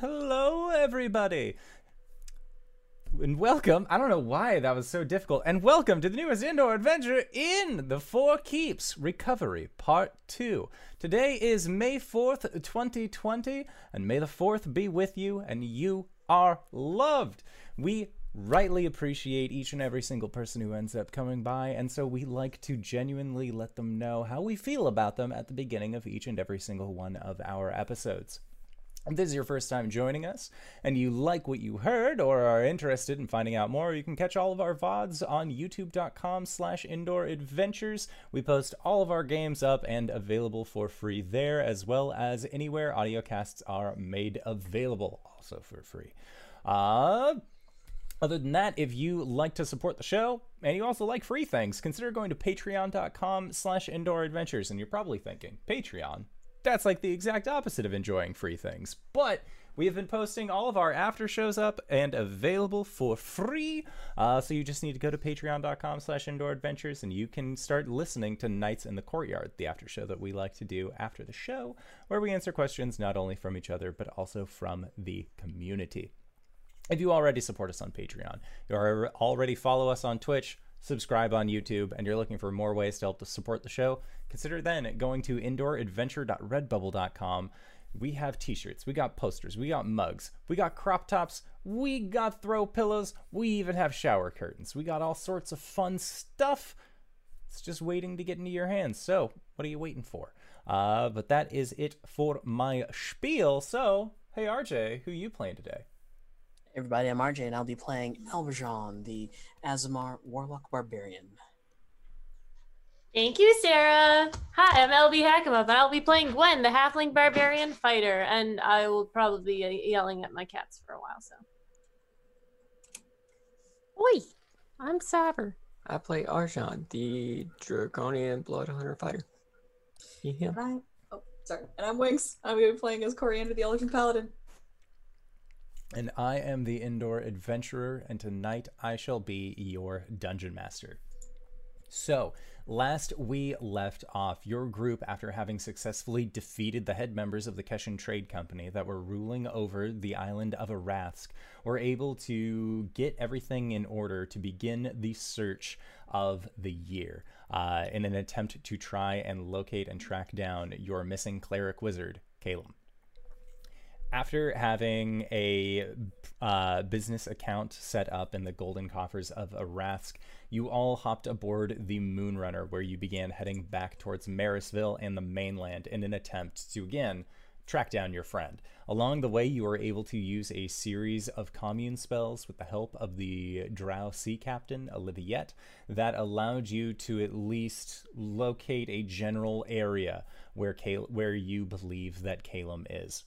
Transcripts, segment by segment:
Hello, everybody. And welcome. I don't know why that was so difficult. And welcome to the newest indoor adventure in the For Keeps Recovery Part 2. Today is May 4th, 2020, and may the 4th be with you, and you are loved. We rightly appreciate each and every single person who ends up coming by, and so we like to genuinely let them know how we feel about them at the beginning of each and every single one of our episodes. If this is your first time joining us and you like what you heard or are interested in finding out more, you can catch all of our VODs on youtube.com slash indoor adventures. We post all of our games up and available for free there, as well as anywhere audiocasts are made available, also for free. Uh, other than that, if you like to support the show and you also like free things, consider going to patreon.com slash indoor adventures. And you're probably thinking, Patreon? That's like the exact opposite of enjoying free things. But we have been posting all of our after shows up and available for free. Uh, so you just need to go to patreon.com slash indoor adventures and you can start listening to Nights in the Courtyard, the after show that we like to do after the show, where we answer questions not only from each other, but also from the community. If you already support us on Patreon, you already follow us on Twitch, subscribe on YouTube, and you're looking for more ways to help to support the show, consider then going to indooradventure.redbubble.com. We have t-shirts, we got posters, we got mugs, we got crop tops, we got throw pillows, we even have shower curtains. We got all sorts of fun stuff. It's just waiting to get into your hands. So, what are you waiting for? Uh, but that is it for my spiel. So, hey RJ, who you playing today? everybody, I'm RJ, and I'll be playing Elverjon, the Aasimar Warlock Barbarian. Thank you, Sarah. Hi, I'm LB Hakama, and I'll be playing Gwen, the Halfling Barbarian Fighter, and I will probably be uh, yelling at my cats for a while, so. Oi, I'm Saber. I play Arjan, the Draconian Blood Hunter Fighter. Yeah. Right. Oh, sorry. And I'm Winx. I'm going to be playing as Coriander, the Elven Paladin. And I am the indoor adventurer, and tonight I shall be your dungeon master. So, last we left off, your group, after having successfully defeated the head members of the Keshan Trade Company that were ruling over the island of Arathsk, were able to get everything in order to begin the search of the year uh, in an attempt to try and locate and track down your missing cleric wizard, Calum after having a uh, business account set up in the golden coffers of Arathsk, you all hopped aboard the Moonrunner, where you began heading back towards Marisville and the mainland in an attempt to again track down your friend. Along the way, you were able to use a series of commune spells with the help of the Drow Sea Captain, Oliviette, that allowed you to at least locate a general area where, Cal- where you believe that Calum is.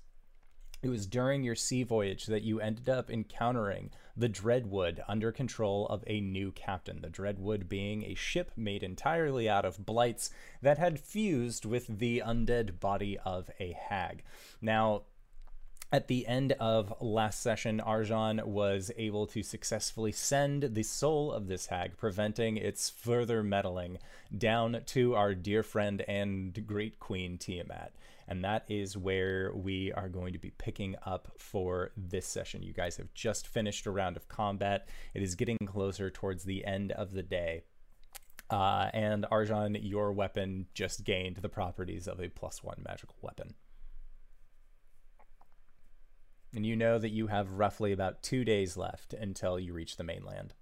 It was during your sea voyage that you ended up encountering the Dreadwood under control of a new captain. The Dreadwood being a ship made entirely out of blights that had fused with the undead body of a hag. Now, at the end of last session, Arjan was able to successfully send the soul of this hag, preventing its further meddling, down to our dear friend and great queen Tiamat and that is where we are going to be picking up for this session. You guys have just finished a round of combat. It is getting closer towards the end of the day. Uh, and Arjan, your weapon just gained the properties of a plus one magical weapon. And you know that you have roughly about two days left until you reach the mainland.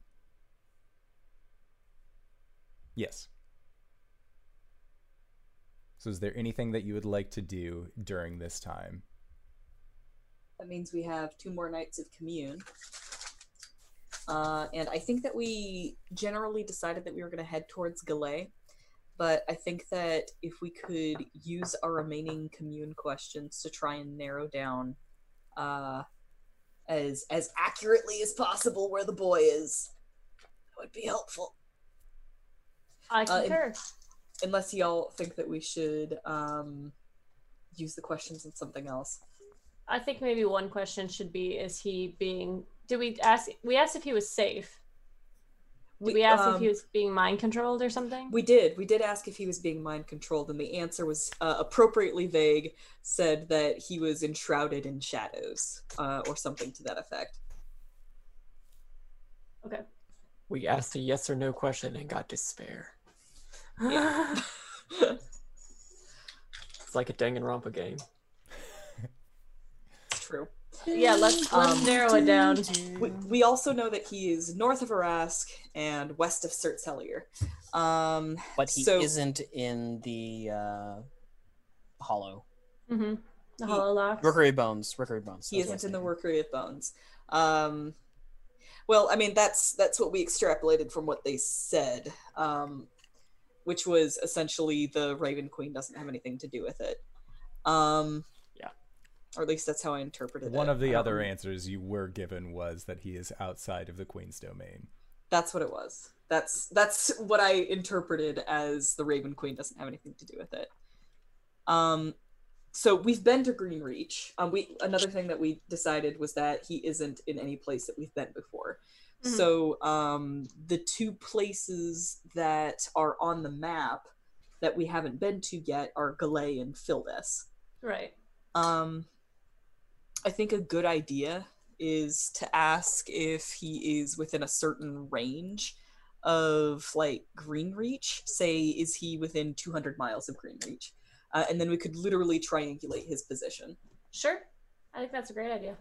Yes. So, is there anything that you would like to do during this time? That means we have two more nights of commune. Uh, and I think that we generally decided that we were going to head towards Galay. But I think that if we could use our remaining commune questions to try and narrow down uh, as as accurately as possible where the boy is, that would be helpful. I concur. Uh, unless y'all think that we should um, use the questions on something else. I think maybe one question should be: Is he being? Did we ask? We asked if he was safe. Did we ask if um, he was being mind controlled or something? We did. We did ask if he was being mind controlled, and the answer was uh, appropriately vague. Said that he was enshrouded in shadows, uh, or something to that effect. okay. We asked a yes or no question and got despair. Yeah. It's like a Danganronpa game. True. yeah, let's let's Um, narrow it down. We, we also know that he is north of Arask and west of Sirt's Hellier. Um, But he so isn't in the uh, Hollow. Mm-hmm. The He- hollow locks. Rookery Bones. Rookery Bones. he that's what I isn't in the Rookery of Bones. Um, well, I mean that's that's what we extrapolated from what they said, um, which was essentially the Raven Queen doesn't have anything to do with it. Um, Yeah. or at least that's how I interpreted it. One of the other Um, answers you were given was that he is outside of the queen's domain. That's what it was. That's that's what I interpreted as the Raven Queen doesn't have anything to do with it. Um, so we've been to Greenreach. Um, we another thing that we decided was that he isn't in any place that we've been before. Mhm. So um, the two places that are on the map that we haven't been to yet are Galay and Fildes. Right. Um, I think a good idea is to ask if he is within a certain range of like Greenreach. Say, is he within 200 miles of Greenreach? Uh, and then we could literally triangulate his position. Sure. I think that's a great idea.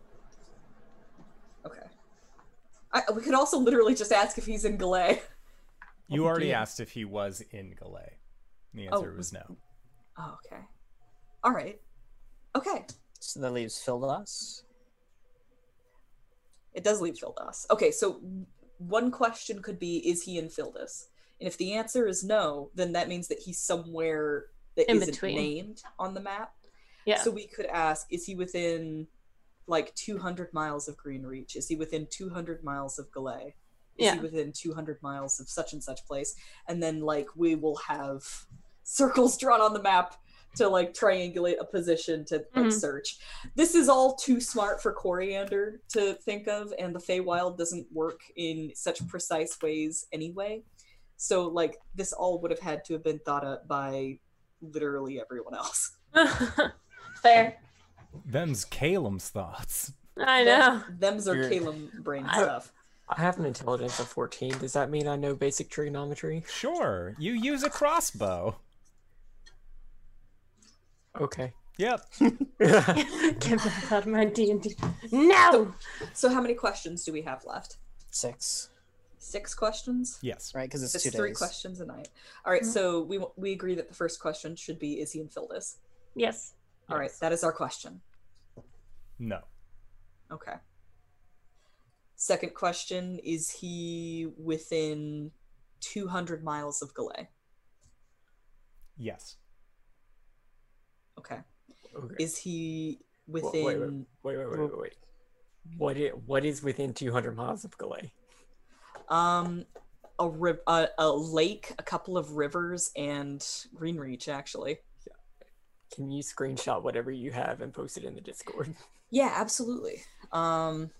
Okay. I, we could also literally just ask if he's in Galay. You already dear. asked if he was in Galay. The Oh, answer was was- no. Oh, okay. All right. Okay. So that leaves Fildas. It does leave Fildas. Okay, so one question could be Is he in Fildas? And if the answer is no, then that means that he's somewhere that In not between. named on the map. Yeah. So we could ask Is he within like 200 miles of Green Reach? Is he within 200 miles of Galay? Is Yeah. he within 200 miles of such and such place? And then, like, we will have circles drawn on the map to like triangulate a position to like Mhm. search. This is all too smart for Coriander to think of, and the Feywild doesn't work in such precise ways anyway. So like this all would have had to have been thought up by literally everyone else. Fair. Them's Calum's thoughts. I know. Them's are You're- Calum brain I- stuff. I have an intelligence of 14. Does that mean I know basic trigonometry? Sure, you use a crossbow. Okay. Yep. Get that out of my D and D. No. So how many questions do we have left? Six. Six questions. Yes. Right? Because it's It's two three days. questions a night. All right, Mhm. so we we agree that the first question should be is he in Phildis? Yes. All right, that is our question. No. Okay. Second question is he within 200 miles of Galay? Yes. Okay. Okay. Is he within wait, wait, wait, wait, wait, wait. What is, what is within 200 miles of Galay? um a, ri- a a lake, a couple of rivers and Greenreach actually? Can you screenshot whatever you have and post it in the Discord? Yeah, absolutely. Um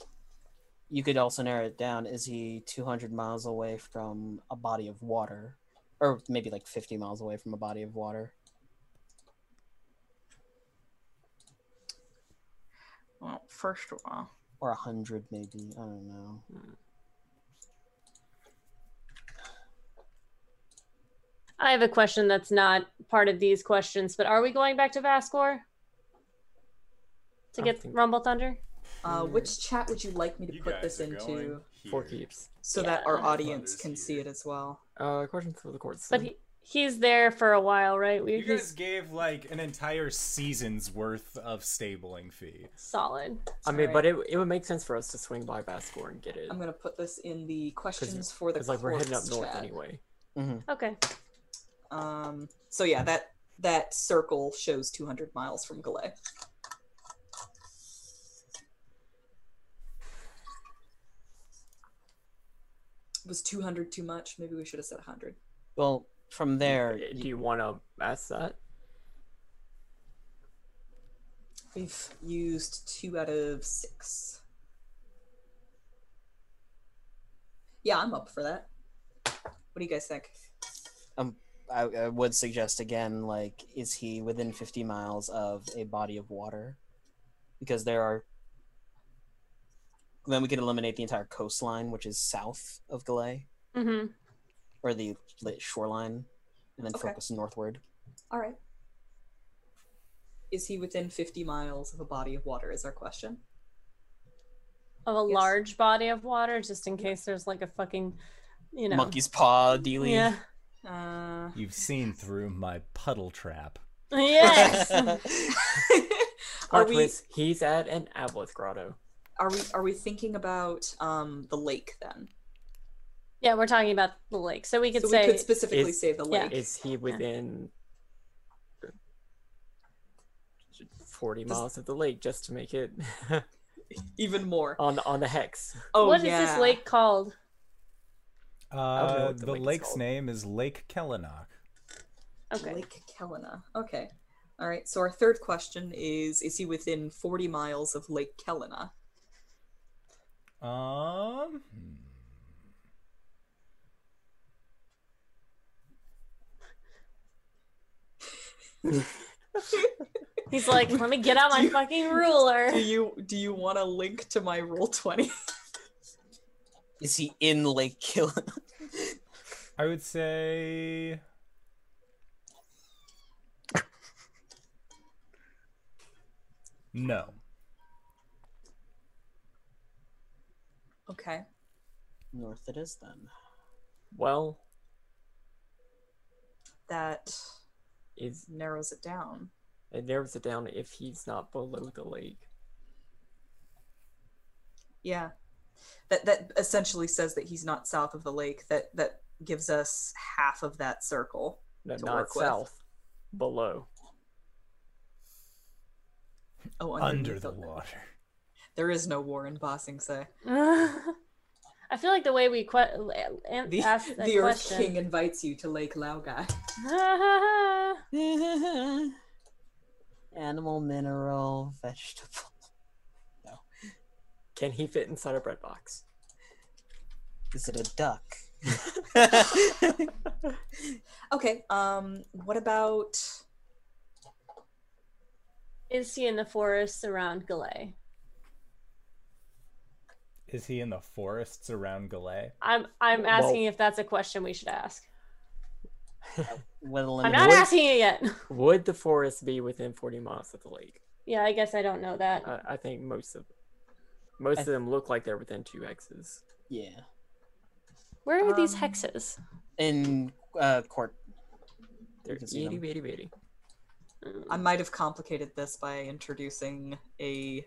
You could also narrow it down. Is he 200 miles away from a body of water? Or maybe like 50 miles away from a body of water? well, first of all, Or 100 maybe. I don't know. I have a question that's not part of these questions, but are we going back to Vascor to get think- Rumble Thunder? uh which chat would you like me to You put this into For keeps. so that our audience Others can see it as well? Uh, question for the courts. But he, he's there for a while, right? We, You guys he's gave like an entire season's worth of stabling fee. solid. I mean, Alright. but it, it would make sense for us to swing by Vascor and get it. I'm gonna put this in the questions for the Because like we're heading up north chat. anyway. Okay. Um, so yeah, that that circle shows 200 miles from Galay. Was 200 too much? Maybe we should have said 100. Well, from there, Do you want to ask that? We've used two out of six. Yeah, I'm up for that. What do you guys think? I, I would suggest again, like, is he within 50 miles of a body of water? Because there are. Then we could eliminate the entire coastline, which is south of Galay, Mm-hmm. or the shoreline, and then Okay. focus northward. All right. Is he within 50 miles of a body of water? Is our question. Of a Yes. large body of water, just in case there's like a fucking, you know. Monkey's paw dealy. Yeah. Uh, You've seen through my puddle trap. Yes. are we he's at an Aboleth grotto. are we are we thinking about um the lake then? yeah, we're talking about the lake, so we could so say we could specifically is- say the yeah. lake. Is he within 40 Does- miles of the lake just to make it Even more. on on the hex? Oh what is yeah. this lake called? Don't know Uh, the the lake lake's called. name is Lake Kellanock. Okay. Lake Kelena. Okay. All right. So our third question is: Is he within 40 miles of Lake Kelena? Um. hmm. He's like, let me get out my Do you- fucking ruler. Do you do you want a link to my roll 20? Is he in Lake Kill? I would say. No. okay. North it is then. Well, That is narrows it down. it narrows it down if he's not below the lake. Yeah. That that essentially says that he's not south of the lake. That that gives us half of that circle. No, To not work with. south, below. Oh, Under underneath the the- water. There is no war in Ba Sing Se. I feel like the way we que- an- The, asked that the Earth question. King invites you to Lake Laogai. Animal, mineral, vegetable. Can he fit inside a bread box? Is it a duck? Okay. Um. What about? Is he in the forests around Galay? Is he in the forests around Galay? I'm I'm Well- asking if that's a question we should ask. With I'm eliminate- not asking it yet. Would the forest be within 40 miles of the lake? yeah, I guess I don't know that. I, I think most of most I- of them look like they're within two hexes. Yeah. Where are these um, hexes? In uh, court. They're can see itty them. bitty bitty. I might have complicated this by introducing a,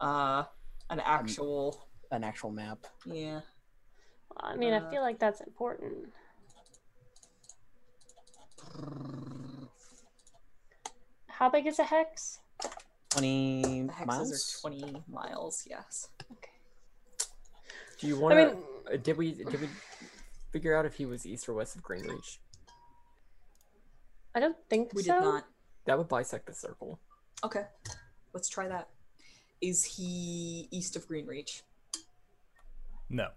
uh, an actual. An actual map. yeah. I mean, I uh, feel like that's important. How big is a hex? 20 The hexes miles? are 20 miles. Yes. Okay. Do you want to? I mean- did we did we figure out if he was east or west of Greenreach? I don't think We so. did not. That would bisect the circle. Okay. Let's try that. Is he east of Greenreach? No.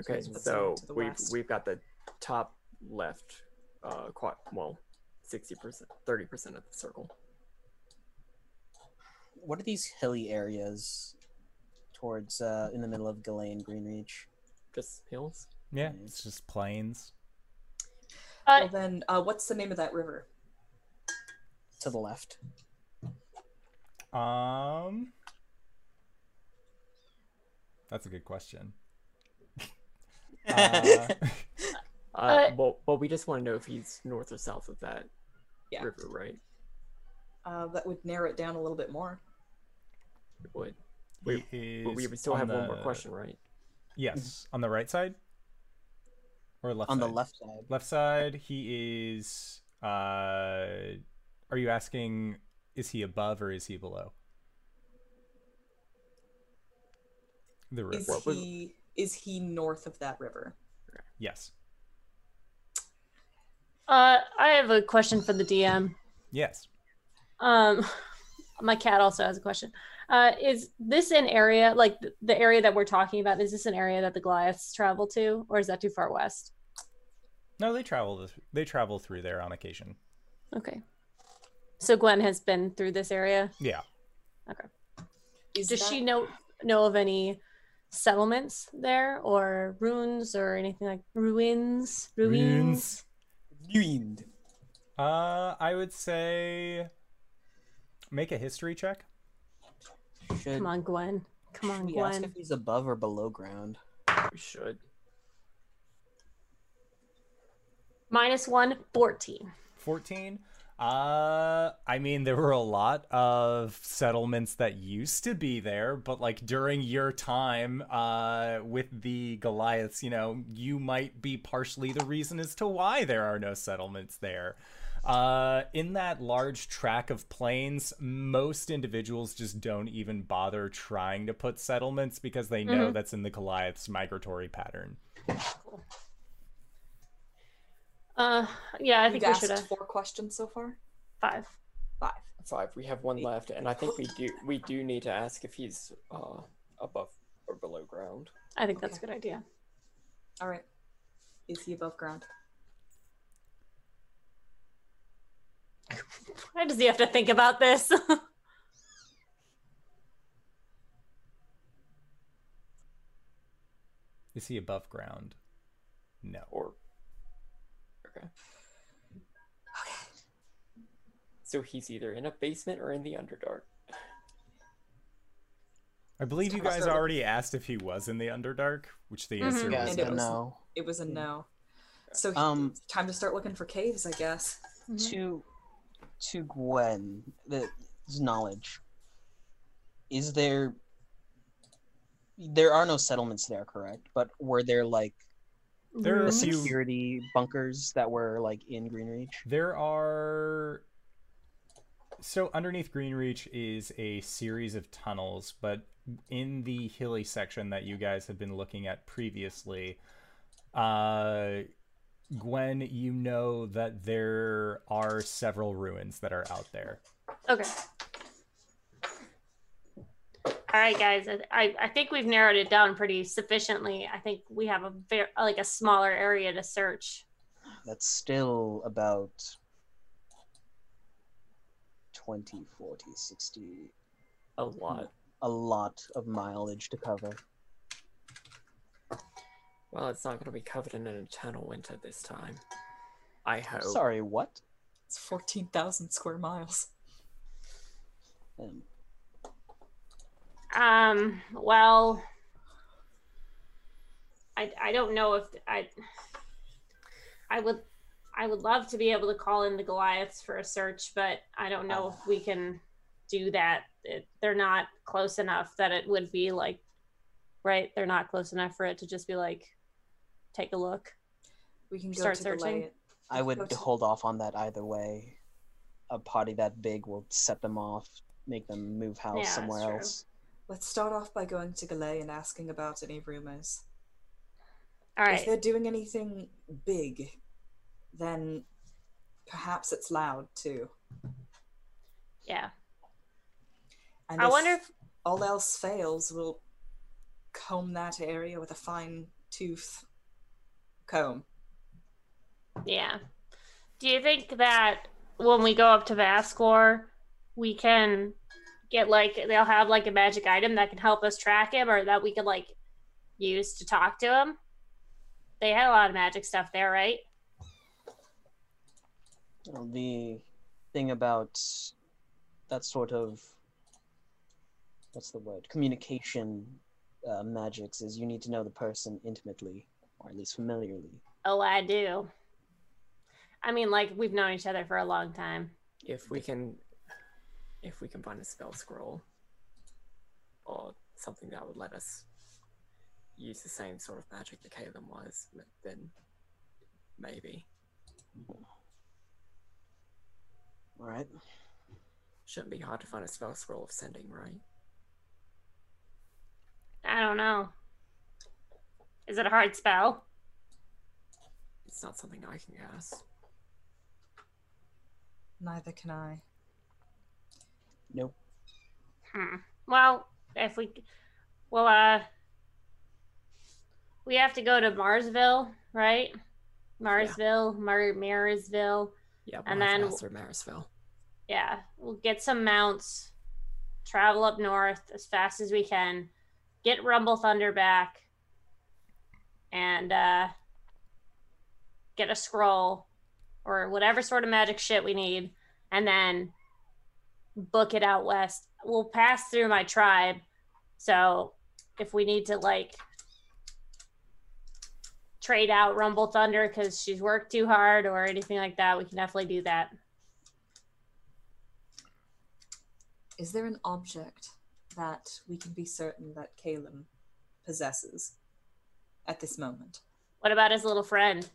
Okay, let's so some to the we've west. we've got the top left, uh, quite well, sixty percent, thirty percent of the circle. What are these hilly areas towards uh, in the middle of Galay and Greenreach? Just hills. Yeah, it's just plains. Uh, Well, then, uh, what's the name of that river? To the left. Um. That's a good question. uh, Uh, Uh, well, well, we just want to know if he's north or south of that Yeah. river, right? Uh, that would narrow it down a little bit more. It would. Wait, he But we still on have one more question, right? Yes, on the right side or left On the left side. Left side, he is. Uh, are you asking? Is he above or is he below? The river. Is What was- he is he north of that river? Yes. uh, I have a question for the DM. Yes. Um, my cat also has a question. Uh, is this an area like the area that we're talking about? Is this an area that the Goliaths travel to, or is that too far west? No, they travel. They travel through there on occasion. Okay. So Gwen has been through this area. Yeah. Is Does that- she know know of any settlements there, or ruins, or anything like ruins? Ruins. Ruined. Uh, I would say make a history check. Should, Come on, Gwen. Come should on, we ask Gwen. if he's above or below ground? We should. Minus one, 14. 14 uh i mean there were a lot of settlements that used to be there but like during your time uh with the goliaths you know you might be partially the reason as to why there are no settlements there uh in that large track of plains most individuals just don't even bother trying to put settlements because they know Mhm. that's in the goliaths migratory pattern Uh, yeah, I You've think we should have four questions so far. five. Five. Five. We have one left, and I think we do we do need to ask if he's uh above or below ground. I think that's a good idea. All right. Is he above ground? Why does he have to think about this? is he above ground no Or okay. Okay. So he's either in a basement or in the underdark. I believe you guys start already asked if he was in the Underdark, which the Mhm. answer Yeah, was And so it was- no. It was a no. So he- Um, time to start looking for caves, I guess. Mhm. to to Gwen, the knowledge. Is there there are no settlements there, correct? But were there like There are Rooms? few- security bunkers that were like in Greenreach? There are. So underneath Greenreach is a series of tunnels, but in the hilly section that you guys have been looking at previously, uh, Gwen, you know that there are several ruins that are out there. Okay. All right, guys. I, I I think we've narrowed it down pretty sufficiently. I think we have a very like a smaller area to search. That's still about 20, 40, 60, A lot. a lot of mileage to cover. Well, it's not going to be covered in an eternal winter this time. I hope. Sorry, what? It's 14,000 square miles. Um, Um. Well, I I don't know if I I would I would love to be able to call in the Goliaths for a search, but I don't know if we can do that. It, they're not close enough that it would be like right. They're not close enough for it to just be like take a look. We can go Start to searching? Galay. I would to- hold off on that either way. A party that big will set them off, make them move house Yeah, somewhere else. Let's start off by going to Galay and asking about any rumors. All If they're doing anything big, then perhaps it's loud too. Yeah. And I if wonder if all else fails, we'll comb that area with a fine tooth comb. Yeah. Do you think that when we go up to Vascor, we can get like they'll have like a magic item that can help us track him, or that we could like use to talk to him? They had a lot of magic stuff there, right? Well, the thing about that sort of what's the word communication uh, magics is you need to know the person intimately or at least familiarly Oh, I do. I mean, like we've known each other for a long time. If we can, if we can find a spell scroll, or something that would let us use the same sort of magic that Caleb was, then maybe all right shouldn't be hard to find a spell scroll of sending, right? I don't know. Is it a hard spell? It's not something I can guess. Neither can I. nope Hmm. Well, if we, well, uh, we have to go to Marsville, right? Marsville, Mar- Marysville. Yeah, And we'll have then- Master Marisville. Yeah, we'll get some mounts, travel up north as fast as we can, get Rumble Thunder back, and uh, get a scroll or whatever sort of magic shit we need, and then book it out west. We'll pass through my tribe, so if we need to like trade out Rumble Thunder because she's worked too hard or anything like that, we can definitely do that. Is there an object that we can be certain that Caleb possesses at this moment? What about his little friend?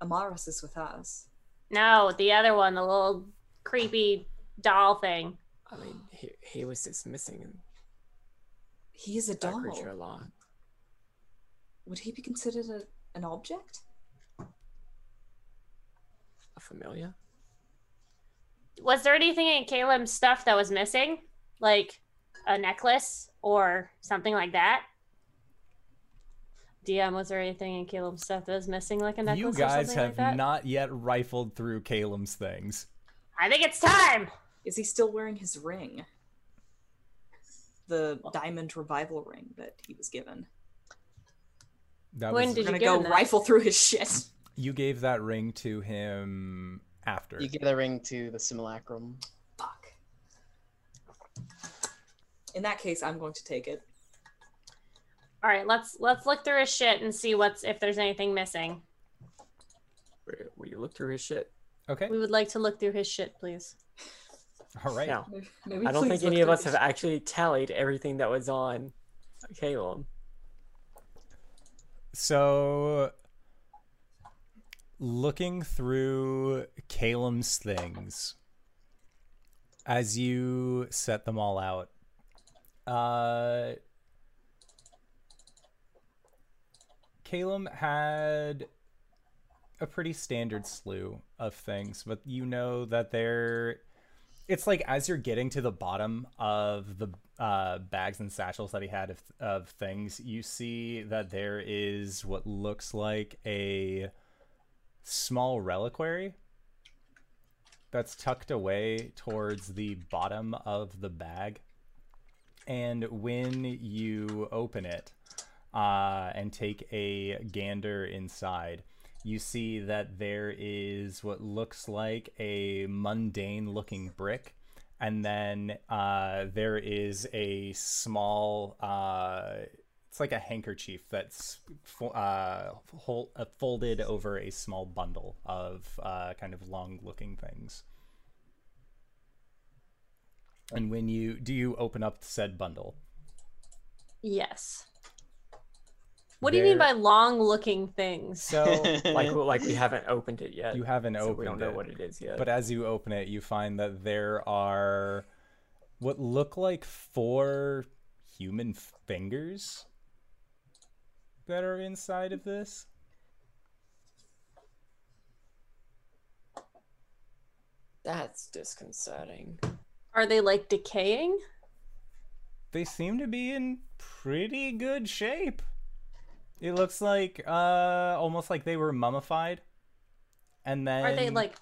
Amaris is with us. No, the other one, the little creepy doll thing. I mean, he, he was just missing in He is a doll. creature a lot. Would he be considered a, an object? A familiar? Was there anything in Caleb's stuff that was missing? Like a necklace or something like that? DM, was there anything in Caleb's stuff that was missing, like a necklace You or something have like that? not yet rifled through Caleb's things. I think it's time. Is he still wearing his ring? The diamond revival ring that he was given. That When was, did We're you gonna go him that? rifle through his shit. you gave that ring to him after. You gave the ring to the simulacrum. Fuck. In that case, I'm going to take it. All right, let's let's look through his shit and see what's if there's anything missing. Will, will you look through his shit? Okay. We would like to look through his shit, please. All right. Now, Maybe I don't please think look any of us his have actually tallied everything that was on Caleb. So, looking through Calum's things, as you set them all out, uh, Calum had a pretty standard slew of things, but you know that they're. It's like as you're getting to the bottom of the uh, bags and satchels that he had of, of things, you see that there is what looks like a small reliquary that's tucked away towards the bottom of the bag. And when you open it uh, and take a gander inside, you see that there is what looks like a mundane looking brick. And then uh, there is a small, uh, it's like a handkerchief that's fo- uh, uh, folded over a small bundle of uh, kind of long looking things. And when you do you open up the said bundle? Yes. What do you mean by long looking things? So Like, like we haven't opened it yet. you haven't so opened we don't know it. what it is yet. But as you open it, you find that there are what look like four human fingers that are inside of this. That's disconcerting. Are they like decaying? They seem to be in pretty good shape. It looks like uh almost like they were mummified. And then Are they like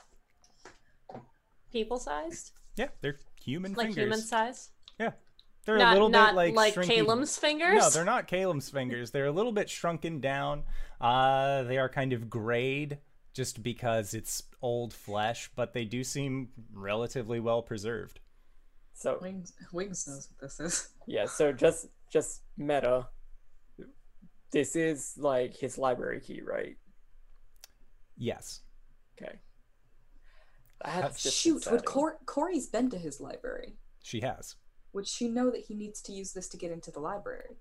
people sized? Yeah, they're human Like fingers. human size? Yeah. They're not a little not bit like like shrinking- Caleb's fingers? No, they're not Caleb's fingers. They're a little bit shrunken down. Uh, they are kind of grayed just because it's old flesh, but they do seem relatively well preserved. So Wings, Wings knows what this is. yeah, so just just meta. This is like his library key, right? Yes. Okay. Uh, That's just Shoot, would concerning. Cor- Corey's been to his library? She has. Would she know that he needs to use this to get into the library?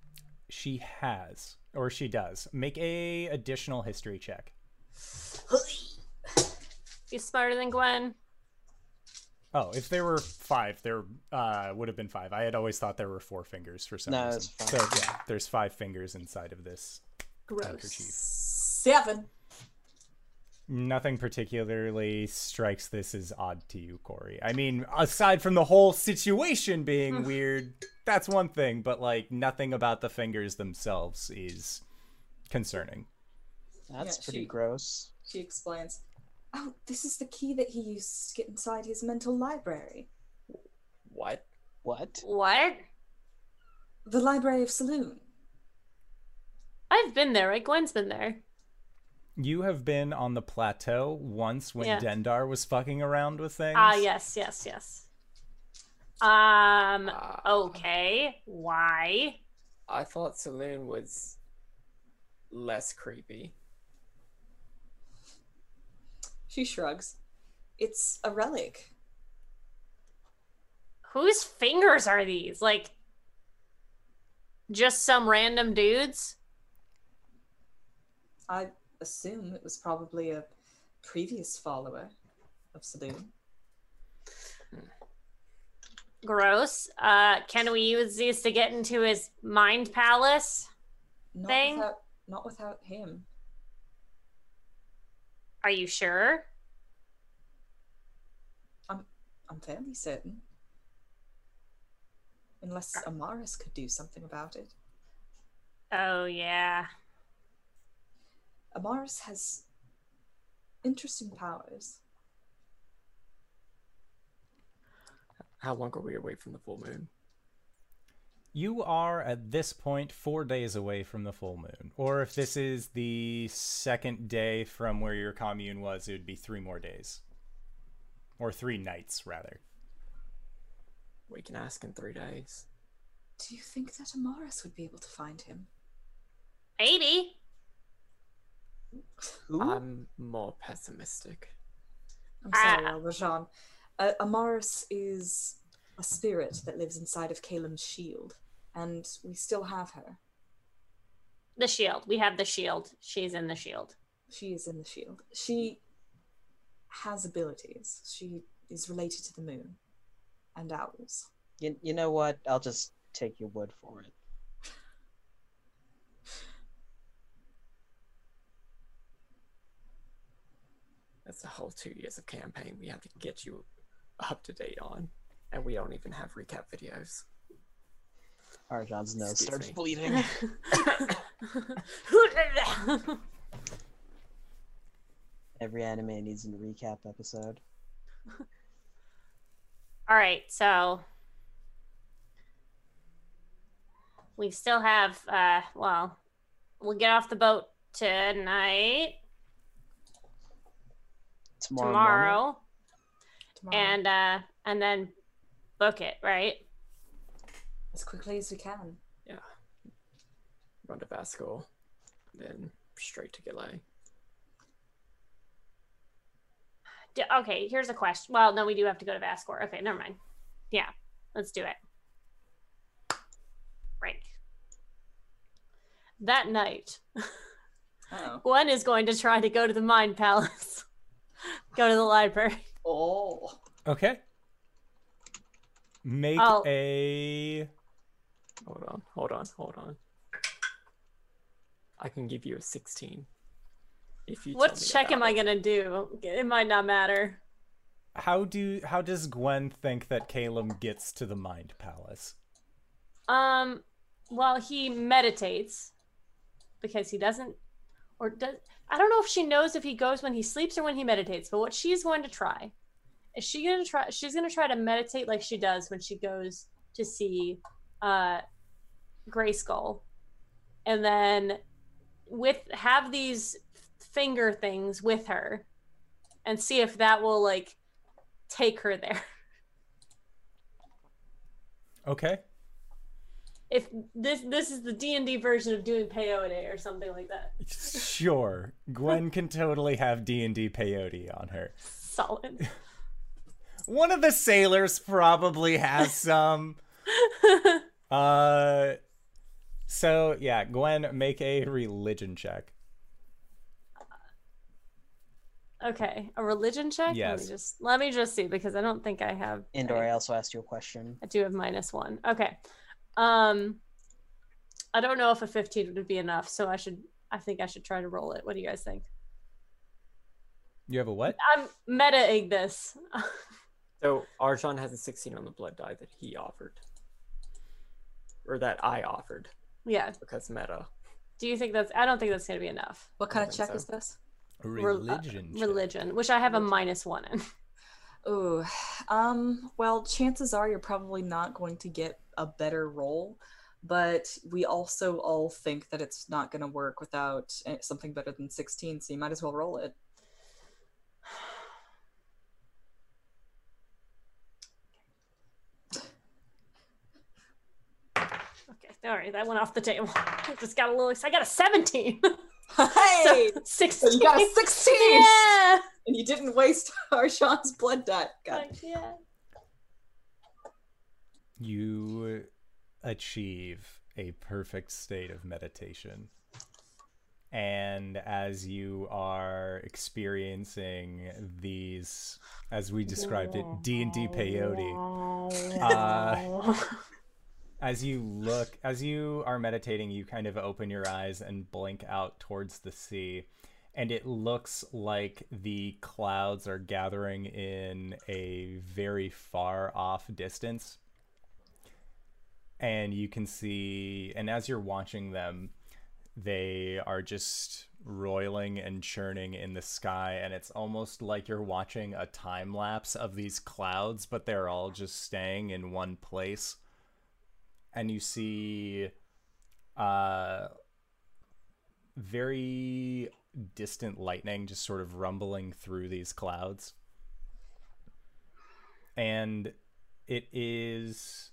She has. Or she does. Make a additional history check. He's smarter than Gwen. Oh, if there were five, there uh, would have been five. I had always thought there were four fingers for some No, reason. it's five. So yeah, there's five fingers inside of this handkerchief. Gross. Seven. Nothing particularly strikes this as odd to you, Corey. I mean, aside from the whole situation being weird, that's one thing, but like nothing about the fingers themselves is concerning. That's Yeah, pretty she- gross. She explains, Oh, this is the key that he used to get inside his mental library. What? What? What? The Library of Saloon. I've been there, right? Gwen's been there. You have been on the plateau once when Yeah. Dendar was fucking around with things. Ah, yes, yes, yes. Um. Uh, Okay. Why? I thought Saloon was less creepy. She shrugs. It's a relic. Whose fingers are these? Like, just some random dudes? I assume it was probably a previous follower of Saloon. Gross. Uh, can we use these to get into his mind palace? Not Thing? without not without him. Are you sure? I'm I'm fairly certain. Unless uh. Amaris could do something about it. Oh yeah. Amaris has interesting powers. How long are we away from the full moon? You are at this point four days away from the full moon. Or if this is the second day from where your commune was, it would be three more days. Or three nights, rather. We can ask in three days. Do you think that Amaris would be able to find him? Maybe. Who? I'm more pessimistic. I'm sorry, Ah. Alvajan. Uh, Amaris is a spirit that lives inside of Kalim's shield, and we still have her. The shield. We have the shield. She's in the shield. She is in the shield. She has abilities. She is related to the moon and owls. you, you know what? I'll just take your word for it. That's a whole two years of campaign we have to get you up to date on. And we don't even have recap videos. Arjan's nose Excuse starts me. bleeding. Every anime needs a recap episode. All right, so we still have uh well, we'll get off the boat tonight, Tomorrow. tomorrow. Tomorrow, and uh and then book it, right? As quickly as we can. Yeah. Run to Vascor, then straight to Gillet. D- okay, here's a question. Well, no, we do have to go to Vascor. Okay, never mind. Yeah, let's do it. Right. That night. Gwen is going to try to go to the Mind Palace. go to the library. Oh. Okay. Make I'll- a. Hold on, hold on, hold on. I can give you a 16. If you What check am about I gonna do? It might not matter. How do how does Gwen think that Caleb gets to the Mind Palace? Um, well, he meditates because he doesn't, or does. I don't know if she knows if he goes when he sleeps or when he meditates. But what she's going to try is she going to try. She's going to try to meditate like she does when she goes to see uh, Gray Skull, and then with have these finger things with her, and see if that will like take her there. Okay. if this this is the D and D version of doing peyote or something like that. Sure. Gwen can totally have D&D peyote on her. Solid. One of the sailors probably has some. Uh so yeah, Gwen make a religion check. okay, a religion check. Let Yes. me just let me just see because I don't think I have. Indoor, I, I also asked you a question. I do have minus one. Okay. Um, I don't know if a fifteen would be enough, so I should. I think I should try to roll it. What do you guys think? You have a what? I'm metaing this. So Arjan has a 16 on the blood die that he offered. Or that I offered yeah. because meta. Do you think that's? I don't think that's gonna be enough. What kind of check so. is this? Rel- uh, Religion. Religion, which I have a minus one in. Ooh, um, well, chances are you're probably not going to get a better roll, but we also all think that it's not going to work without eh, something better than 16, so you might as well roll it. Okay, all right, that went off the table. I just got a little. I got a seventeen. Hey! so, So sixteen. you got a 16! Yeah. And you didn't waste Arshawn's blood dot. God. Like, yeah. You achieve a perfect state of meditation. And as you are experiencing these, as we described it, D and D peyote, uh, as you look, as you are meditating, you kind of open your eyes and blink out towards the sea, and it looks like the clouds are gathering in a very far off distance. And you can see, and as you're watching them, they are just roiling and churning in the sky, and it's almost like you're watching a time lapse of these clouds, but they're all just staying in one place and you see uh very distant lightning just sort of rumbling through these clouds. And it is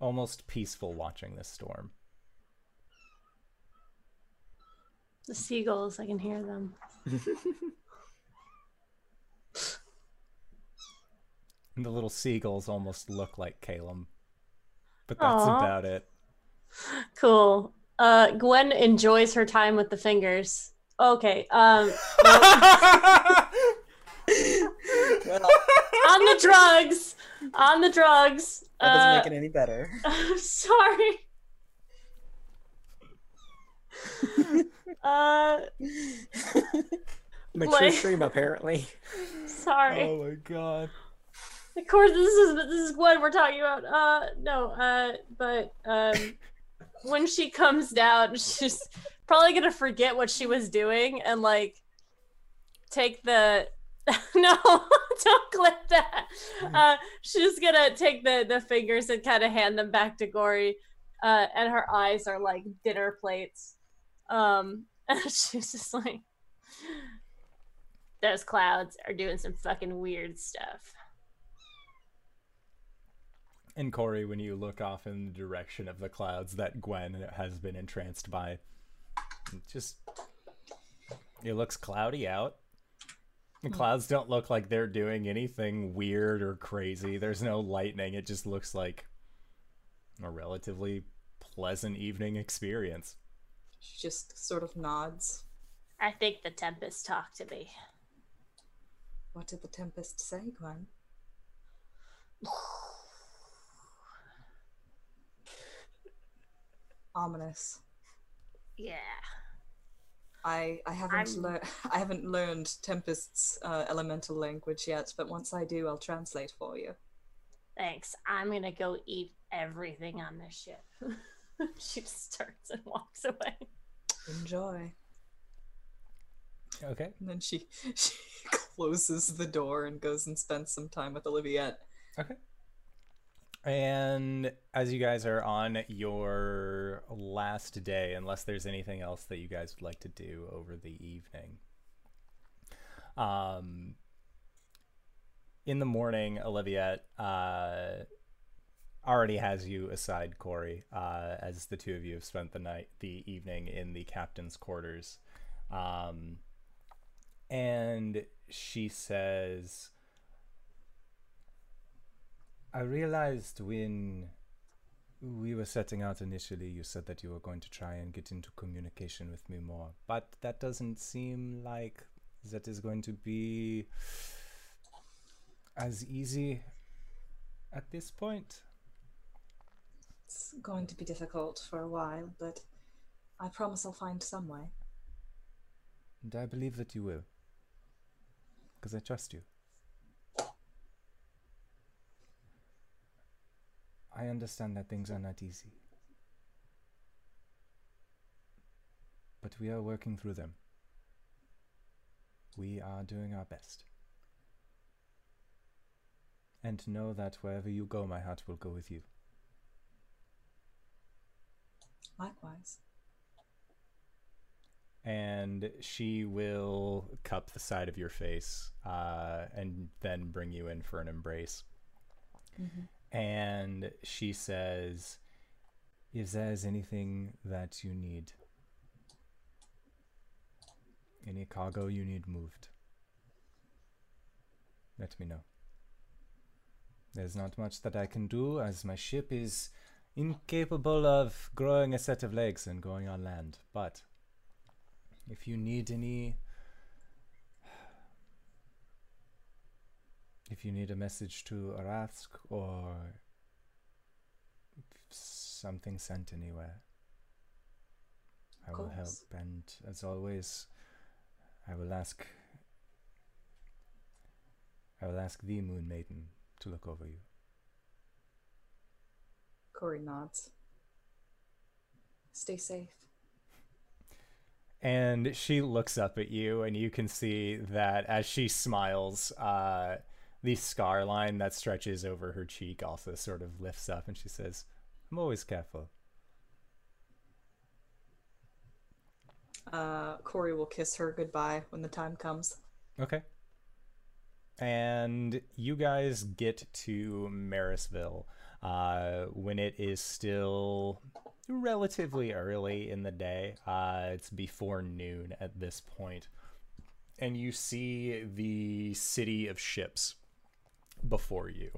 almost peaceful watching this storm. The seagulls, I can hear them. and the little seagulls almost look like Calum but that's Aw. about it Cool. Uh, Gwen enjoys her time with the fingers. Okay. Um, Well, on the drugs. On the drugs. that doesn't Uh, make it any better. I'm sorry. uh, Mature Like- stream apparently. sorry. oh my god Of course, this is this is what we're talking about. Uh, no. Uh, but um, when she comes down, she's probably gonna forget what she was doing and like take the. no, don't clip that. Uh, she's gonna take the the fingers and kind of hand them back to Corey, uh, and her eyes are like dinner plates. Um, and she's just like, those clouds are doing some fucking weird stuff. And Corey, when you look off in the direction of the clouds that Gwen has been entranced by, it just it looks cloudy out. The clouds don't look like they're doing anything weird or crazy. There's no lightning. It just looks like a relatively pleasant evening experience. She just sort of nods. I think the Tempest talked to me. What did the Tempest say, Gwen? Ominous. Yeah. I I haven't learned I haven't learned Tempest's uh, elemental language yet, but once I do, I'll translate for you. Thanks. I'm gonna go eat everything on this ship. she just starts and walks away. Enjoy. Okay. And then she she closes the door and goes and spends some time with Oliviette. Okay. And as you guys are on your last day, unless there's anything else that you guys would like to do over the evening, um, in the morning, Olivia uh, already has you aside, Corey, uh, as the two of you have spent the night, the evening in the captain's quarters, um, and she says. I realized when we were setting out initially, you said that you were going to try and get into communication with me more, but that doesn't seem like that is going to be as easy at this point. It's going to be difficult for a while, but I promise I'll find some way. And I believe that you will. because I trust you. I understand that things are not easy. But we are working through them. We are doing our best. And know that wherever you go, my heart will go with you. Likewise. and she will cup the side of your face uh, and then bring you in for an embrace. And she says, If there's anything that you need, any cargo you need moved, let me know. There's not much that I can do as my ship is incapable of growing a set of legs and going on land, but if you need any if you need a message to Arathsk or something sent anywhere I will help and as always I will ask I will ask the moon maiden to look over you Corey nods. Stay safe. and she looks up at you and you can see that as she smiles uh the scar line that stretches over her cheek also sort of lifts up and she says i'm always careful Uh, Corey will kiss her goodbye when the time comes. okay and you guys get to Marisville uh, when it is still relatively early in the day. Uh, it's before noon at this point. point, and you see the city of ships before you.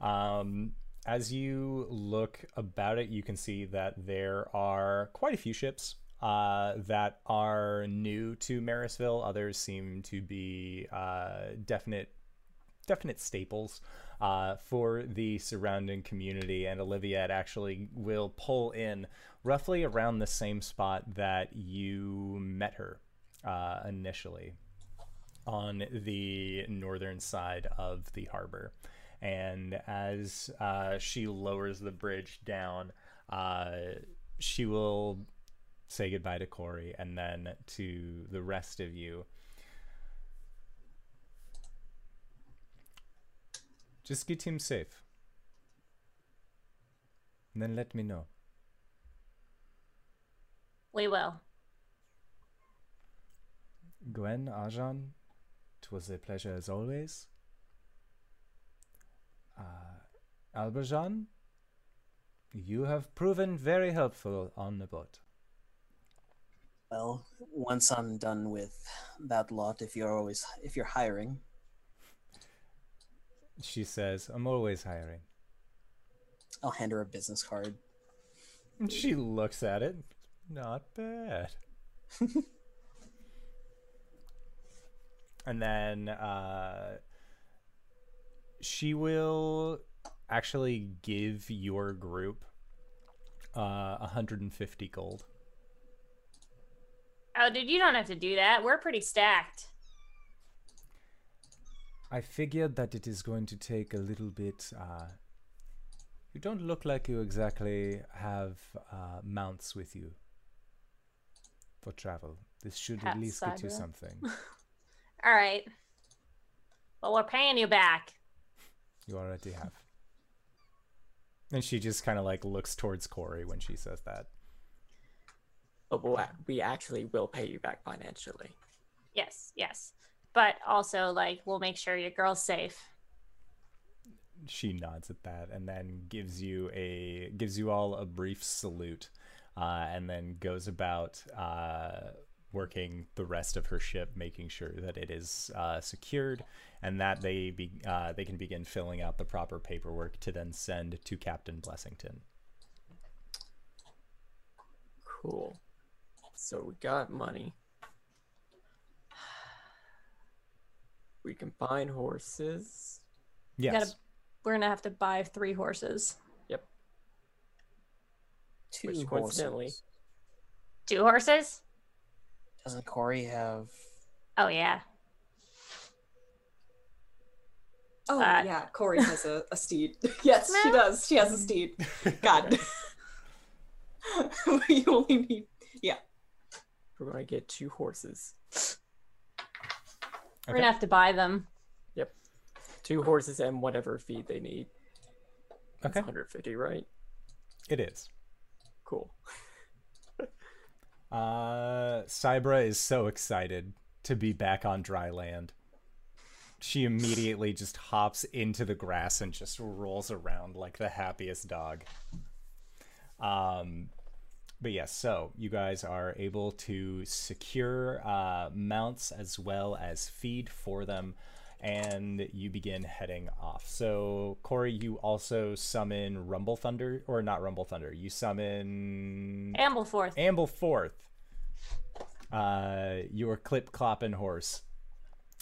Um, as you look about it, you can see that there are quite a few ships uh, that are new to Marisville. Others seem to be uh, definite definite staples uh, for the surrounding community. And Olivia actually will pull in roughly around the same spot that you met her uh, initially on the northern side of the harbor. And as uh, she lowers the bridge down, uh, she will say goodbye to Corey and then to the rest of you. Just get him safe. And then let me know. We will. Gwen, Arjan, it was a pleasure as always. Uh, Alberjan, you have proven very helpful on the boat. Well, once I'm done with that lot, if you're always if you're hiring, She says, I'm always hiring. I'll hand her a business card. She looks at it. Not bad. and then uh, she will actually give your group uh, 150 gold. Oh, dude, you don't have to do that. We're pretty stacked. I figured that it is going to take a little bit. Uh, you don't look like you exactly have uh, mounts with you for travel. This should at Hat least get you something. All right. Well, we're paying you back. You already have. And she just kind of like looks towards Corey when she says that. But we'll, we actually will pay you back financially. Yes, yes. But also, like, we'll make sure your girl's safe. She nods at that and then gives you a gives you all a brief salute, uh, and then goes about uh, working the rest of her ship, making sure that it is uh, secured and that they be uh, they can begin filling out the proper paperwork to then send to Captain Blessington. Cool. So we got money. We can find horses. Yes. Gotta- We're gonna have to buy three horses. Yep. Two Which coincidentally- horses. Two horses? Doesn't Corey have? Oh, yeah. Oh Uh, yeah, Corey has a, a steed. yes, she does. She has a steed. God. you only need yeah. We're gonna get two horses. We're Okay. gonna have to buy them. Yep. Two horses and whatever feed they need. It's Okay, 150, right? it is. Cool. Uh, Cybra is so excited to be back on dry land. She immediately just hops into the grass and just rolls around like the happiest dog. Um, but yes, so you guys are able to secure uh, mounts as well as feed for them, and you begin heading off. So, Corey, you also summon Rumble Thunder, or not Rumble Thunder, you summon Ambleforth. Ambleforth, uh, your clip clopping horse.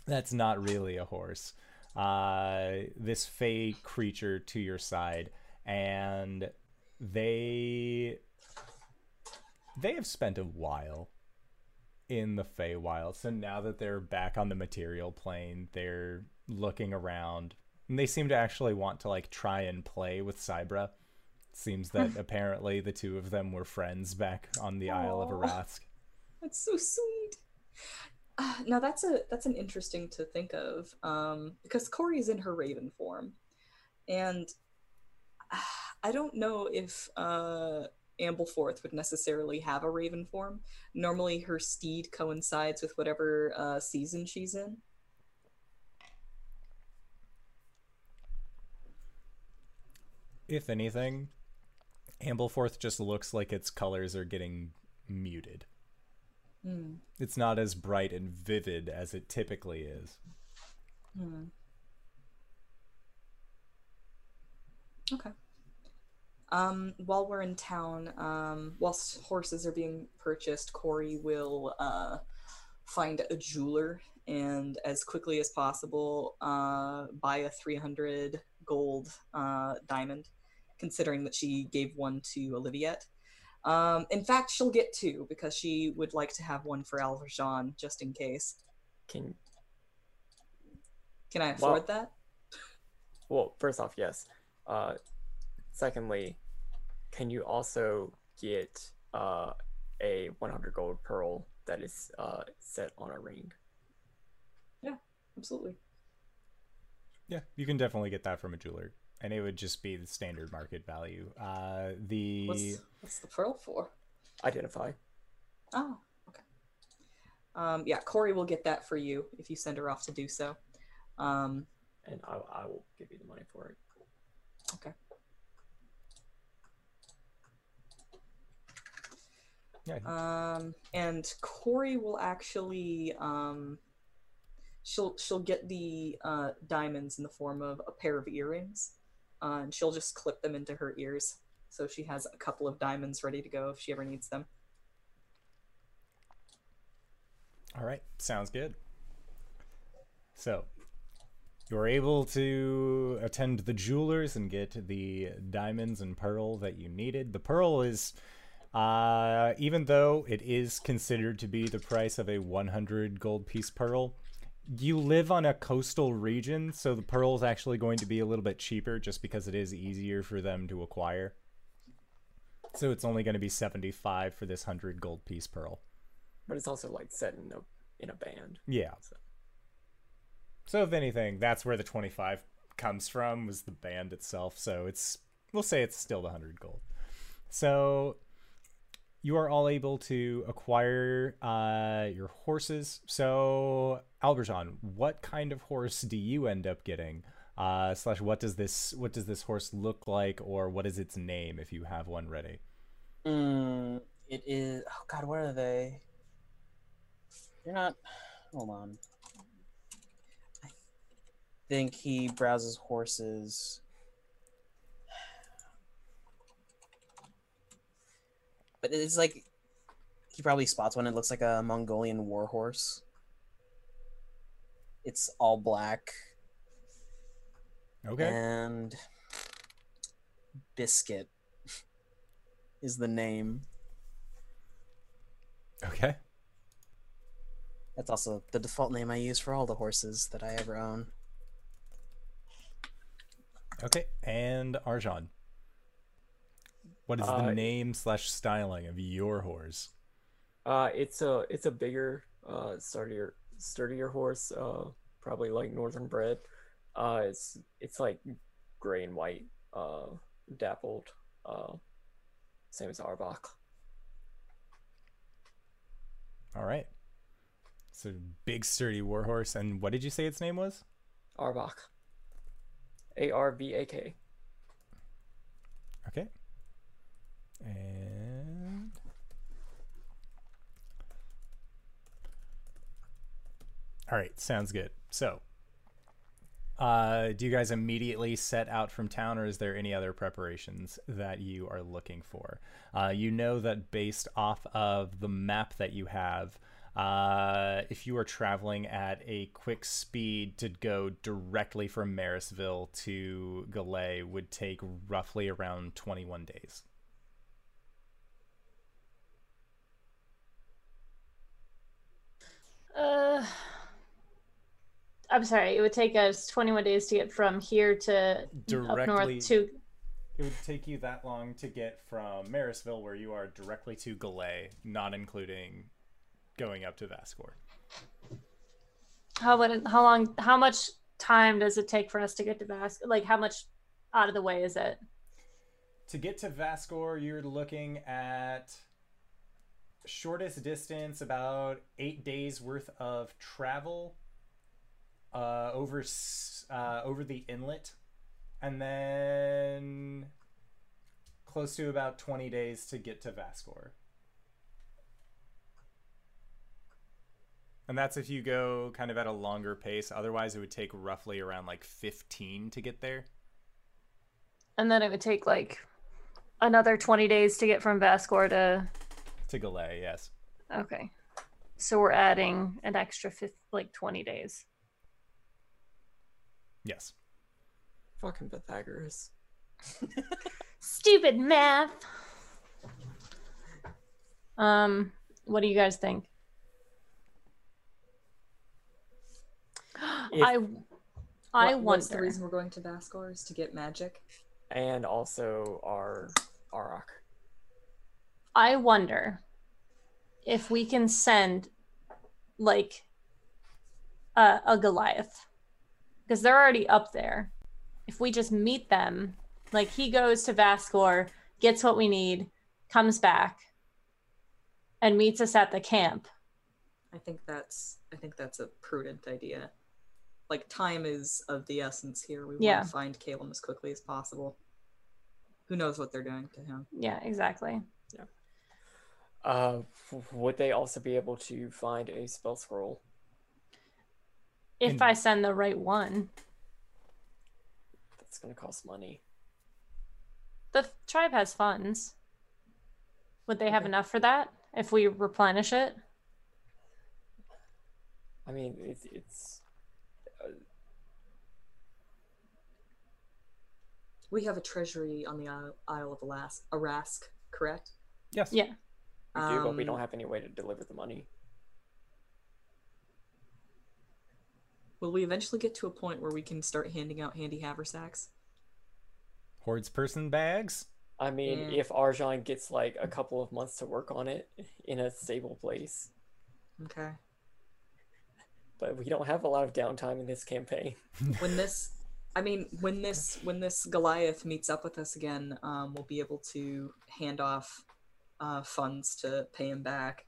That's not really a horse. Uh, this fey creature to your side, and they they have spent a while in the Feywild. So now that they're back on the material plane, they're looking around. And they seem to actually want to like try and play with Cybra. Seems that apparently the two of them were friends back on the Isle of. Arask. That's so sweet. Uh, now that's a that's an interesting to think of um, because Corey's in her Raven form, and uh, I don't know if uh, Ambleforth would necessarily have a Raven form. Normally, her steed coincides with whatever uh, season she's in. If anything, Ambleforth just looks like its colors are getting muted. Hmm. It's not as bright and vivid as it typically is. Hmm. Okay. Um, while we're in town, um, whilst horses are being purchased, Corey will uh, find a jeweler and, as quickly as possible, uh, buy a 300 gold uh, diamond, considering that she gave one to Oliviette. Um, in fact, she'll get two because she would like to have one for Alverjean just in case. Can Can I afford that? well, first off, yes. Uh, secondly, can you also get uh, a 100 gold pearl that is uh, set on a ring? Yeah, absolutely. Yeah, you can definitely get that from a jeweler, and it would just be the standard market value. Uh, the What's, what's the pearl for? Identify. Oh, okay. Um, yeah, Corey will get that for you if you send her off to do so. Um, and I, I will give you the money for it. okay. Yeah, Um, and Corey will actually um, she'll she'll get the uh, diamonds in the form of a pair of earrings, uh, and she'll just clip them into her ears, so she has a couple of diamonds ready to go if she ever needs them. All right, sounds good. So, you're able to attend the jewelers and get the diamonds and pearl that you needed. The pearl is, uh, even though it is considered to be the price of a 100 gold piece pearl, you live on a coastal region, so the pearl is actually going to be a little bit cheaper just because it is easier for them to acquire. So it's only going to be 75 for this 100 gold piece pearl. But it's also like set in a in a band. Yeah. So if anything, that's where the 25 comes from was the band itself. So it's we'll say it's still the 100 gold. So you are all able to acquire uh, your horses. So Alberjon, what kind of horse do you end up getting? Uh, slash, what does this what does this horse look like, or what is its name if you have one ready? Mm, it is. Oh God, where are they? You're not. Hold on. I think he browses horses. But it's like he probably spots one. It looks like a Mongolian war horse. It's all black Okay. and Biscuit is the name. Okay. That's also the default name I use for all the horses that I ever own. Okay, and Arjan. What is the Uh, name slash styling of your horse? Uh, it's a it's a bigger, uh, sturdier sturdier horse. Uh, probably like northern bred. Uh, it's it's like gray and white. Uh, dappled. Uh, same as Arbak. All right. So big sturdy warhorse, and what did you say its name was? Arbak. A R B A K. Okay. And All right, sounds good. So, uh, do you guys immediately set out from town, or is there any other preparations that you are looking for? Uh, you know that based off of the map that you have, uh, if you are traveling at a quick speed to go directly from Marysville to Galay would take roughly around 21 days. Uh, I'm sorry. It would take us 21 days to get from here to up north to. It would take you that long to get from Marisville, where you are, directly to Galay, not including going up to Vascor. How would it, how long? How much time does it take for us to get to Basque? Like how much out of the way is it? To get to Vascor, you're looking at shortest distance about eight days worth of travel uh, over uh, over the inlet, and then close to about twenty days to get to Vascor. And that's if you go kind of at a longer pace. Otherwise, it would take roughly around like 15 to get there. And then it would take like another 20 days to get from Vascor to. To Galay, yes. Okay. So we're adding an extra fifth, like 20 days. Yes. Fucking Pythagoras. Stupid math. Um, what do you guys think? If- I I What- wonder. The reason we're going to Vascor is to get magic? And also our Arak. I wonder if we can send like a, a Goliath because they're already up there. If we just meet them, like he goes to Vascor, gets what we need, comes back, and meets us at the camp. I think that's I think that's a prudent idea. Like time is of the essence here. We Yeah. want to find Caleb as quickly as possible. Who knows what they're doing to him? Yeah, exactly. Uh, w- would they also be able to find a spell scroll? If And- I send the right one, That's gonna cost money. the tribe has funds. Would they have Okay. enough for that if we replenish it? I mean, it's it's We have a treasury on the Isle, Isle of Alas- Arask, correct? Yes. Yeah. We do, but we Um, don't have any way to deliver the money. Will we eventually get to a point where we can start handing out handy haversacks? Hordes person bags. I mean, Yeah. if Arjan gets like a couple of months to work on it in a stable place, Okay. but we don't have a lot of downtime in this campaign. When this, I mean, when this when this Goliath meets up with us again, um, we'll be able to hand off uh, funds to pay him back.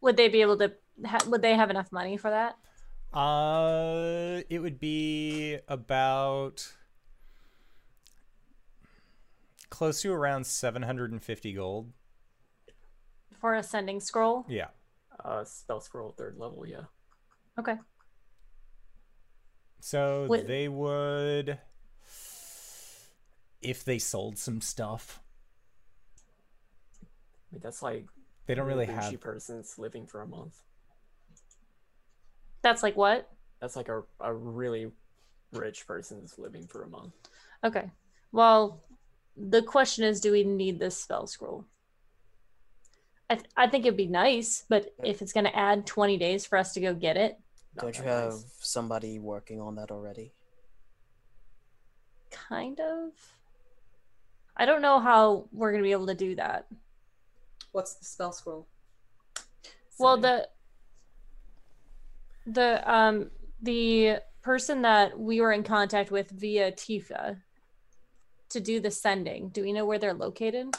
Would they be able to? Ha- would they have enough money for that? Uh, it would be about close to around 750 gold. For a sending scroll? Yeah. Uh, spell scroll third level, yeah. Okay. So Wait. they would if they sold some stuff. I mean, that's like They don't really bougie have persons living for a month. That's like what? That's like a, a really rich person's living for a month. Okay. Well, the question is do we need this spell scroll? I, th- I think it'd be nice, but if it's going to add 20 days for us to go get it, Don't you have nice. somebody working on that already? Kind of. I don't know how we're gonna be able to do that. What's the spell scroll? Well, the the um the person that we were in contact with via Tifa to do the sending. Do we know where they're located?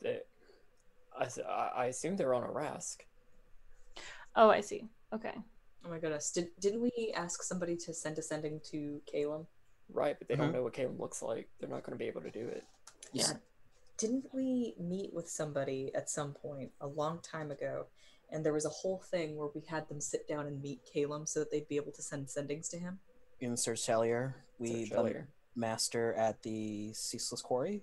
They- I, s- I- I assume they're on Arask. Oh, I see. Okay. Oh my goodness. Did, didn't we ask somebody to send a sending to Caleb? Right, but they Mhm. don't know what Caleb looks like. They're not going to be able to do it. Yeah. Didn't we meet with somebody at some point a long time ago? And there was a whole thing where we had them sit down and meet Caleb so that they'd be able to send sendings to him. In Search Hellier, we Search the master at the Ceaseless Quarry.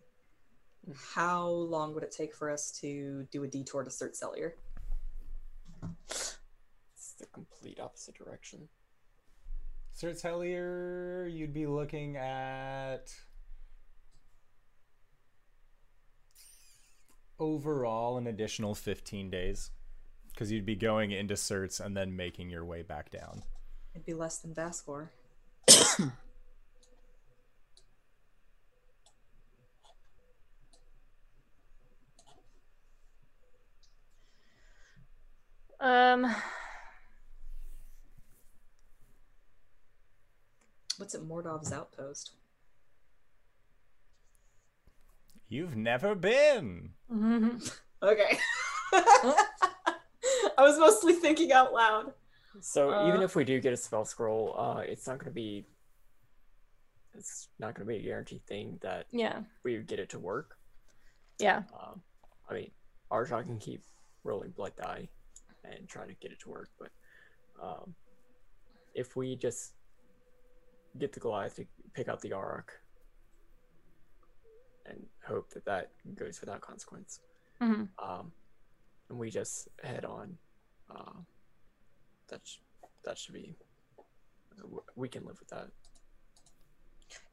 How long would it take for us to do a detour to Cert Cellier? It's the complete opposite direction. Sirts Hellier, you'd be looking at overall an additional 15 days because you'd be going into Certs and then making your way back down. It'd be less than Vascor. Um at Mordov's outpost? You've never been. Okay. I was mostly thinking out loud. So even Uh. if we do get a spell scroll, uh, it's not going to be. It's not going to be a guaranteed thing that yeah. we get it to work. Yeah. Um, I mean, Arjot can keep rolling blood die and try to get it to work, but um, if we just get the Goliath to pick out the Arak and hope that that goes without consequence, hmm um, and we just head on, uh, that sh- that should be. We can live with that.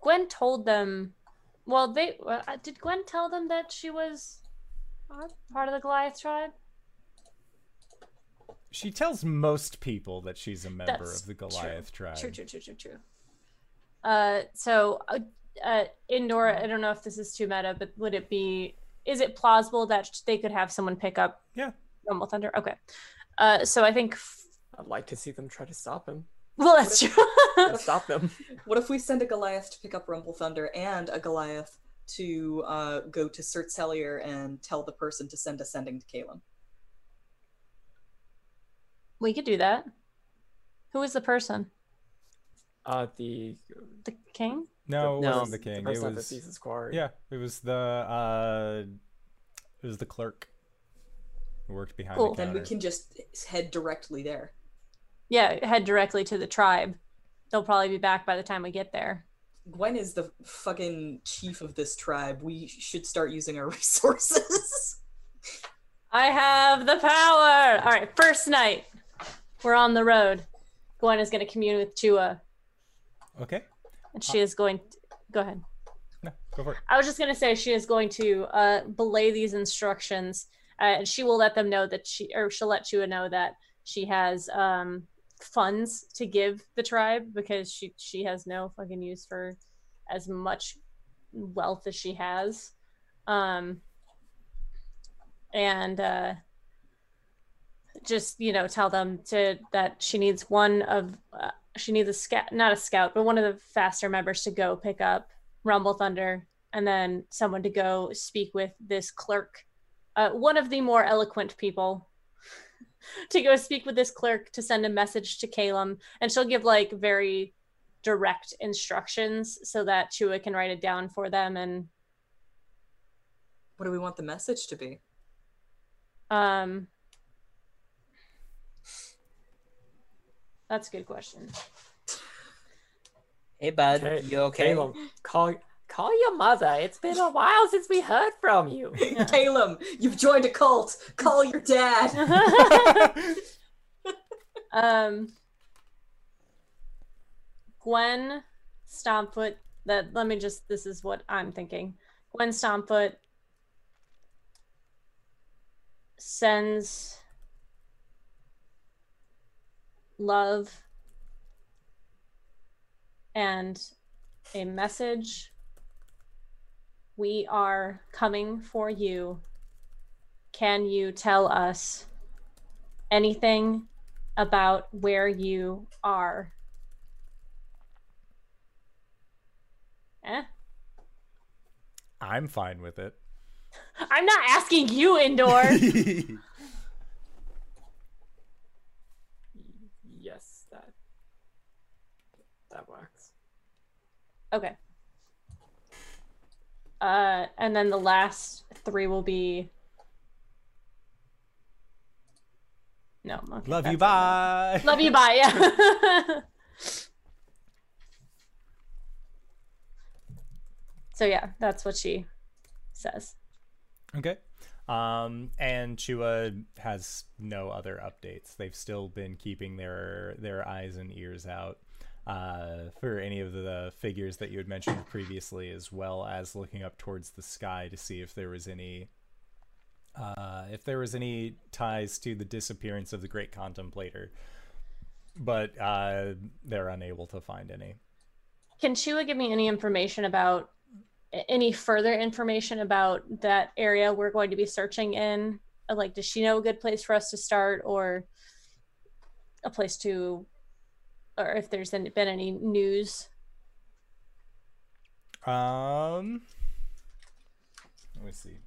Gwen told them well they uh, did Gwen tell them that she was uh, part of the Goliath tribe? She tells most people that she's a member That's of the true. Goliath tribe. True, true, true, true, true. Uh, so, uh, uh, indoor. I don't know if this is too meta, but would it be? Is it plausible that they could have someone pick up? Yeah. Rumble Thunder. Okay. Uh, so I think. I'd like to see them try to stop him. Well, that's true. stop them. What if we send a Goliath to pick up Rumble Thunder and a Goliath to uh, go to Cert Cellier and tell the person to send a sending to Caleb? we could do that. Who is the person? Uh, the The king? No, it No. wasn't the king. The It person at the was Caesar's quarry. yeah, it was the uh, it was the clerk who worked behind Cool. the Then we can just head directly there. Yeah, head directly to the tribe. They'll probably be back by the time we get there. Gwen is the fucking chief of this tribe. We should start using our resources. I have the power. All right, first night. We're on the road. Gwen is going to commune with Chua, Okay, and she is going. To, go ahead. no, go for it. I was just going to say she is going to uh, belay these instructions, uh, and she will let them know that she, or she'll let Chua know that she has um, funds to give the tribe because she she has no fucking use for as much wealth as she has, um, and uh, just you know tell them to that she needs one of uh, she needs a scout, not a scout, but one of the faster members to go pick up Rumble Thunder, and then someone to go speak with this clerk, uh, one of the more eloquent people, to go speak with this clerk to send a message to Calum, and she'll give like very direct instructions so that Chua can write it down for them, and what do we want the message to be? um, that's a good question. Hey, bud, Okay, you okay? Caleb, call call your mother. It's been a while since we heard from you. Caleb, you've joined a cult. Call your dad. um Gwen Stompfoot that let me just this is what I'm thinking. Gwen Stompfoot sends love and a message. We are coming for you. Can you tell us anything about where you are? Eh? I'm fine with it. I'm not asking you, Indoor. Yes, that that works. Okay. Uh, and then the last three will be. No. Okay, Love you. Bye. Love you. Bye. Yeah. so yeah, that's what she says. Okay. Um, and Chua has no other updates. They've still been keeping their their eyes and ears out uh, for any of the figures that you had mentioned previously, as well as looking up towards the sky to see if there was any uh, if there was any ties to the disappearance of the Great Contemplator. But uh, they're unable to find any. Can Chua give me any information about any further information about that area we're going to be searching in? Like, does she know a good place for us to start, or a place to, or if there's been any news? Um, let me see.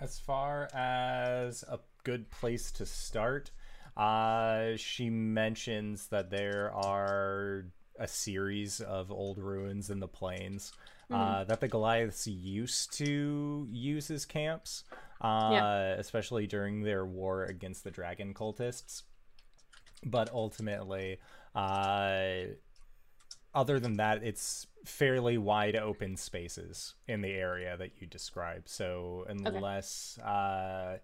As far as a good place to start, uh, she mentions that there are a series of old ruins in the plains uh, that the Goliaths used to use as camps, uh, Yeah. especially during their war against the dragon cultists. But ultimately, uh, other than that, it's fairly wide open spaces in the area that you describe. So unless uh,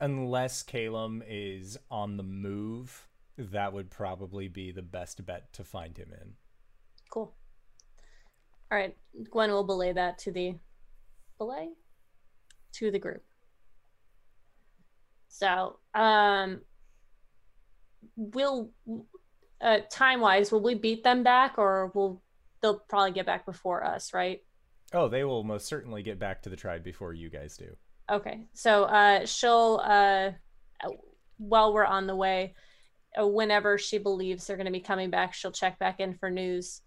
unless Calum is on the move, that would probably be the best bet to find him in. Cool. All right, Gwen will belay that to the belay to the group. So, um, will uh, time wise, will we beat them back, or will they'll probably get back before us, right? Oh, they will most certainly get back to the tribe before you guys do. Okay, so uh, she'll uh, while we're on the way, uh, whenever she believes they're going to be coming back, she'll check back in for news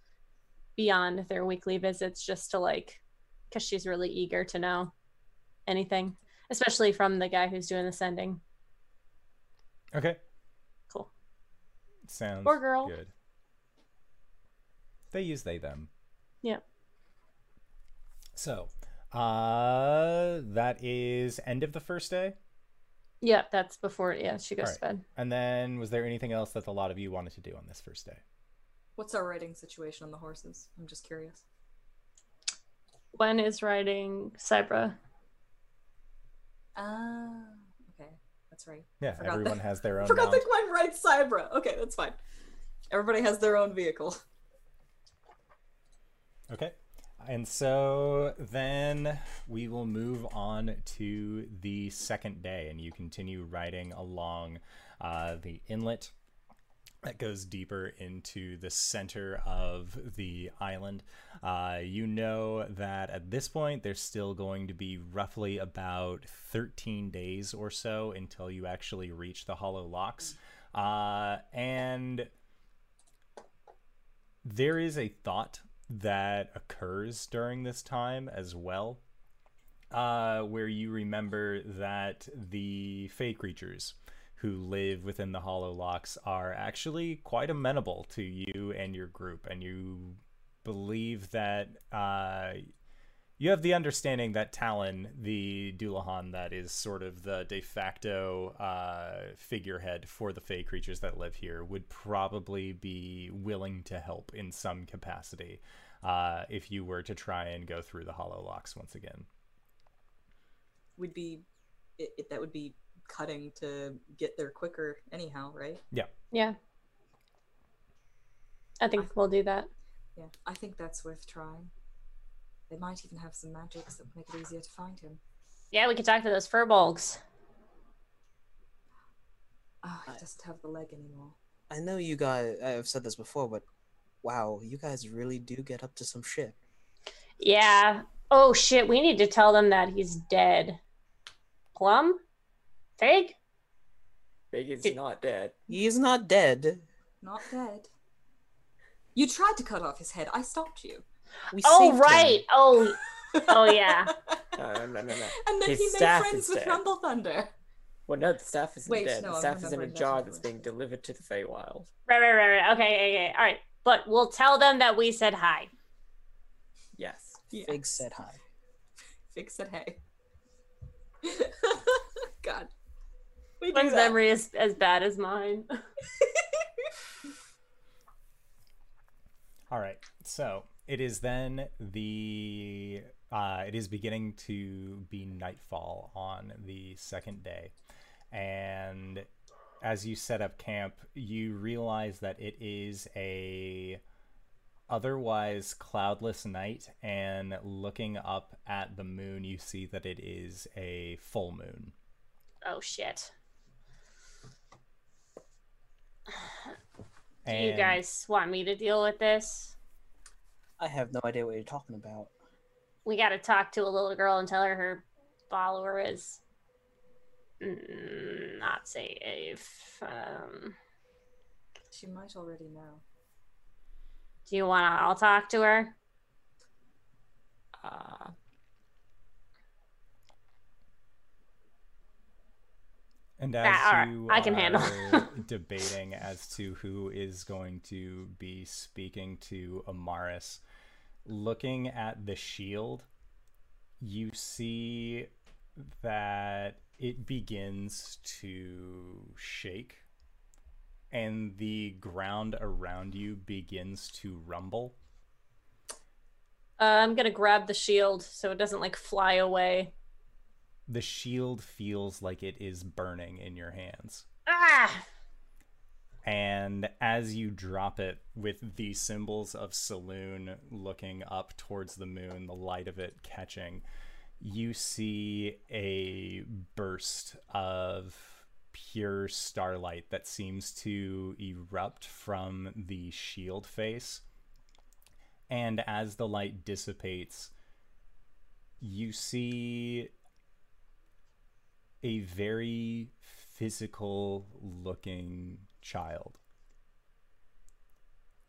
beyond their weekly visits, just to like, because she's really eager to know anything, especially from the guy who's doing the sending. Okay. Cool. Sounds Or girl. good. They use they them. Yeah. So, uh that is end of the first day. Yeah, that's before. Yeah, she goes All to bed. And then was there anything else that a lot of you wanted to do on this first day? What's our riding situation on the horses? I'm just curious. Gwen is riding Cybra. Ah, okay, that's right. Yeah, Forgot everyone that- has their own. I own forgot mount. that Gwen rides Cybra. Okay, that's fine. Everybody has their own vehicle. Okay. And so then we will move on to the second day, and you continue riding along uh, the inlet that goes deeper into the center of the island. Uh, you know that at this point, there's still going to be roughly about 13 days or so until you actually reach the Hollow Locks. Uh, and there is a thought that occurs during this time as well, uh, where you remember that the Fey creatures who live within the Hollow Locks are actually quite amenable to you and your group, and you believe that uh, you have the understanding that Talon, the Dullahan, that is sort of the de facto uh, figurehead for the Fey creatures that live here, would probably be willing to help in some capacity uh, if you were to try and go through the Hollow Locks once again. Would be it, it, that would be cutting to get there quicker anyhow, right? Yeah. Yeah. I think we'll do that. Yeah, I think that's worth trying. They might even have some magics that make it easier to find him. Yeah, we could talk to those furbolgs. Oh, ah, he doesn't have the leg anymore. I know you guys. I've said this before, but wow, you guys really do get up to some shit. Yeah. Oh shit, we need to tell them that he's dead. Plum? Fig? Big is It- not dead. He's not dead. Not dead. You tried to cut off his head. I stopped you. We Oh saved him. right. Oh oh yeah. No, no, no, no, no. And then His he made staff friends is with dead. Rumble Thunder. Well, no, the staff isn't Wait, dead. no, the staff is in a jar that's being delivered to the Feywild. Right, right, right, right. Okay, okay, okay. All right. But we'll tell them that we said hi. Yes. Fig said hi. Fig said hey. God. We do One's that. memory is as bad as mine. All right. So it is then the uh, it is beginning to be nightfall on the second day, and as you set up camp, you realize that it is a otherwise cloudless night, and looking up at the moon, you see that it is a full moon. Oh shit. Do And you guys want me to deal with this? I have no idea what you're talking about. We got to talk to a little girl and tell her her follower is mm, not safe. Um, She might already know. do you want to? I'll talk to her. Uh, And as right. you I can handle. are debating as to who is going to be speaking to Amaris, looking at the shield, you see that it begins to shake and the ground around you begins to rumble. Uh, I'm gonna grab the shield so it doesn't like fly away. The shield feels like it is burning in your hands. Ah! And as you drop it with the symbols of Selûne looking up towards the moon, the light of it catching, you see a burst of pure starlight that seems to erupt from the shield face. And as the light dissipates, you see a very physical looking child.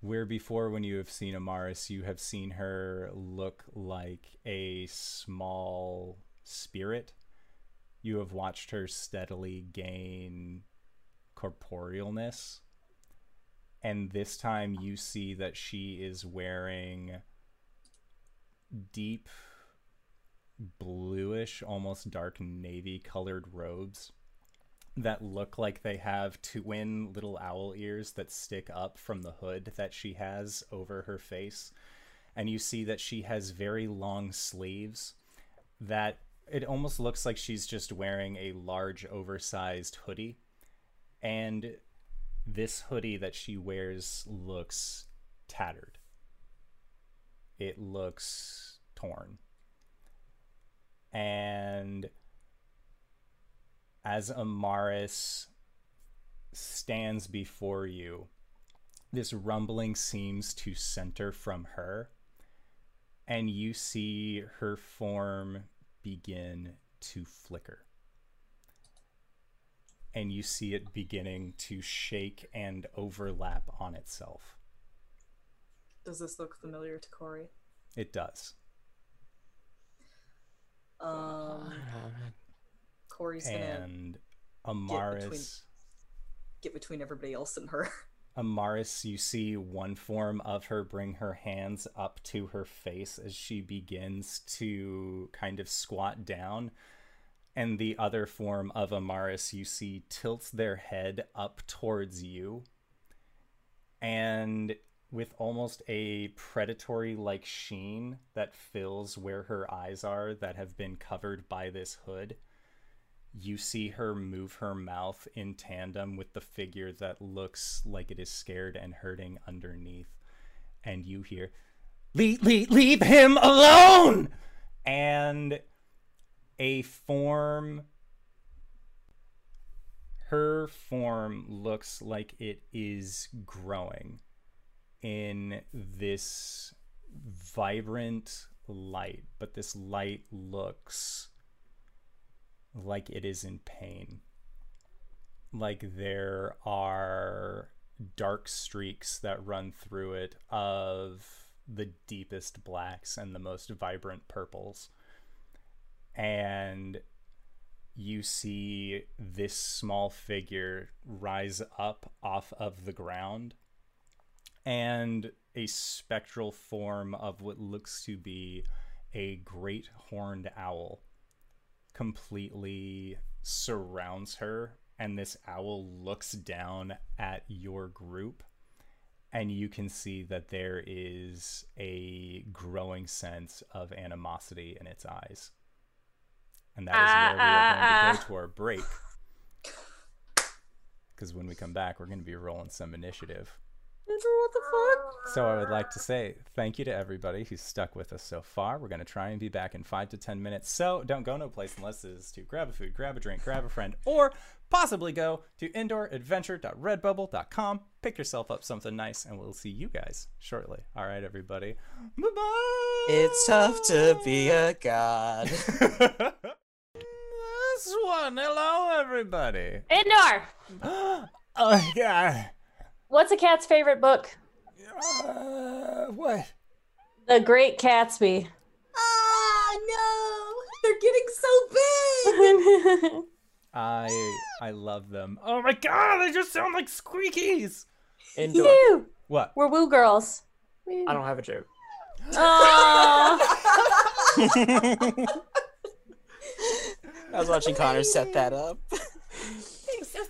Where before, when you have seen Amaris, you have seen her look like a small spirit. You have watched her steadily gain corporealness. And this time, you see that she is wearing deep bluish, almost dark navy colored robes that look like they have twin little owl ears that stick up from the hood that she has over her face. And you see that she has very long sleeves that it almost looks like she's just wearing a large, oversized hoodie. And this hoodie that she wears looks tattered. It looks torn and as Amaris stands before you, this rumbling seems to center from her, and you see her form begin to flicker. And you see it beginning to shake and overlap on itself. Does this look familiar to Corey? It does. Um, Corey's gonna And between- Amaris. get between everybody else and her. Amaris, you see one form of her bring her hands up to her face as she begins to kind of squat down. And the other form of Amaris, you see, tilts their head up towards you. And with almost a predatory like sheen that fills where her eyes are that have been covered by this hood, you see her move her mouth in tandem with the figure that looks like it is scared and hurting underneath. And you hear, leave, leave, leave him alone! And a form her form looks like it is growing in this vibrant light, but this light looks like it is in pain. Like there are dark streaks that run through it of the deepest blacks and the most vibrant purples. And you see this small figure rise up off of the ground and a spectral form of what looks to be a great horned owl completely surrounds her and this owl looks down at your group and you can see that there is a growing sense of animosity in its eyes and that is where we are going to go Ah, to our break. Because when we come back, we're going to be rolling some initiative. What the fuck? So I would like to say thank you to everybody who's stuck with us so far. We're going to try and be back in five to ten minutes. So don't go no place unless it is to grab a food, grab a drink, grab a friend, or possibly go to indooradventure.redbubble.com, pick yourself up something nice, and we'll see you guys shortly. All right, everybody. Bye bye. It's tough to be a god. this one. Hello, everybody. Indoor. oh, yeah. What's a cat's favorite book? Uh, what? The Great Gatsby. Ah, no! They're getting so big! I I love them. Oh my god, they just sound like squeakies. Indoor. Phew. What? We're woo girls. I don't have a joke. Aww. I was watching Connor set that up. They're so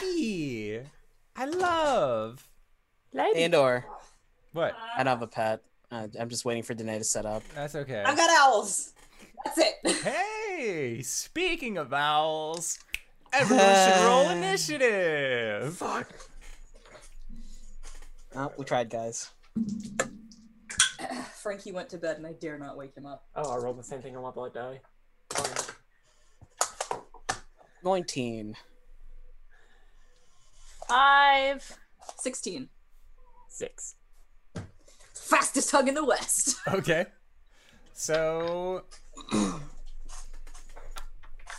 sneaky. I love. Lady. Andor. What? I don't have a pet. I'm just waiting for Danae to set up. That's okay. I've got owls. That's it. hey, speaking of owls, everyone should roll initiative. Fuck. Oh, we tried, guys. Frankie went to bed and I dare not wake him up. Oh, I rolled the same thing on my blood die. 19. Five. 16. Six. Fastest hug in the West. Okay. So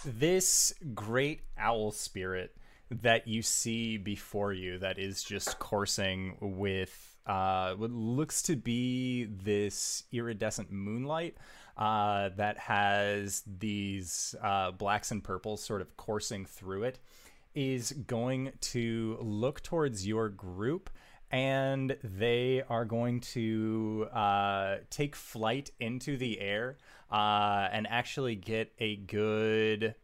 this great owl spirit that you see before you that is just coursing with uh, what looks to be this iridescent moonlight uh, that has these uh, blacks and purples sort of coursing through it is going to look towards your group and they are going to uh, take flight into the air uh, and actually get a good.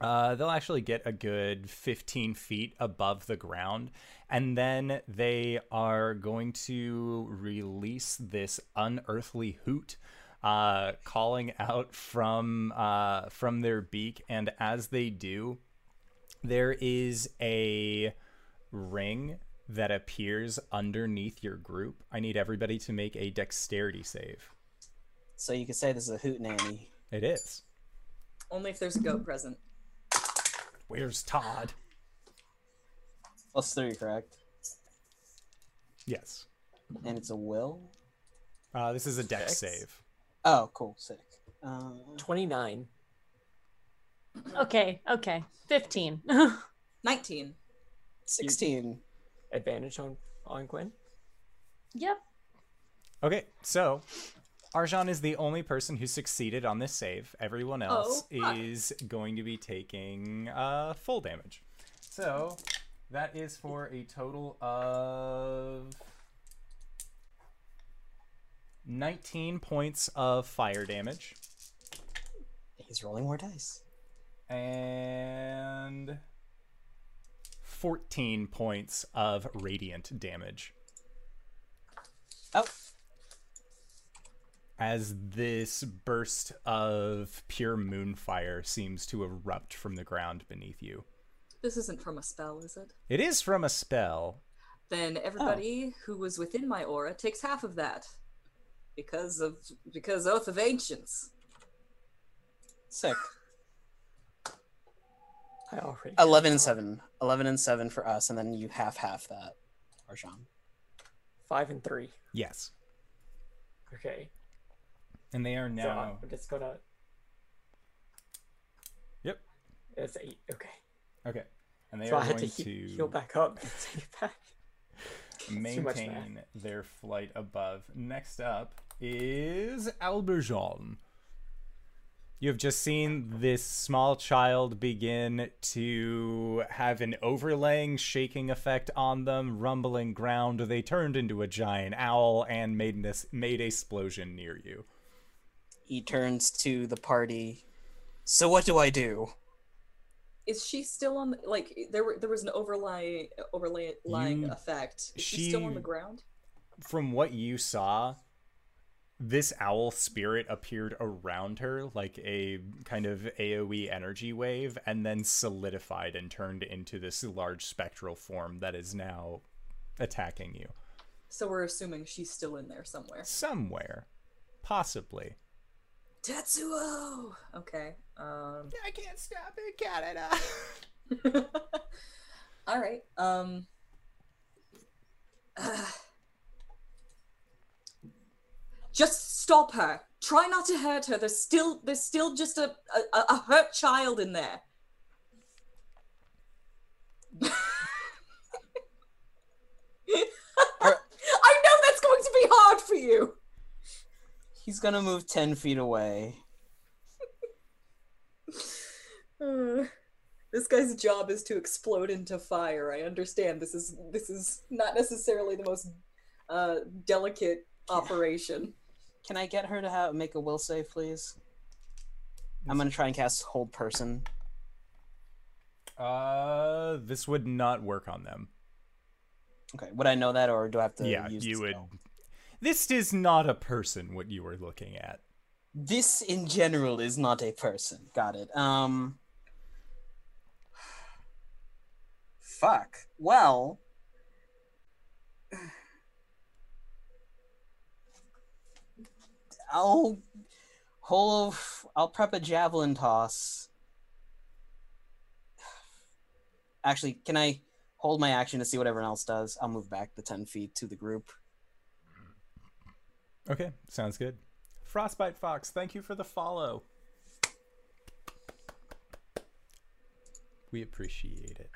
Uh, they'll actually get a good 15 feet above the ground, and then they are going to release this unearthly hoot, uh, calling out from uh, from their beak. And as they do, there is a ring that appears underneath your group. I need everybody to make a dexterity save. So you could say this is a hoot nanny. It is. Only if there's a goat present. Where's Todd? Plus three, correct? Yes. And it's a will? Uh, this is a dex Dex? save. Oh, cool. Sick. Uh, 29. Okay. Okay. Fifteen. 19. 16. Advantage on, on Gwen. yep. Okay, so Arjan is the only person who succeeded on this save. Everyone else Oh, is going to be taking uh, full damage. So that is for a total of 19 points of fire damage He's rolling more dice. And 14 points of radiant damage. Oh, as this burst of pure moonfire seems to erupt from the ground beneath you. This isn't from a spell, is it? It is from a spell. Then everybody who was within my aura takes half of that. Because of because Oath of Ancients. Sick. I already. 11 and 7. 11 and 7 for us, and then you half half that, Arjan. Five and three. Yes. Okay. And they are So now. I'm just gonna. Yep. It's eight. Okay. Okay. And they so I are had to going he- to heal back up and take back. too much math. maintain their flight above. Next up is Alberjon. You have just seen this small child begin to have an overlaying shaking effect on them, rumbling ground. They turned into a giant owl and made this made a explosion near you. He turns to the party. So what do I do? Is she still on? The, like there were there was an overlay overlay lying You- effect. Is she, still on the ground? From what you saw, this owl spirit appeared around her like a kind of AoE energy wave and then solidified and turned into this large spectral form that is now attacking you. So we're assuming she's still in there somewhere. Somewhere. Possibly. Tetsuo. Okay. Um. I can't stop it, Canada. All right. Um. just stop her. Try not to hurt her. There's still there's still just a a, a hurt child in there. I know that's going to be hard for you. He's gonna move 10 feet away. Uh, this guy's job is to explode into fire. I understand this is this is not necessarily the most uh, delicate operation. Can I get her to have make a will save, please? I'm gonna try and cast hold person. Uh this would not work on them. Okay, would I know that, or do I have to? yeah, use you would spell? This is not a person what you were looking at. This in general is not a person. Got it. Um. Fuck. Well. I'll hold. I'll prep a javelin toss. Actually, can I hold my action to see what everyone else does? I'll move back the ten feet to the group. Okay, sounds good. Frostbite Fox, thank you for the follow. We appreciate it.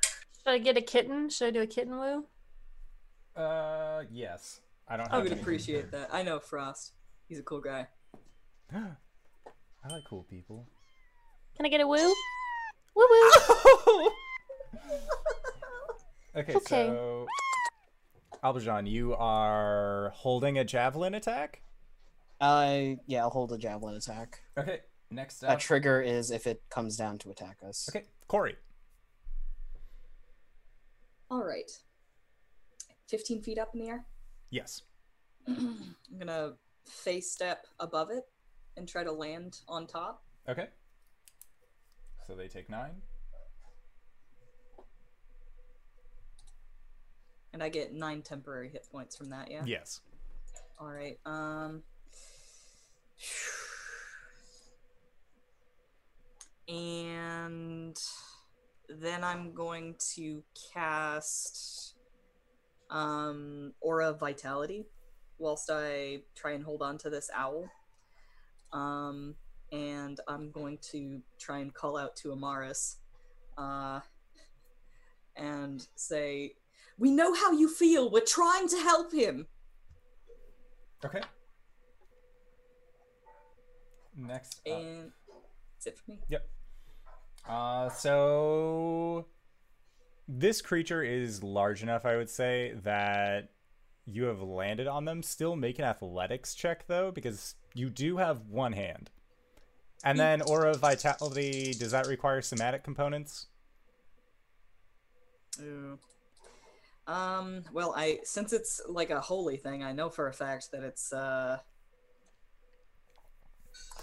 Should I get a kitten? Should I do a kitten woo? Uh, yes. I don't. I Have would anything appreciate that. I know Frost. He's a cool guy. I like cool people. Can I get a woo? Woo woo. Okay, Okay. so Alberjon, you are holding a javelin attack. Uh, yeah, I'll hold a javelin attack. Okay, next A trigger is if it comes down to attack us. okay, Corey. All right. 15 feet up in the air. Yes. I'm gonna face step above it and try to land on top. Okay. So they take nine. And I get nine temporary hit points from that, yeah? Yes. All right. Um. And then I'm going to cast um Aura of Vitality whilst I try and hold on to this owl. Um and I'm going to try and call out to Amaris uh and say, "We know how you feel. We're trying to help him." Okay. Next up. And that's it for me. Yep. Uh, so this creature is large enough, I would say, that you have landed on them. Still make an athletics check though, because you do have one hand. And then aura of vitality. Does that require somatic components? Ooh. Um, well, I since it's like a holy thing, I know for a fact that it's uh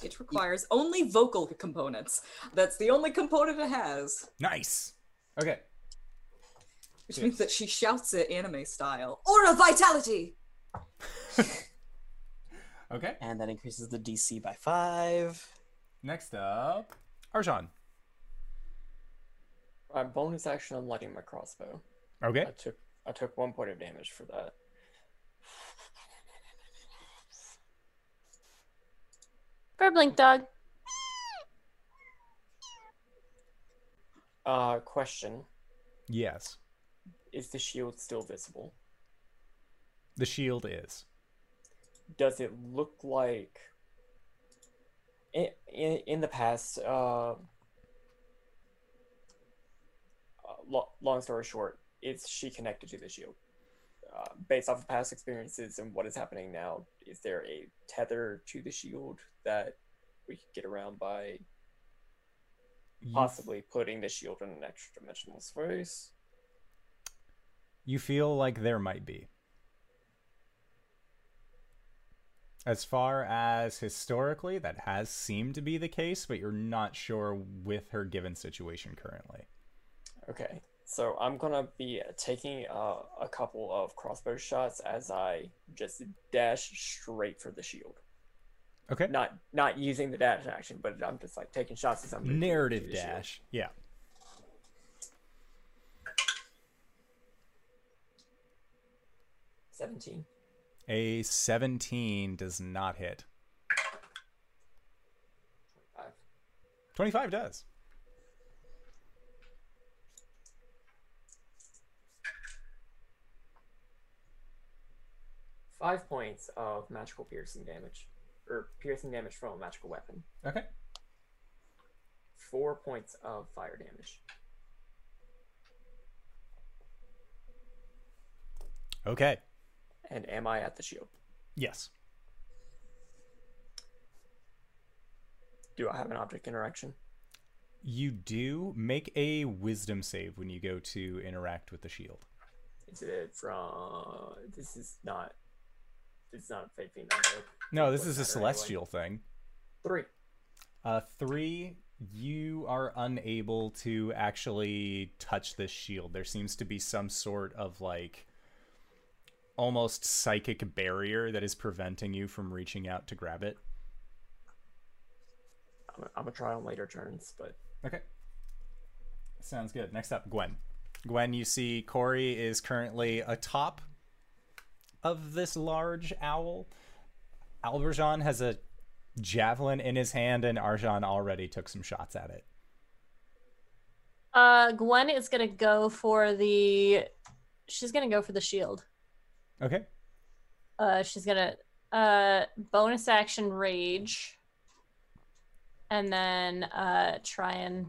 it requires only vocal components. That's the only component it has, Nice. Okay. Which Yes. means that she shouts it anime style. Aura vitality. Okay. And that increases the DC by five. Next up Arjan. My bonus action on lighting my crossbow. Okay. I took I took one point of damage for that. For Blink Dog. Uh, question: Yes. Is the shield still visible? The shield is. Does it look like? In in, in the past, uh, lo- long story short, is she connected to the shield? Uh, based off of past experiences and what is happening now, is there a tether to the shield that we could get around by possibly putting the shield in an extra dimensional space? You feel like there might be. As far as historically, that has seemed to be the case, but you're not sure with her given situation currently. Okay, so I'm gonna be taking uh, a couple of crossbow shots as I just dash straight for the shield. Okay. Not not using the dash action, but I'm just like taking shots as I'm Narrative dash. Yeah. Seventeen. A 17 does not hit. Five. 25 does. Five points of magical piercing damage, or piercing damage from a magical weapon. Okay. Four points of fire damage. Okay. And am I at the shield? Yes. Do I have an object interaction? You do make a wisdom save when you go to interact with the shield. Is it from? This is not. It's not a. I know. No, this is a matter anyway. celestial thing. Three. Uh, three, you are unable to actually touch this shield. There seems to be some sort of like almost psychic barrier that is preventing you from reaching out to grab it. I'm, I'm gonna try on later turns, but Okay. Sounds good. Next up, Gwen. Gwen, you see Corey is currently atop of this large owl. Alberjon has a javelin in his hand, and Arjan already took some shots at it. Uh, Gwen is gonna go for the. She's gonna go for the shield. Okay. Uh, she's gonna uh bonus action rage, and then uh try and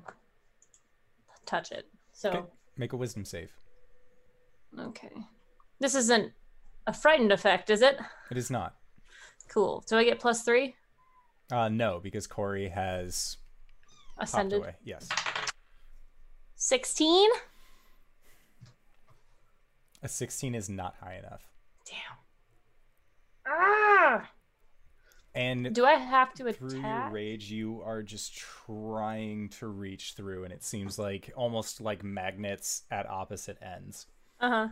touch it. So Okay. Make a wisdom save. okay, this isn't a frightened effect, is it? It is not. Cool. Do I get plus three? Uh, no, because Corey has Ascended. away. Yes. Sixteen. A 16 is not high enough. Damn. Ah! And Do I have to through your attack? rage, you are just trying to reach through, and it seems like almost like magnets at opposite ends. Uh-huh.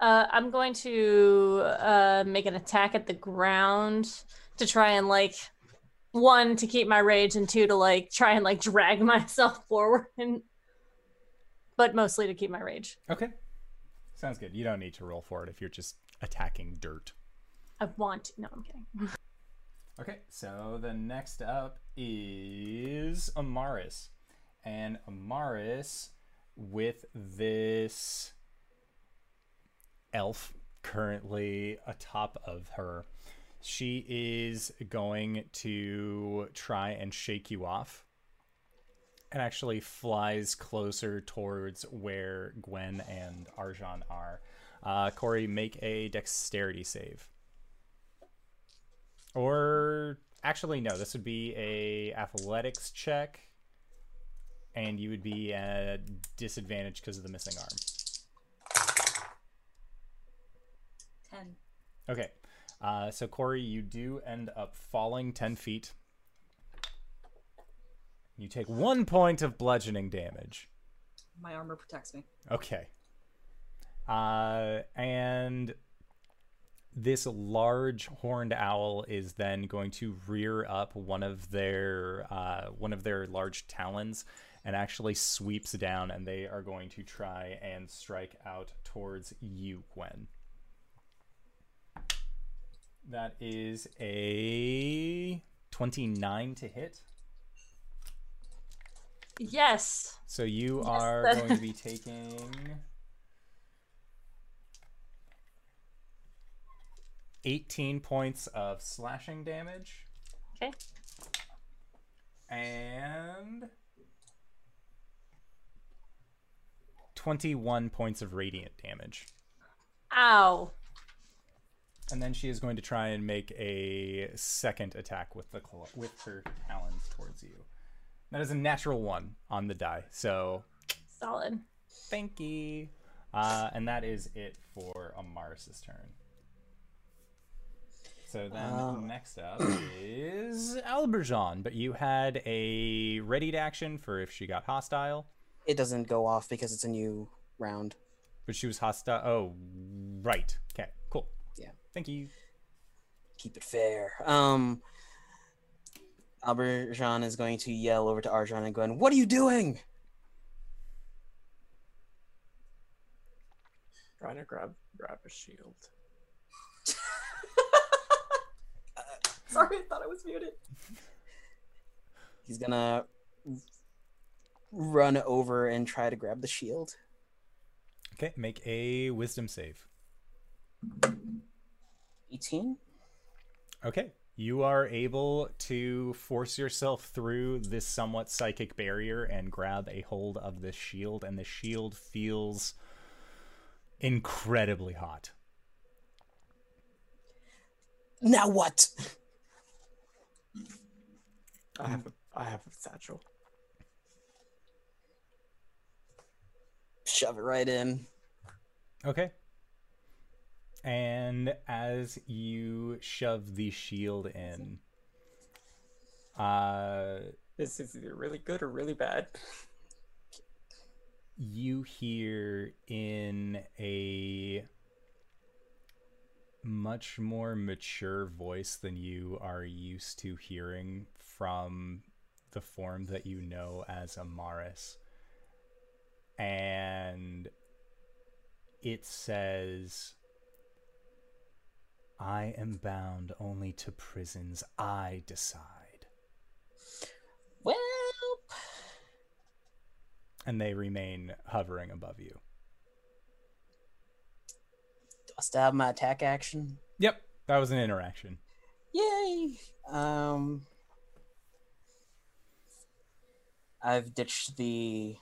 Uh I'm going to uh make an attack at the ground to try and like one to keep my rage and two to like try and like drag myself forward and but mostly to keep my rage. Okay. Sounds good. You don't need to roll for it if you're just attacking dirt. I want. No, I'm kidding. Okay, so the next up is Amaris. And Amaris, with this elf currently atop of her, she is going to try and shake you off. And actually flies closer towards where Gwen and Arjan are. Uh, Corey, make a dexterity save. Or actually, no. This would be a athletics check, and you would be at disadvantage because of the missing arm. Ten. Okay. Uh, so Corey, you do end up falling ten feet. You take one point of bludgeoning damage. My armor protects me. Okay. Uh, and this large horned owl is then going to rear up one of their uh, one of their large talons and actually sweeps down, and they are going to try and strike out towards you, Gwen. That is a 29 to hit. Yes. So you Yes. are going to be taking 18 points of slashing damage Okay. and 21 points of radiant damage. Ow. And then she is going to try and make a second attack with the cl- with her talons towards you. That is a natural one on the die. So Solid. Thank you. Uh, and that is it for Amaris's turn. So then Uh. next up is Alberjon, but you had a readied action for if she got hostile, It doesn't go off because it's a new round. but she was hostile. Oh, right. Okay, cool. Yeah. Thank you. Keep it fair. Um, Albert Jean is going to yell over to Arjan and going, "What are you doing?" Trying to grab grab a shield. Sorry, I thought I was muted. He's gonna run over and try to grab the shield. Okay, make a wisdom save. 18. Okay. You are able to force yourself through this somewhat psychic barrier and grab a hold of this shield, and the shield feels incredibly hot. Now what? I have a I have a satchel. Shove it right in. Okay. And as you shove the shield in, uh, This is either really good or really bad. you hear in a much more mature voice than you are used to hearing from the form that you know as Amaris. And it says, I am bound only to prisons I decide. Well, And they remain hovering above you. I still have my attack action? Yep, that was an interaction. Yay! Um, I've ditched the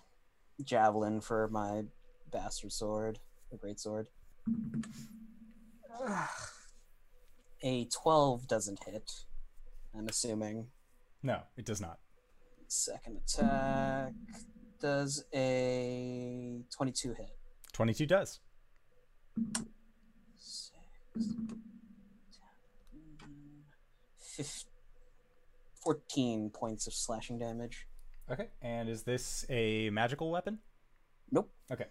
javelin for my bastard sword, the great sword. A twelve doesn't hit. I'm assuming. No, it does not. Second attack does a twenty-two hit. 22 does. Six, 15, 14 points of slashing damage. Okay, and is this a magical weapon? Nope. Okay.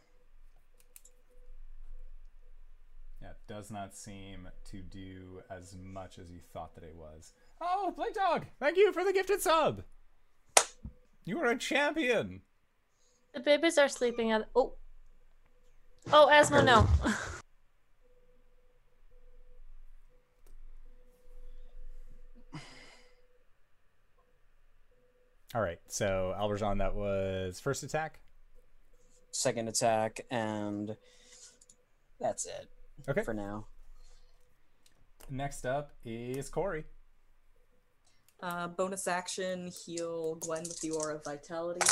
Yeah, it does not seem to do as much as you thought that it was. Oh, Blake Dog, thank you for the gifted sub. You are a champion. The babies are sleeping on. Oh. Oh, Asmo, no. All right, so Alberjon, that was first attack. Second attack, and that's it Okay. for now. Next up is Corey. Uh, bonus action, heal Gwen with the aura of vitality.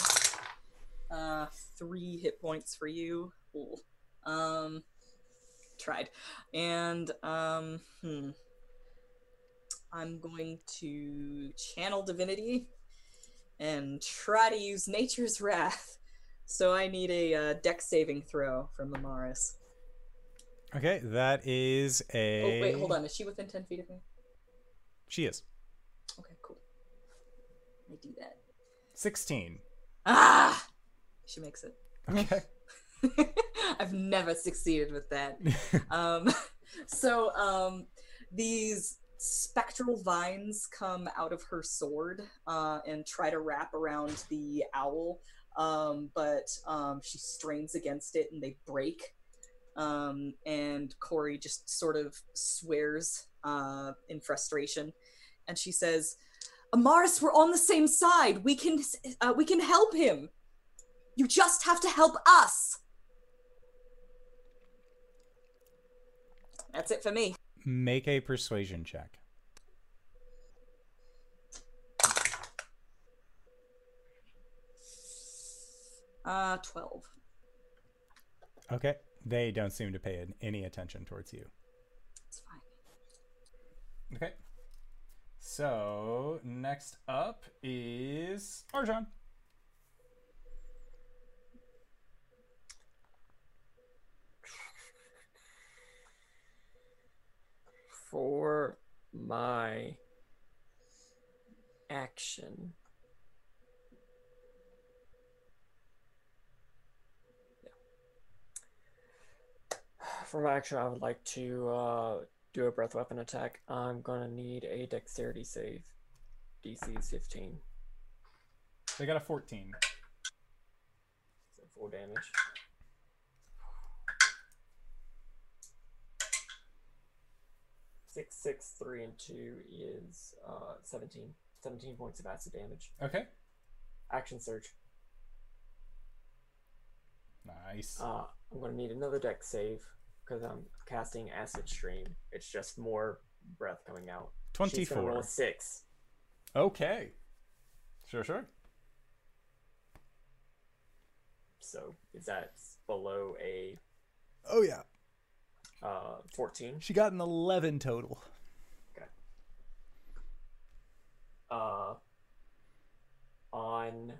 Uh, three hit points for you. Ooh. Um, tried. And um, hmm. I'm going to channel divinity and try to use nature's wrath. So I need a uh, deck saving throw from Amaris. Okay, that is a. Oh wait, hold on. Is she within ten feet of me? She is Okay, cool. I do that. 16. Ah, she makes it. Okay. I've never succeeded with that. Um, So, um, these spectral vines come out of her sword uh, and try to wrap around the owl, um, but um, she strains against it and they break. Um, and Corey just sort of swears uh, in frustration, and she says, "Amaris, we're on the same side. We can uh, we can help him. You just have to help us." That's it for me. Make a persuasion check. Uh, 12. Okay. They don't seem to pay any attention towards you. It's fine. Okay. So next up is Arjan. For my action. Yeah. For my action, I would like to uh, do a breath weapon attack. I'm gonna need a dexterity save. DC is 15. They got a 14. So full damage. Six, six, three, and two is uh, 17. 17 points of acid damage. Okay. Action surge. Nice. Uh, I'm gonna need another deck save because I'm casting acid stream. It's just more breath coming out. She's gonna roll 24. a six. Okay. Sure, sure. So is that below a Oh yeah. Uh, 14? She got an 11 total. Okay. uh, on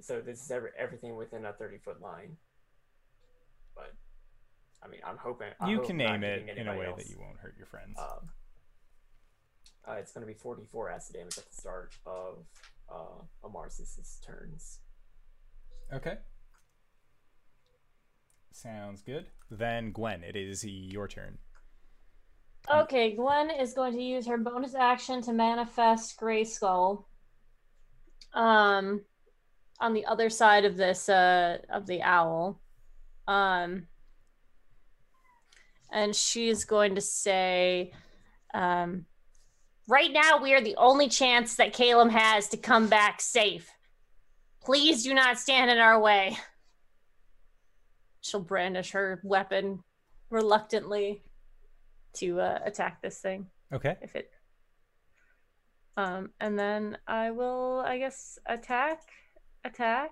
so this is every, everything within a 30 foot line but i mean i'm hoping I you hope can name it in a way anybody that you won't hurt your friends. um, uh, it's going to be 44 acid damage at the start of uh Amaris's turns Okay. Sounds good. Then Gwen, it is your turn. Okay, Gwen is going to use her bonus action to manifest Gray Skull. Um, on the other side of this, uh, of the owl. Um, and she's going to say, um, right now we are the only chance that Caleb has to come back safe. Please do not stand in our way. She'll brandish her weapon reluctantly to uh, attack this thing. Okay. if it um and then i will i guess attack attack.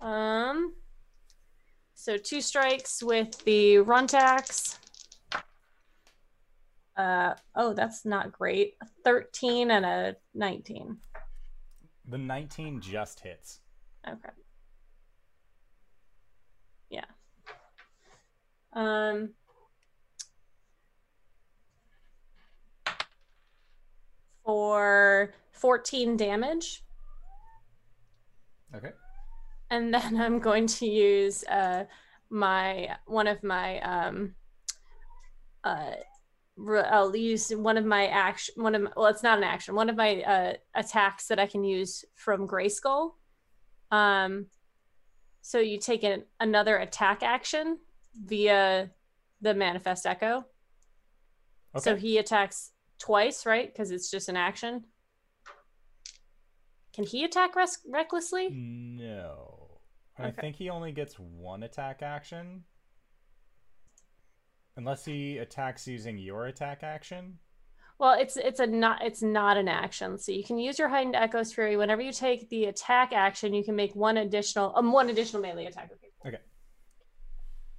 Um so two strikes with the runtax uh oh that's not great. 13 and a 19 The 19 just hits. okay yeah um for 14 damage Okay. and then I'm going to use uh, my one of my um, uh, I'll use one of my action one of my, well it's not an action one of my uh, attacks that I can use from Grayskull. Um, so you take an, another attack action via the manifest echo. So he attacks twice, right? Because it's just an action. Can he attack res- recklessly? No. I think he only gets one attack action. Unless he attacks using your attack action. Well, it's it's a not it's not an action. So you can use your heightened echoes fury whenever you take the attack action. You can make one additional um one additional melee attack. Okay.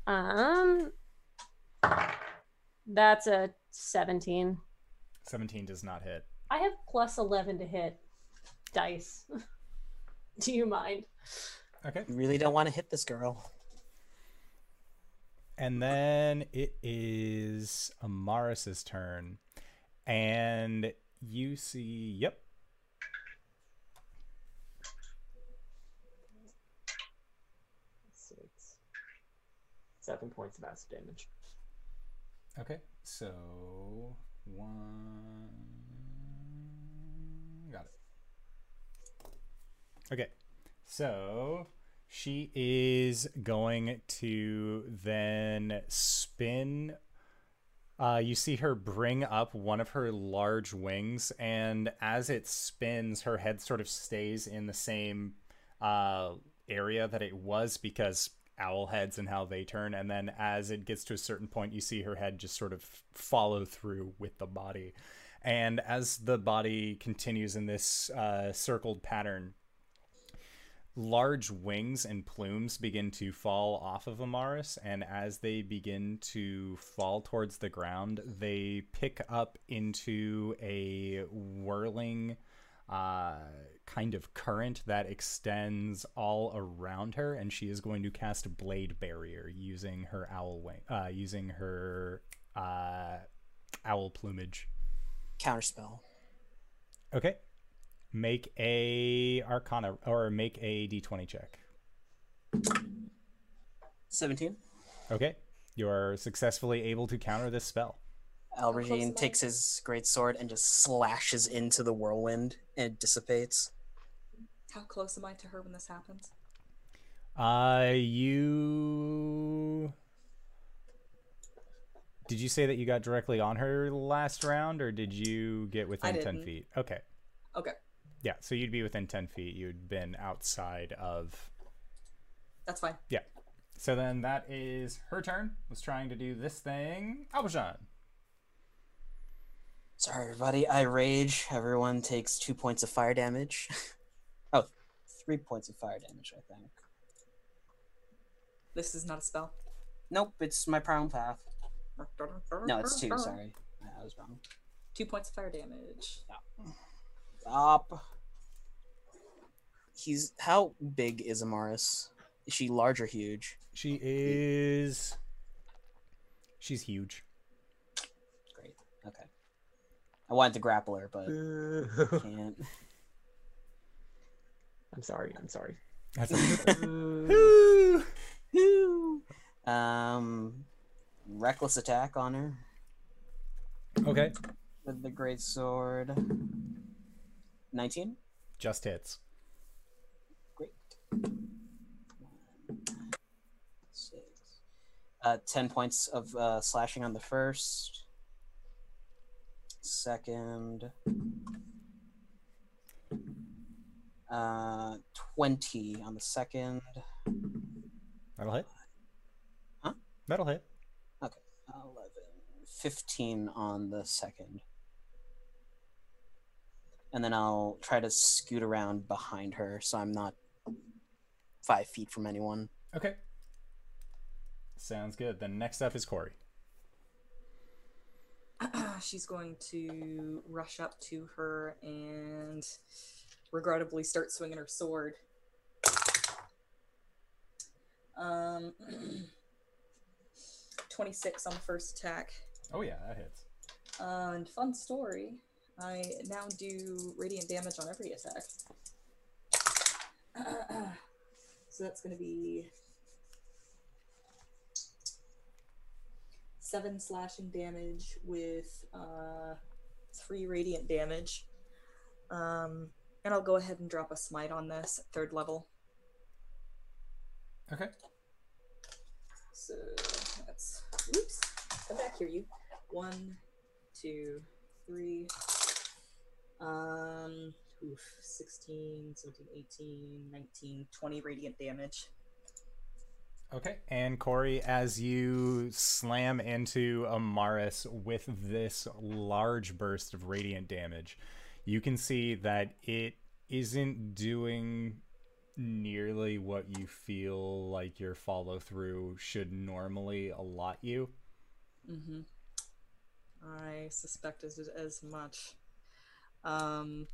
Cool. Okay. Um, that's a seventeen. 17 does not hit. I have plus eleven to hit dice. Do you mind? Okay. You really don't want to hit this girl. And then it is Amaris's turn. And you see, yep. Six. Seven points of acid damage. Okay, so one. Got it. Okay, so she is going to then spin. Uh, you see her bring up one of her large wings, and as it spins, her head sort of stays in the same uh, area that it was because owl heads and how they turn. And then as it gets to a certain point, you see her head just sort of follow through with the body. And as the body continues in this uh, circled pattern, large wings and plumes begin to fall off of Amaris, and as they begin to fall towards the ground, they pick up into a whirling uh, kind of current that extends all around her, and she is going to cast Blade Barrier using her owl wing, uh, using her uh, owl plumage. Counterspell. Okay. Make a Arcana or make a D20 check. 17. Okay. You are successfully able to counter this spell. Close am Alberjon takes his great sword and just slashes into the whirlwind and it dissipates. How close am I to her when this happens? Uh, you. Did you say that you got directly on her last round, or did you get within 10 feet? Okay. Okay, Yeah, so you'd be within 10 feet. You'd been outside of. that's fine. Yeah. So then that is her turn. Was trying to do this thing. Alberjon. Sorry, everybody. I rage. Everyone takes two points of fire damage. oh, three points of fire damage, I think. This is not a spell. Nope, it's my prone path. No, it's two. Sorry, I was wrong. Two points of fire damage. Stop. He's how big is Amaris? Is she large or huge? She is. She's huge. Great. Okay. I wanted to grapple her, but I can't. I'm sorry. I'm sorry. That's um, reckless attack on her okay. with the great sword. Nineteen. Just hits. Great. Six. Uh, ten points of uh, slashing on the first. Second. Uh, twenty on the second. That'll hit. Huh? That'll hit. 11, 15 on the second. And then I'll try to scoot around behind her so I'm not five feet from anyone. Okay. Sounds good. Then next up is Corey. She's going to rush up to her and regrettably start swinging her sword. Um, 26 on the first attack. Oh yeah, that hits. Uh, and fun story, I now do radiant damage on every attack. so that's going to be seven slashing damage with uh, three radiant damage. Um, and I'll go ahead and drop a smite on this at third level. Okay. So that's oops. Come back here, you. One, two, three. Um, oof, 16, 17, 18, 19, 20 radiant damage. Okay. And Corey, as you slam into Amaris with this large burst of radiant damage, you can see that it isn't doing nearly what you feel like your follow through should normally allot you. Mm-hmm. I suspect as as much. Um,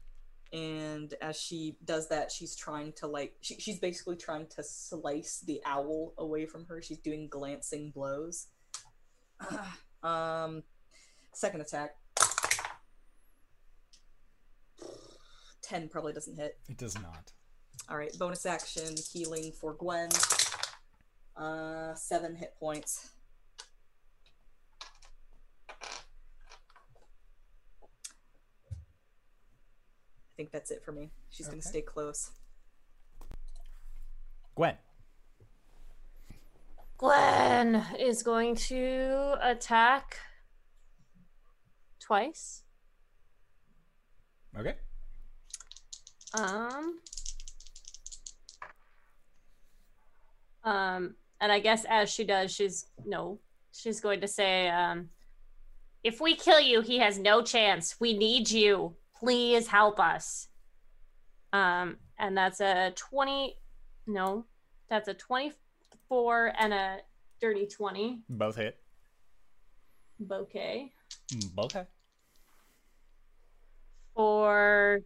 and as she does that, she's trying to like she, she's basically trying to slice the owl away from her. She's doing glancing blows. um, second attack. Ten probably doesn't hit. It does not. All right, bonus action healing for Gwen. Uh, seven hit points. Think that's it for me. She's gonna stay close. Gwen. Gwen is going to attack twice. Okay. Um. Um, and I guess as she does, she's no, she's going to say, um, if we kill you, he has no chance. We need you. Please help us. Um, and that's a 20, no, that's a 24 and a dirty 20 Both hit. bouquet Okay. for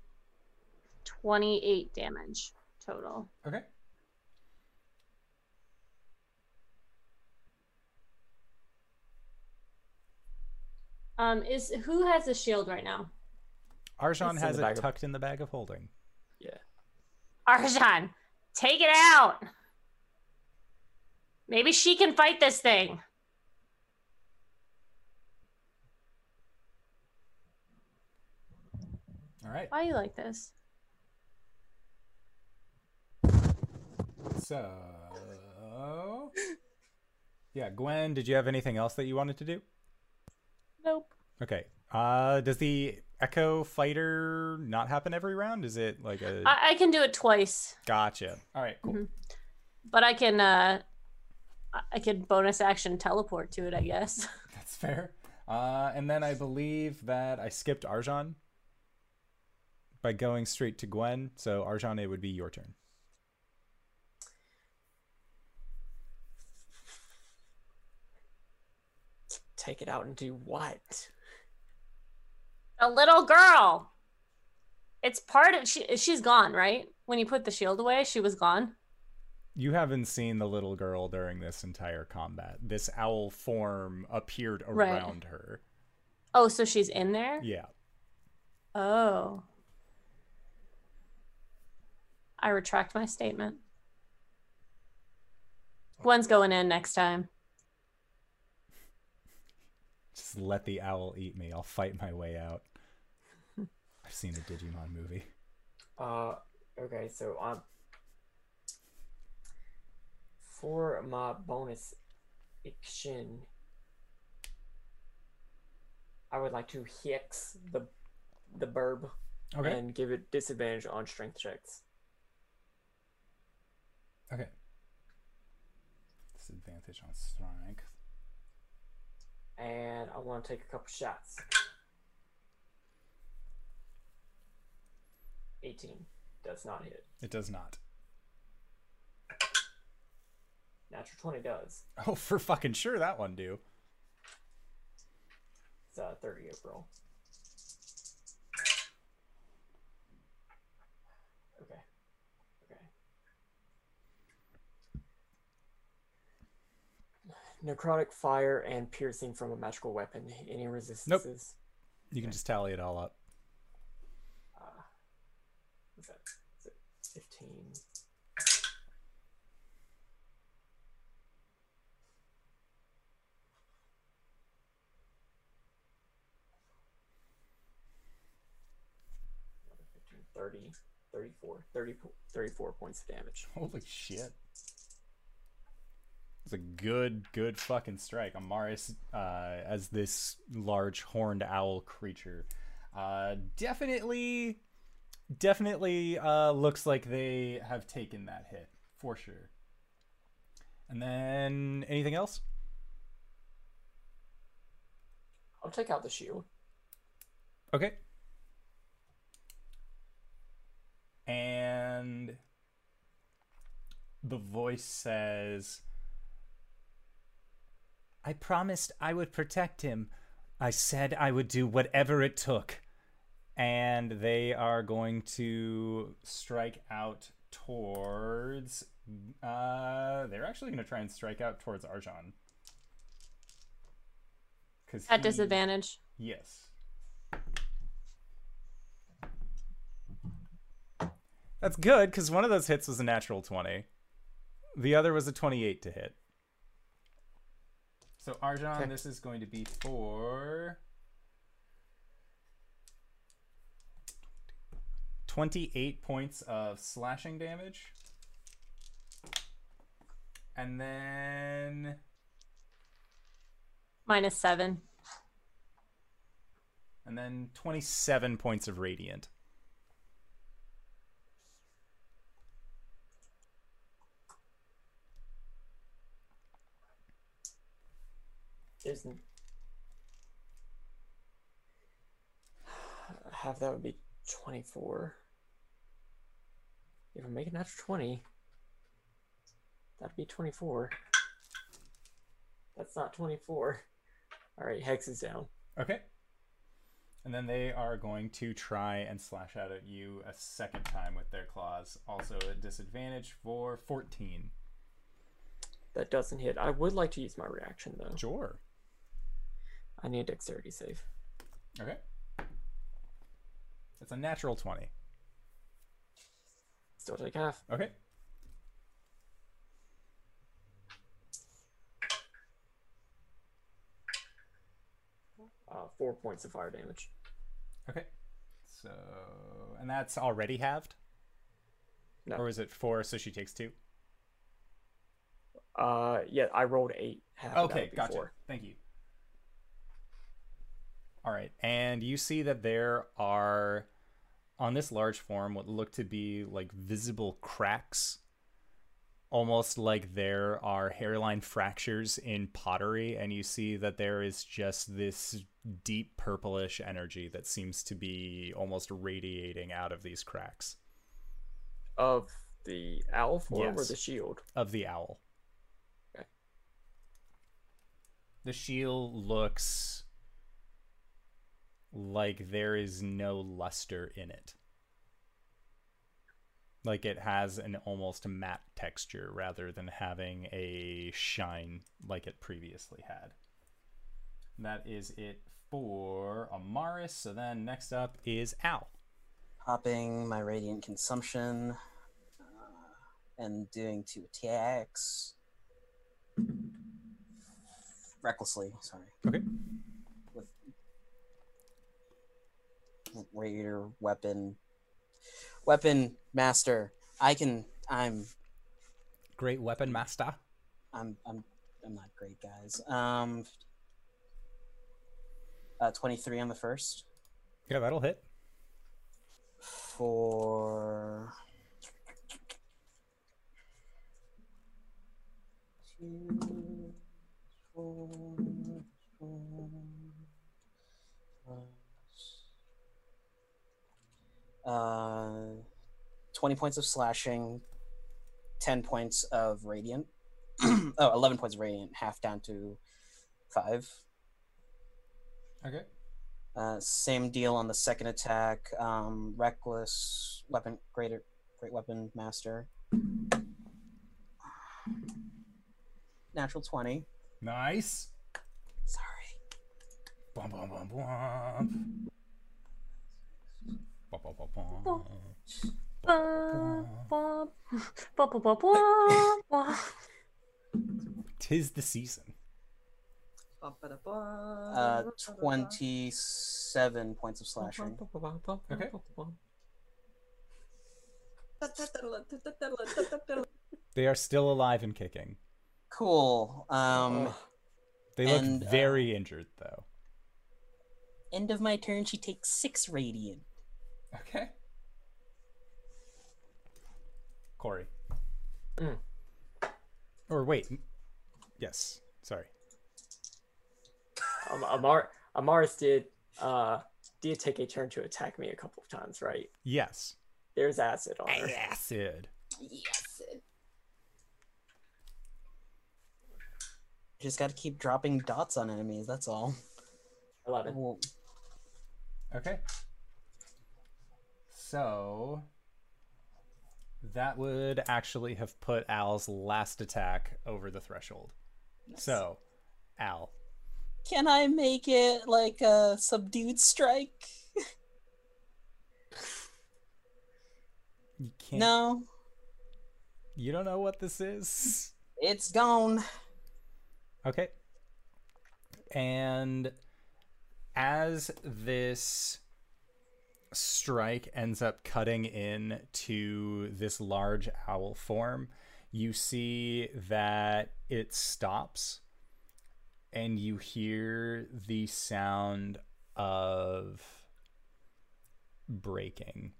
28 damage total. Okay. Um, is who has a shield right now? Arjan It's has it bag of- tucked in the bag of holding. Yeah. Arjan, take it out. Maybe she can fight this thing. All right. Why are you like this? So, yeah, Gwen, did you have anything else that you wanted to do? Nope. Okay. Uh, does the Echo Fighter not happen every round? Is it like a I, I can do it twice, gotcha? All right, cool. Mhm. but I can uh, I- I can bonus action teleport to it. I guess. That's fair. Uh, and then I believe that I skipped Arjan by going straight to Gwen. So Arjan, it would be your turn. Take it out and do what? A little girl. It's part of she. She's gone, right? When you put the shield away, she was gone. You haven't seen the little girl during this entire combat. This owl form appeared Right. around her. Oh, so she's in there. Yeah. Oh. I retract my statement. Gwen's going in next time. Just let the owl eat me. I'll fight my way out. I've seen the Digimon movie. Uh, okay, so um, for my bonus action, I would like to hex the the burb Okay. and give it disadvantage on strength checks. Okay. Disadvantage on strength. And I want to take a couple shots. 18 does not hit. It does not. Natural 20 does. Oh, for fucking sure that one do. It's uh, 30 April. Okay. Okay. Necrotic fire and piercing from a magical weapon. Any resistances? Nope. You can just tally it all up. Uh, what's that? Is it 15? Another 15, 30, 34, 30, 34 points of damage. Holy shit. It's a good, good fucking strike. Amaris, uh, as this large horned owl creature, uh, definitely, definitely uh, looks like they have taken that hit for sure. And then anything else? I'll take out the shield. Okay. And the voice says, I promised I would protect him. I said I would do whatever it took. And they are going to strike out towards. Uh, they're actually going to try and strike out towards Arjan. Cause At he- disadvantage. Yes. That's good because one of those hits was a natural 20. The other was a 28 to hit. So, Arjan, Okay. this is going to be for 28 points of slashing damage. And then Minus seven. and then 27 points of radiant. There's n- half that would be 24. If I make it natural 20, that'd be 24. That's not 24. All right, Hex is down. Okay. And then they are going to try and slash out at you a second time with their claws. Also at disadvantage for 14. That doesn't hit. I would like to use my reaction though. Sure. I need a dexterity save. Okay. It's a natural 20. Still take half. Okay. Uh, four points of fire damage. Okay. So, and that's already halved? No. Or is it four, so she takes two? Uh, yeah, I rolled eight. Half Okay, gotcha. four. Thank you. All right, and you see that there are on this large form what look to be like visible cracks, almost like there are hairline fractures in pottery, and you see that there is just this deep purplish energy that seems to be almost radiating out of these cracks Of the owl form or the shield? of the owl. Okay. The shield looks like there is no luster in it. Like it has an almost matte texture rather than having a shine like it previously had. That is it for Amaris. So then next up is Al. Popping my radiant consumption uh, and doing two attacks. Recklessly, sorry. Okay. With raider weapon. Weapon master. I can. I'm. Great weapon master. I'm. I'm. I'm not great, guys. Um. Uh, 23 on the first. Yeah, that'll hit. for two, four, four, plus, uh, 20 points of slashing, 10 points of radiant. oh, 11 points of radiant, half down to 5. Okay. Uh, same deal on the second attack. Um, reckless weapon, greater, great weapon master. Natural twenty. Nice. Sorry. Bum, bum, bum, bum. Tis the season. Uh, twenty-seven points of slashing. Okay. They are still alive and kicking. Cool. Um, They look And, uh, very injured, though. end of my turn. She takes six radiant. Okay. Corey. Mm. Or wait. Yes. Sorry. Um, Amar Amaris did uh did take a turn to attack me a couple of times, right? Yes. There's acid on her. Acid. Yes. Just got to keep dropping dots on enemies. That's all. Eleven. Well, Okay. So that would actually have put Al's last attack over the threshold. So, Al, Can I make it like a subdued strike? you can't. No, You don't know what this is. it's gone. Okay. And as this strike ends up cutting in to this large owl form, you see that it stops and you hear the sound of breaking.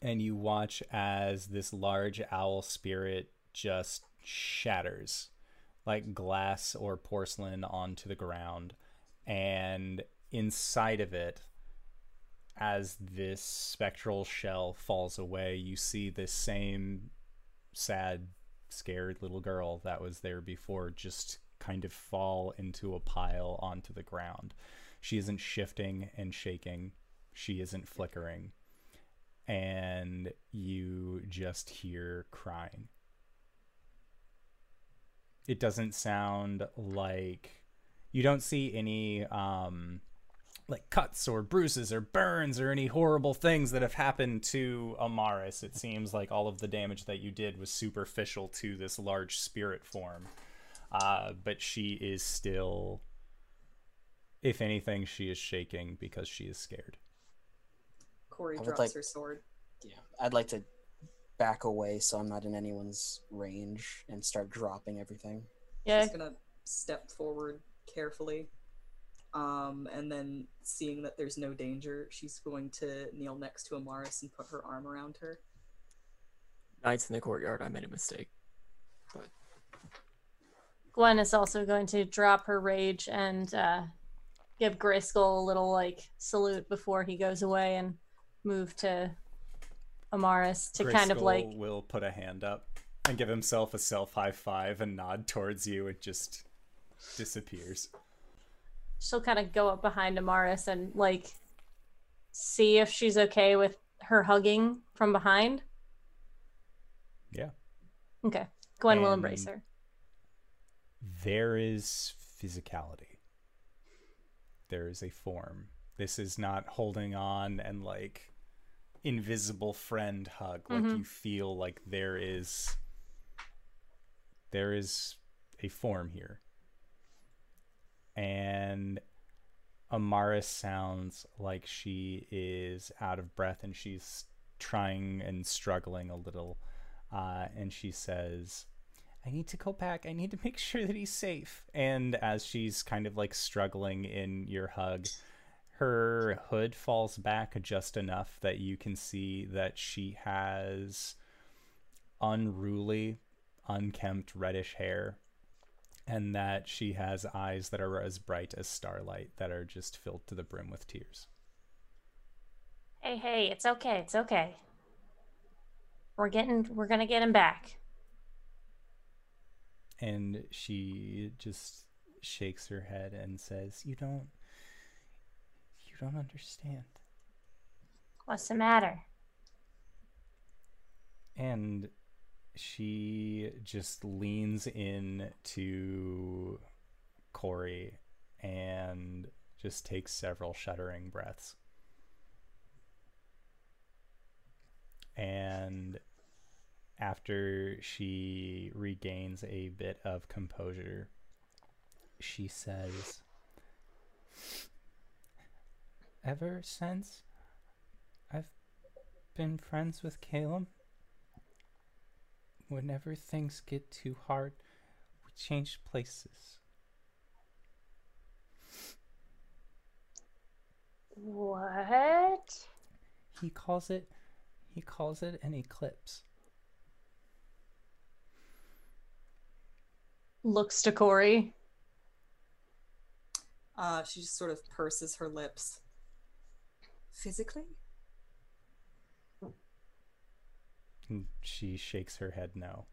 And you watch as this large owl spirit just shatters like glass or porcelain onto the ground. And inside of it, as this spectral shell falls away, you see this same sad, scared little girl that was there before just kind of fall into a pile onto the ground. She isn't shifting and shaking, she isn't flickering. And you just hear crying. It doesn't sound like you don't see any um, like cuts or bruises or burns or any horrible things that have happened to Amaris. It seems like all of the damage that you did was superficial to this large spirit form. Uh, but she is still, if anything, she is shaking because she is scared. Corey drops like- her sword. Yeah, I'd like to back away so I'm not in anyone's range and start dropping everything. Yeah. She's gonna step forward carefully. Um, and then seeing that there's no danger, she's going to kneel next to Amaris and put her arm around her. Knights in the courtyard, I made a mistake. But Gwen is also going to drop her rage and uh, give Grayskull a little like salute before he goes away and move to Amaris to kind of like will put a hand up and give himself a self high five and nod towards you. It just disappears. She'll kind of go up behind Amaris and like see if she's okay with her hugging from behind. Yeah. Okay. Gwen will embrace her. There is physicality. There is a form. This is not holding on and like invisible friend hug. Like Mhm. you feel like there is there is a form here. And Amaris sounds like she is out of breath and she's trying and struggling a little. Uh, and she says, I need to go back. I need to make sure that he's safe. And as she's kind of like struggling in your hug, her hood falls back just enough that you can see that she has unruly, unkempt reddish hair, and that she has eyes that are as bright as starlight that are just filled to the brim with tears. Hey, hey, it's okay. It's okay. We're getting, we're gonna get him back. And she just shakes her head and says, "You don't you don't understand." What's the matter? and she just leans in to Corey and just takes several shuddering breaths. And after she regains a bit of composure, she says, Ever since I've been friends with Caleb, whenever things get too hard, we change places. What? He calls it he calls it an eclipse. Looks to Corey. Uh, she just sort of purses her lips. Physically? And she shakes her head no.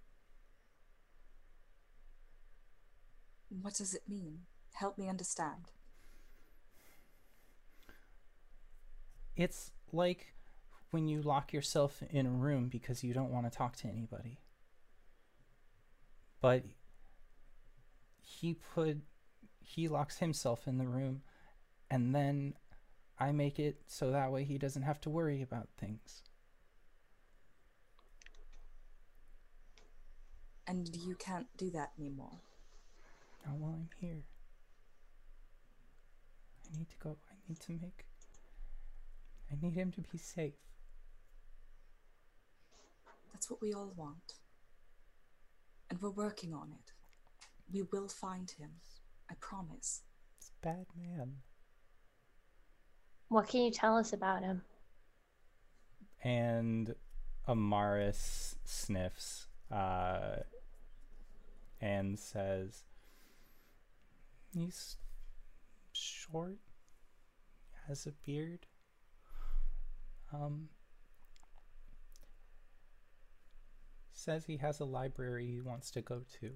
What does it mean? Help me understand. It's like when you lock yourself in a room because you don't want to talk to anybody. But he put he locks himself in the room and then I make it so that way he doesn't have to worry about things. And you can't do that anymore. Not while I'm here. I need to go. I need to make. I need him to be safe. That's what we all want. And we're working on it. We will find him. I promise. It's a bad man. What can you tell us about him? And Amaris sniffs uh, and says, He's short, has a beard. Um, says he has a library he wants to go to.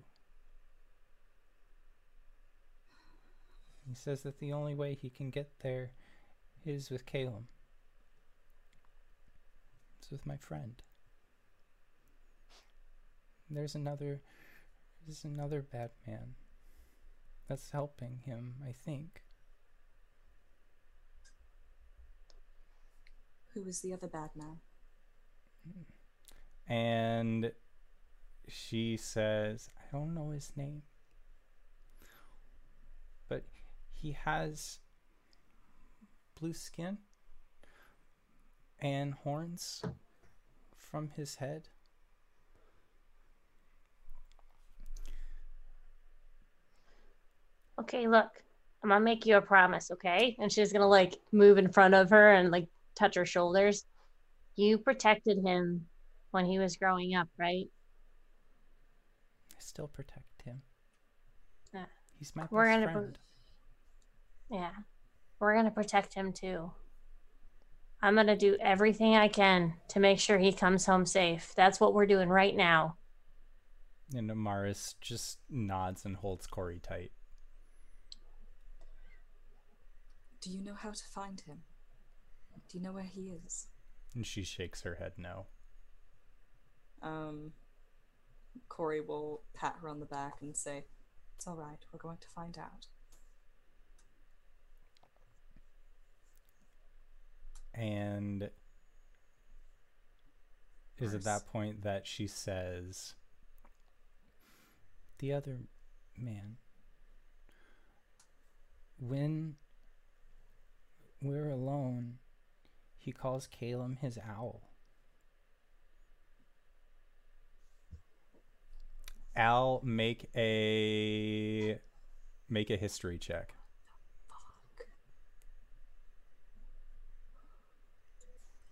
He says that the only way he can get there is with Calum. It's with my friend. There's another there's another bad man that's helping him, I think. Who is the other bad man? And she says, I don't know his name. But he has blue skin and horns from his head. Okay, look, I'm gonna make you a promise, okay? And she's gonna like move in front of her and like touch her shoulders. You protected him when he was growing up, right? I still protect him. Yeah. He's my best We're gonna friend. Yeah. We're gonna protect him too. I'm gonna do everything I can to make sure he comes home safe. That's what we're doing right now. And Amaris just nods and holds Corey tight. Do you know how to find him? Do you know where he is? And she shakes her head no. Um, Corey will pat her on the back and say, It's alright, we're going to find out. And is at that point that she says, The other man, when we're alone, he calls Calum his owl. Al, make a make a history check. Fuck.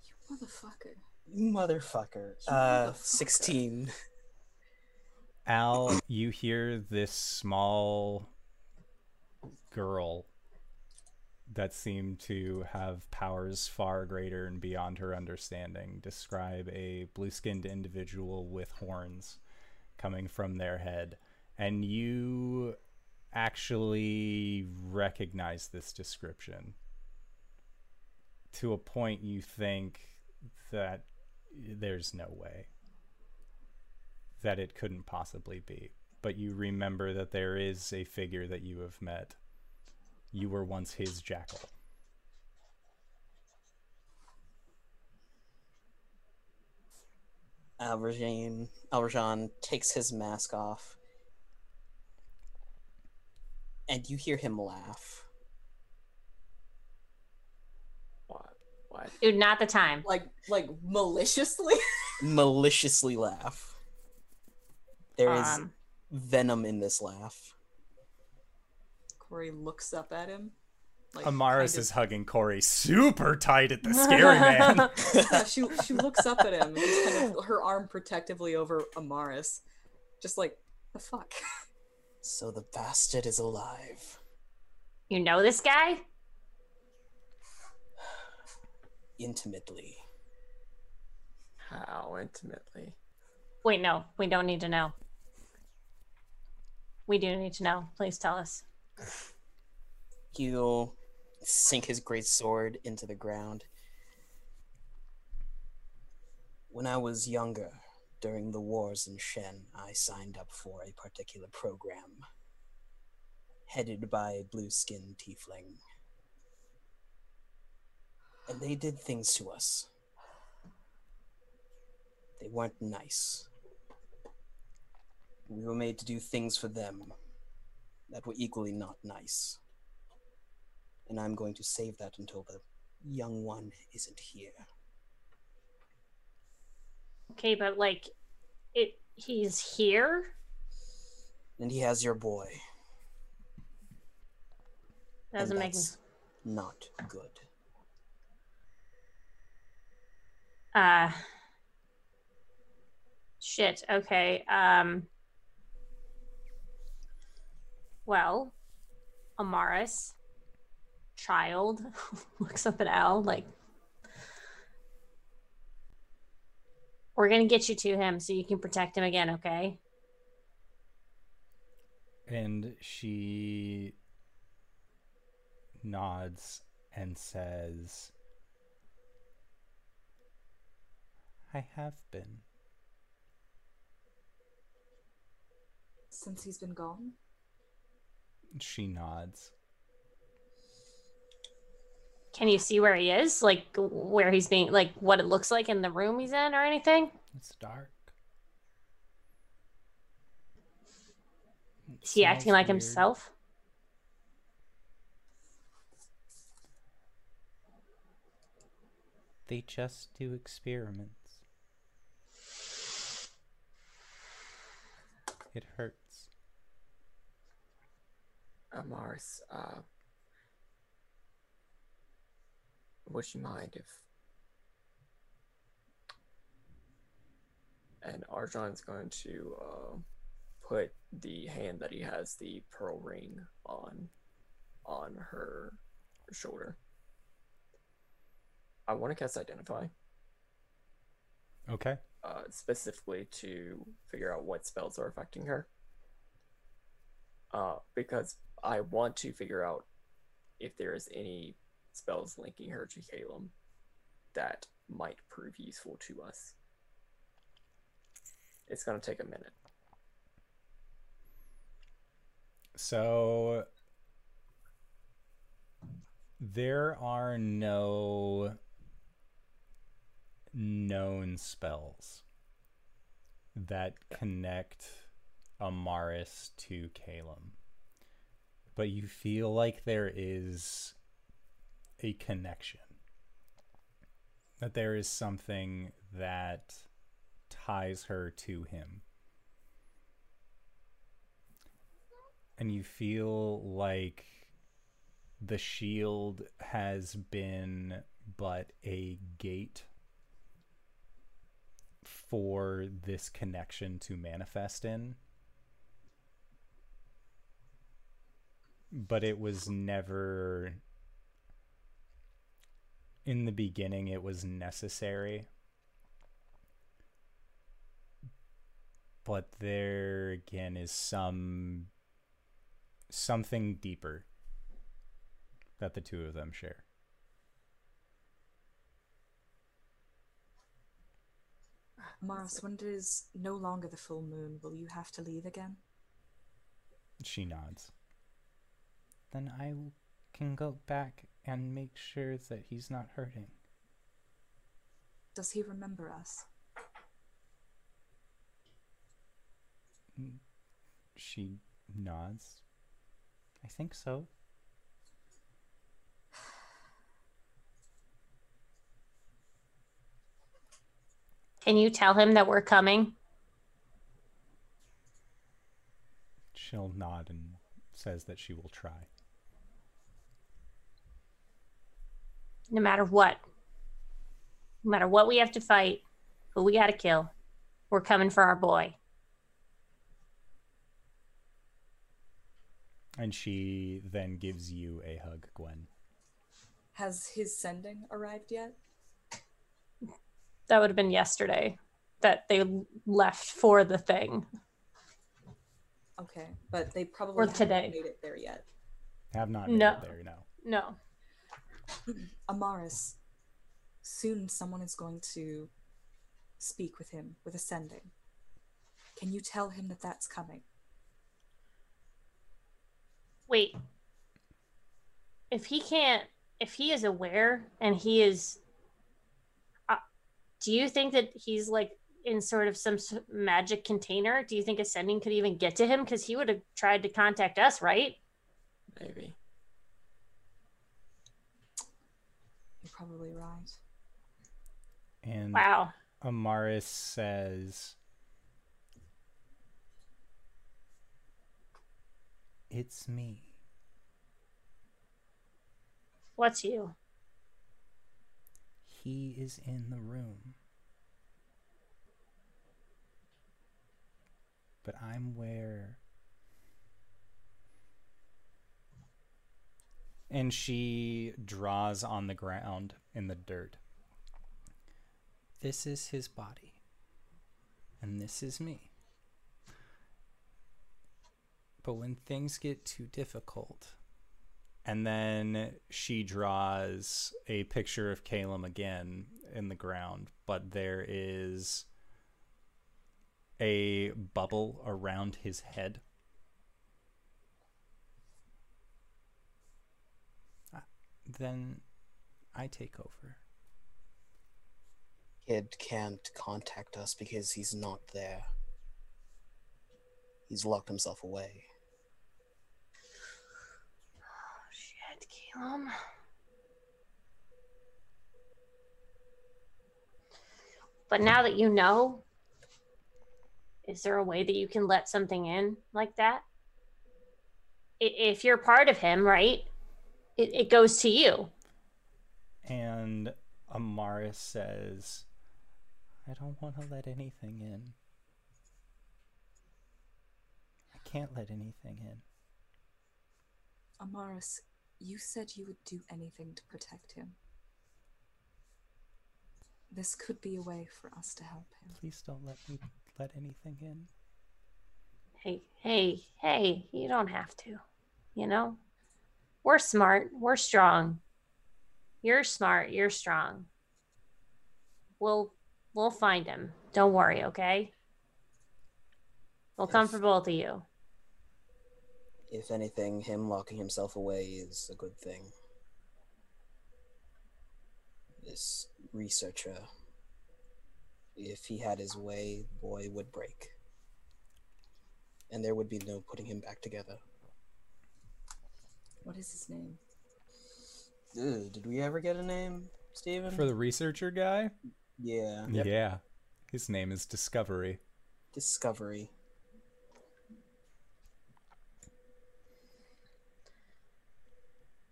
You motherfucker. You motherfucker. You Uh, motherfucker. 16. Al, you hear this small girl that seemed to have powers far greater and beyond her understanding describe a blue skinned individual with horns coming from their head. And you actually recognize this description. To a point, you think that there's no way that it couldn't possibly be. But you remember that there is a figure that you have met. You were once his jackal. Alberjon, Alberjon takes his mask off. And you hear him laugh. What? What? Dude, not the time. Like, like maliciously? Maliciously laugh. There is Um, venom in this laugh. Corey looks up at him. Like, Amaris kind is hugging Corey super tight at the scary man. yeah, she she looks up at him, just kind of her arm protectively over Amaris, just like the fuck. So the bastard is alive. you know this guy? Intimately. How intimately? Wait, no, we don't need to know. We do need to know. Please tell us. He'll sink his great sword into the ground. When I was younger, during the wars in Shen, I signed up for a particular program headed by a blue skinned tiefling. And they did things to us. They weren't nice. We were made to do things for them that were equally not nice and I'm going to save that until the young one isn't here. Okay, but like, it he's here. And he has your boy. Doesn't make that's not good. uh shit okay um well amaris child looks up at al like we're gonna get you to him so you can protect him again okay And she nods and says, I have been. Since he's been gone? She nods. can you see where he is like where he's being like what it looks like in the room he's in or anything It's dark. It is he acting smells like himself They just do experiments. It hurts. Uh, Mars, uh, would you mind if. And Arjon's going to uh, put the hand that he has the pearl ring on on her shoulder. I want to cast Identify, Okay. uh, specifically to figure out what spells are affecting her. Uh, because I want to figure out if there is any spells linking her to Calum that might prove useful to us. It's going to take a minute. So there are no known spells that connect Amaris to Calum. But you feel like there is a connection. That there is something that ties her to him. and you feel like the shield has been but a gate for this connection to manifest in but it was never in the beginning it was necessary but there again is some something deeper that the two of them share. Mars, when it is no longer the full moon, will you have to leave again? She nods. Then I can go back and make sure that he's not hurting. Does he remember us? She nods. I think so. Can you tell him that we're coming? She'll nod and says that she will try. No matter what. No matter what we have to fight, who we got to kill, we're coming for our boy. And she then gives you a hug, Gwen. Has his sending arrived yet? That would have been yesterday that they left for the thing. Okay, but they probably Or haven't today. made it there yet. Have not made No. it there, no. No. Amaris, soon someone is going to speak with him with ascending. Can you tell him that that's coming? Wait. If he can't, if he is aware and he is, uh, do you think that he's like in sort of some magic container? Do you think ascending could even get to him? Because he would have tried to contact us, right? Maybe. Probably right. And Wow. Amaris says, It's me. What's you? He is in the room. But I'm where. And she draws on the ground in the dirt. This is his body. And this is me. But when things get too difficult, and then she draws a picture of Caleb again in the ground, but there is a bubble around his head. Then I take over. Kid can't contact us because he's not there. He's locked himself away. Oh, shit, Calum. But now that you know, is there a way that you can let something in like that? If you're part of him, right? It, it goes to you. And Amaris says, I don't want to let anything in. I can't let anything in. Amaris, you said you would do anything to protect him. This could be a way for us to help him. Please don't let me let anything in. Hey, hey, hey, you don't have to. You know? We're smart. We're strong. You're smart. You're strong. We'll we'll find him. Don't worry, okay? We'll come for both of you. If anything, him locking himself away is a good thing. This researcher, if he had his way, boy would break. And there would be no putting him back together. What is his name? Ugh, did we ever get a name, Steven? For the researcher guy? yeah. Yeah. His name is Discovery. Discovery.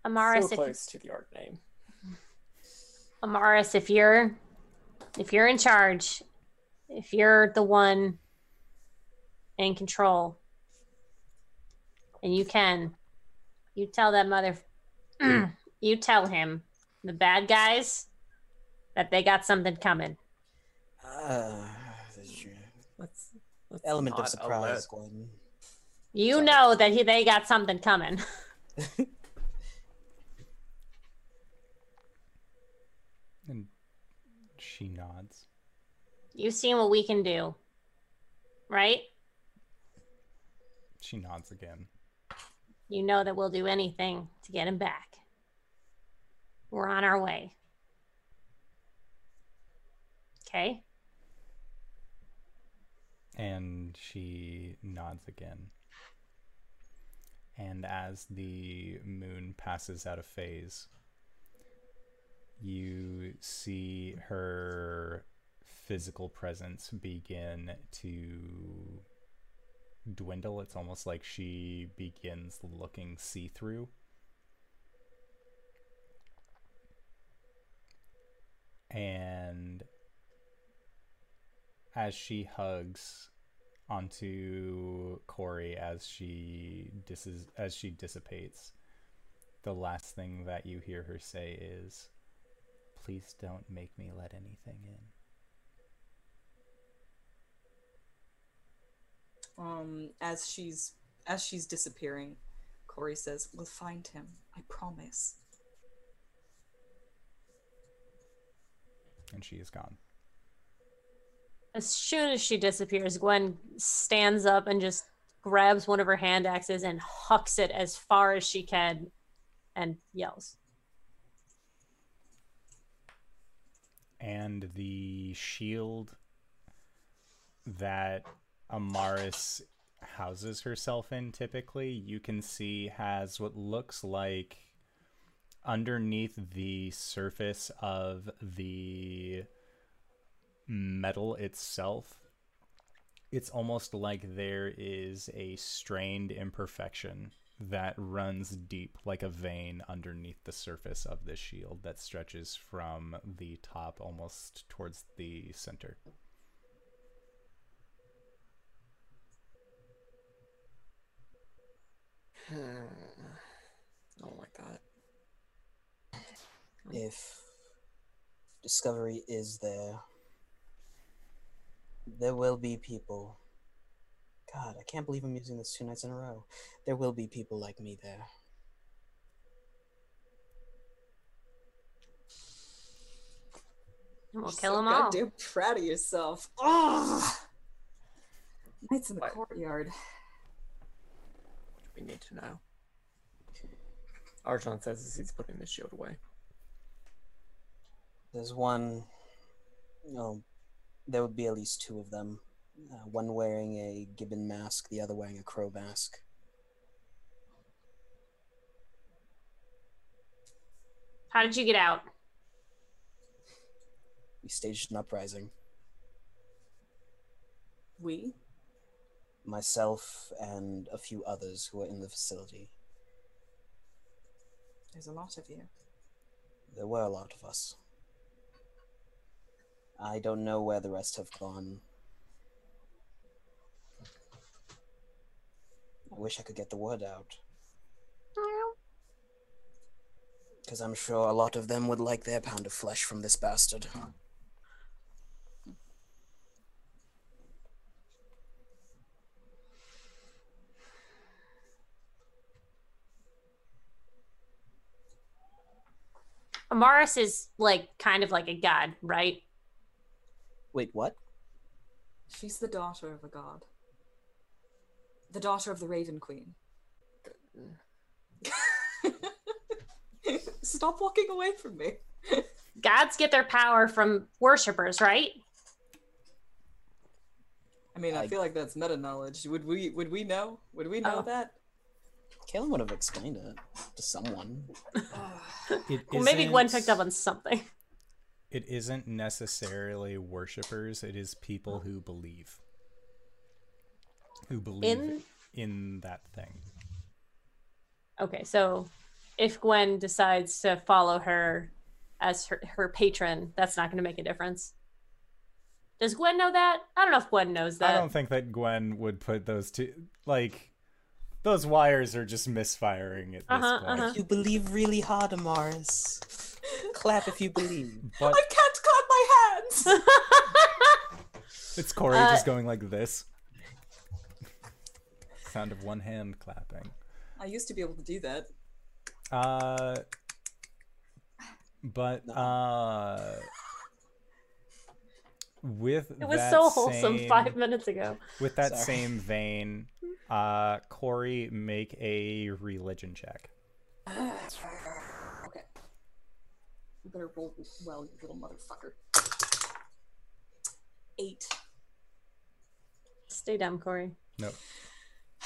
Amaris, so if close to the art name. Amaris, if you're if you're in charge, if you're the one in control, and you can, you tell that mother, you tell him, the bad guys, that they got something coming. Uh, Let's, let's element of surprise, Gordon. You Sorry. know that he, they got something coming. And she nods. You've seen what we can do, right? She nods again. You know that we'll do anything to get him back. We're on our way. Okay? And she nods again. And as the moon passes out of phase, you see her physical presence begin to dwindle. It's almost like she begins looking see through. And as she hugs onto Corey as she dis- as she dissipates, the last thing that you hear her say is, "Please don't make me let anything in." Um, as she's as she's disappearing, Corey says, "We'll find him. I promise." And she is gone. As soon as she disappears, Gwen stands up and just grabs one of her hand axes and hucks it as far as she can and yells. and the shield that Amaris houses herself in typically, you can see has what looks like underneath the surface of the metal itself, it's almost like there is a strained imperfection that runs deep like a vein underneath the surface of this shield that stretches from the top almost towards the center. Hmm. I don't. If discovery is there, there will be people. God, I can't believe I'm using this two nights in a row. There will be people like me there. And we'll You're kill so them all. Goddamn proud of yourself. Oh, nights in the What? courtyard. We need to know. Archon says as he's putting the shield away. There's one. Oh, there would be at least two of them. Uh, one wearing a gibbon mask, the other wearing a crow mask. How did you get out? We staged an uprising. We? Myself and a few others who were in the facility. There's a lot of you. There were a lot of us. I don't know where the rest have gone. I wish I could get the word out. Because I'm sure a lot of them would like their pound of flesh from this bastard. Amaris is like kind of like a god, right? Wait, what? She's the daughter of a god. The daughter of the Raven Queen. Stop walking away from me. Gods get their power from worshippers, right? I mean, I, I- feel like that's meta knowledge. Would we? Would we know? Would we know Oh. that? Kalen would have explained it to someone. It Well, maybe Gwen picked up on something. It isn't necessarily worshippers, it is people who believe. Who believe In in that thing. okay, so if Gwen decides to follow her as her, her patron, that's not going to make a difference. Does Gwen know that? I don't know if Gwen knows that. I don't think that Gwen would put those two like those wires are just misfiring at this Uh-huh, point. uh-huh. You believe really hard, Amaris. Clap if you believe. But I can't clap my hands. it's Corey Uh, just going like this. Sound of one hand clapping. I used to be able to do that. Uh but uh with it was that so wholesome same- five minutes ago. With that Sorry. same vein, uh Corey make a religion check. Okay. You better roll well, you little motherfucker. Eight. Stay down, Corey. Nope.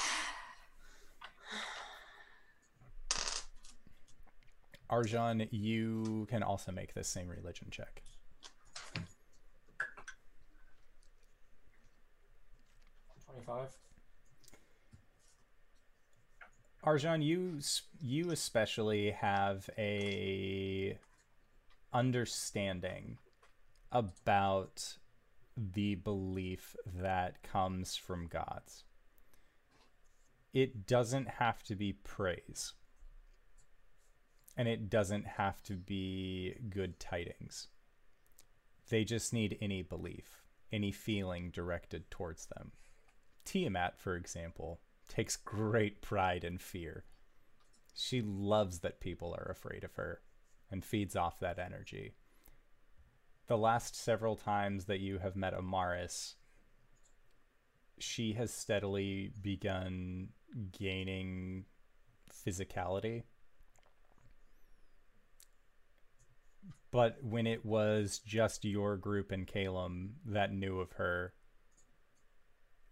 Arjan, you can also make this same religion check. Twenty-five. Arjan, you you especially have a understanding about the belief that comes from gods. It doesn't have to be praise. And it doesn't have to be good tidings. They just need any belief, any feeling directed towards them. Tiamat, for example, takes great pride in fear. She loves that people are afraid of her and feeds off that energy. The last several times that you have met Amaris, she has steadily begun gaining physicality. But when it was just your group and Calum that knew of her,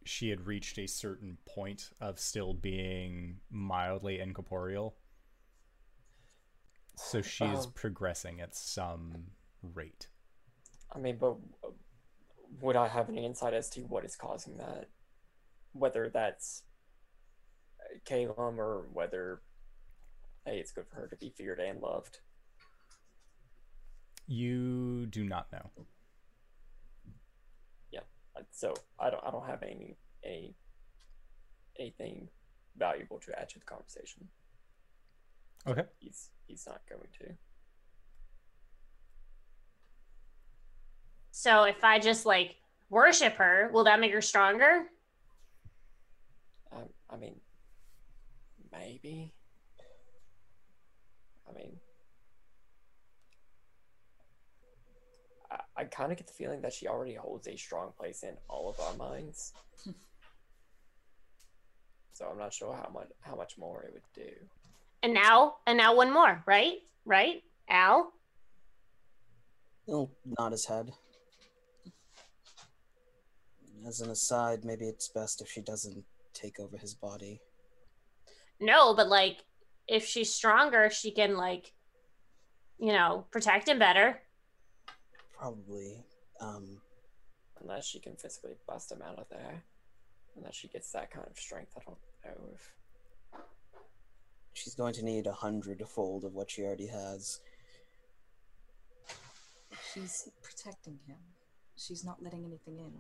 she had reached a certain point of still being mildly incorporeal. So she's Um, progressing at some rate. I mean, but would I have any insight as to what is causing that? Whether that's Calum or whether, hey, it's good for her to be feared and loved. You do not know. So I don't, I don't have any, any, anything valuable to add to the conversation. Okay. He's, he's not going to. So if I just like worship her, will that make her stronger? Um, I mean, maybe. I mean, I, I kind of get the feeling that she already holds a strong place in all of our minds. so I'm not sure how much how much more it would do. And now, and now one more, right? Right? Al? He'll nod his head. As an aside, maybe it's best if she doesn't take over his body. No, but like if she's stronger, she can like you know, protect him better. Probably. Um, Unless she can physically bust him out of there. Unless she gets that kind of strength, I don't know if. she's going to need a hundredfold of what she already has. She's protecting him. She's not letting anything in.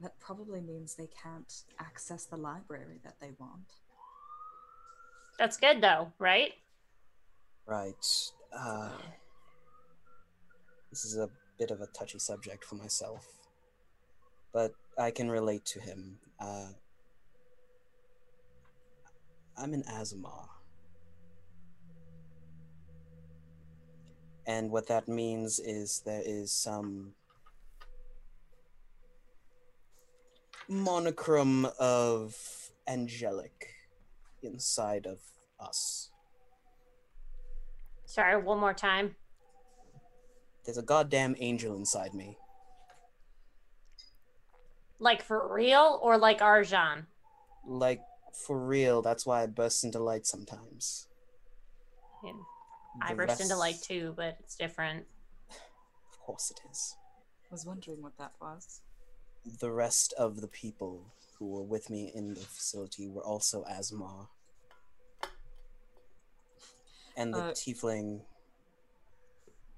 That probably means they can't access the library that they want. That's good though, right? Right. Uh, this is a bit of a touchy subject for myself, but I can relate to him. Uh, I'm an Aasimar. And what that means is there is some monochrome of angelic inside of us. Sorry, one more time. There's a goddamn angel inside me. Like for real or like Arjan? Like, for real, that's why I burst into light sometimes. And I The burst into light too, but it's different. Of course it is. I was wondering what that was. The rest of the people who were with me in the facility were also Aasimar. And the Uh, tiefling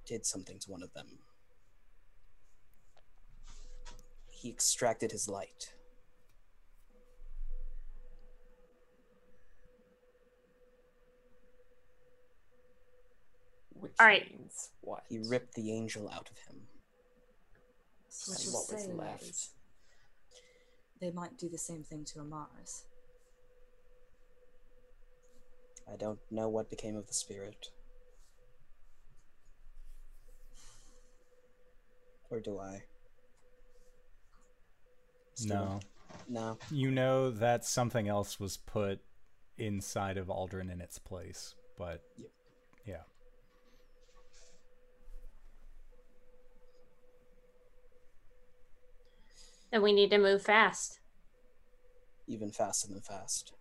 did something to one of them. He extracted his light. Which All right. means what? He ripped the angel out of him. What And what was left? They might do the same thing to Amaris. I don't know what became of the spirit. Or do I? Still No. No. You know that something else was put inside of Aldrin in its place, but Yep. yeah. Then we need to move fast. Even faster than fast.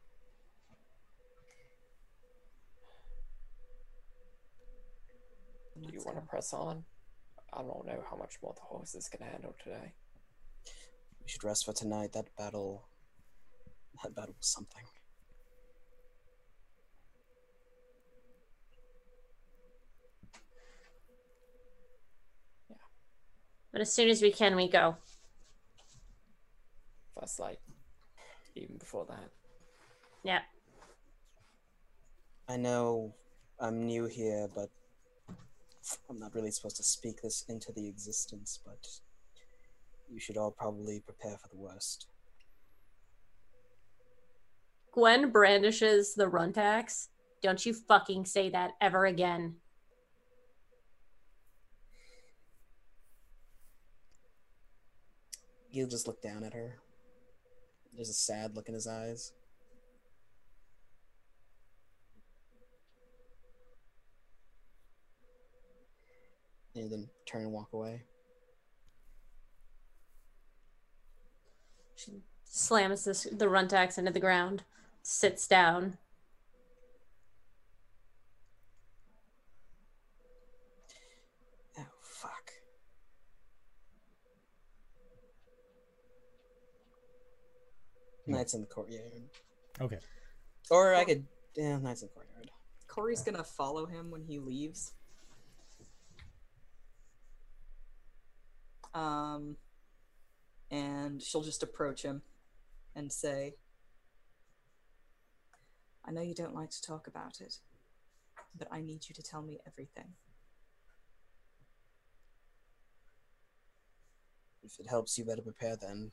Do you want to press on? I don't know how much more the horses can handle today. We should rest for tonight. That battle. That battle was something. Yeah. But as soon as we can, we go. First light. Even before that. Yeah. I know I'm new here, but I'm not really supposed to speak this into the existence, but you should all probably prepare for the worst. Gwen brandishes the runtax. Don't you fucking say that ever again. He'll just look down at her. There's a sad look in his eyes. and then turn and walk away. She slams this, the runtax into the ground, sits down. Oh, fuck. Hmm. Knights in the courtyard. Okay. Or I could. Yeah, Knights in the courtyard. Corey's gonna follow him when he leaves. Um, and she'll just approach him and say, I know you don't like to talk about it, but I need you to tell me everything. If it helps you better prepare, then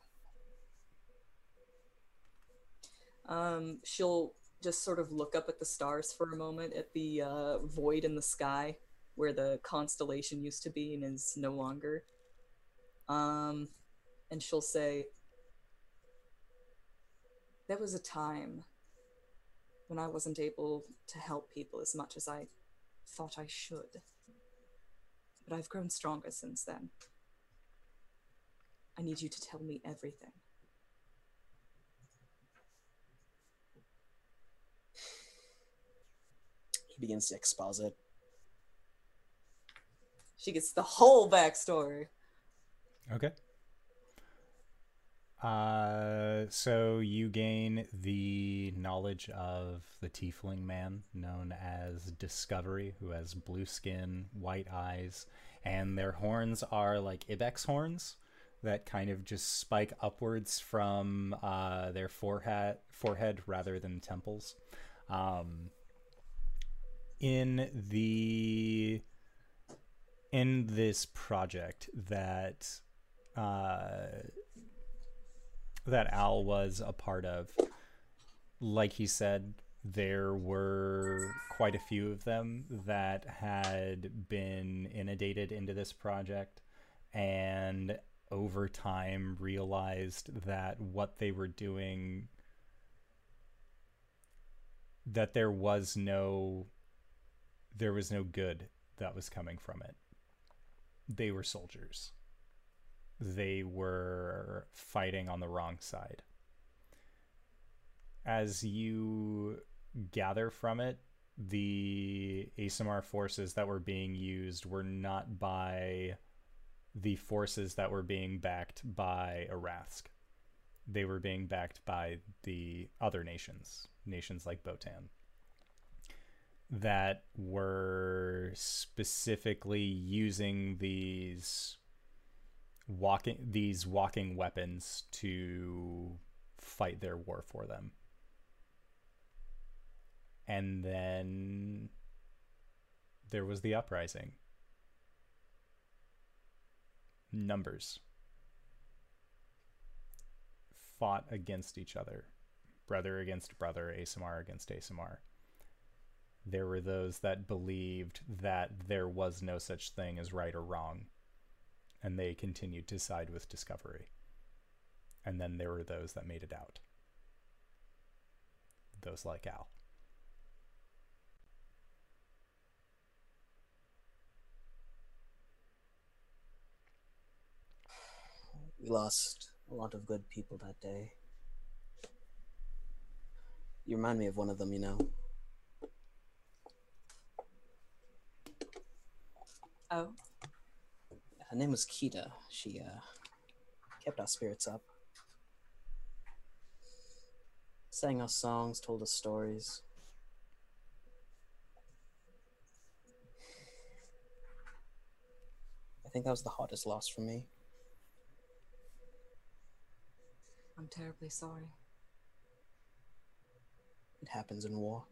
Um, she'll just sort of look up at the stars for a moment at the uh, void in the sky where the constellation used to be and is no longer. Um, and she'll say, There was a time when I wasn't able to help people as much as I thought I should. But I've grown stronger since then. I need you to tell me everything. he begins to exposit. She gets the whole backstory. Okay. Uh, so you gain the knowledge of the tiefling man known as Discovery, who has blue skin, white eyes, and their horns are like ibex horns that kind of just spike upwards from uh, their forehead, forehead rather than temples. Um, in the in this project that uh, that Al was a part of, like he said, there were quite a few of them that had been inundated into this project and over time realized that what they were doing that there was no there was no good that was coming from it. They were soldiers they were fighting on the wrong side. As you gather from it, the Aasimar forces that were being used were not by the forces that were being backed by Arask. They were being backed by the other nations, nations like Botan, that were specifically using these walking these walking weapons to fight their war for them. And then there was the uprising. Numbers fought against each other, brother against brother, Aasimar against Aasimar. There were those that believed that there was no such thing as right or wrong and they continued to side with Discovery. And then there were those that made it out. Those like Al. We lost a lot of good people that day. You remind me of one of them, you know. Oh. Her name was Kita. She uh, kept our spirits up. Sang us songs, told us stories. I think that was the hardest loss for me. I'm terribly sorry. It happens in war.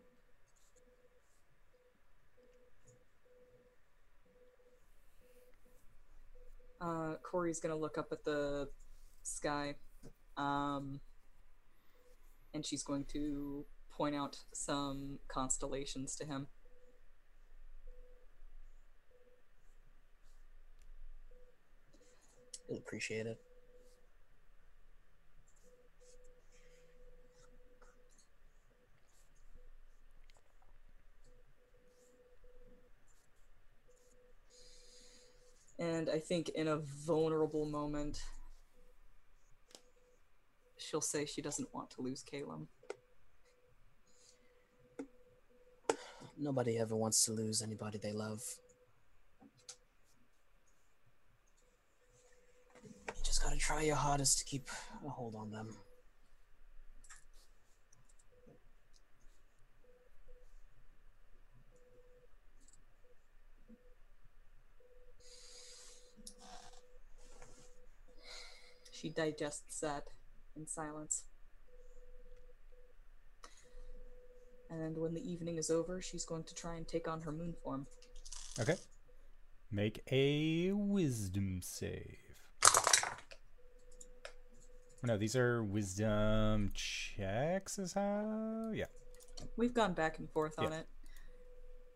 Uh, Corey's gonna look up at the sky, um, and she's going to point out some constellations to him. Appreciate it. And I think in a vulnerable moment, she'll say she doesn't want to lose Caleb. Nobody ever wants to lose anybody they love. You just gotta try your hardest to keep a hold on them. She digests that in silence. And when the evening is over, she's going to try and take on her moon form. Okay. Make a wisdom save. No, these are wisdom checks, is how? Yeah. We've gone back and forth on Yeah. it.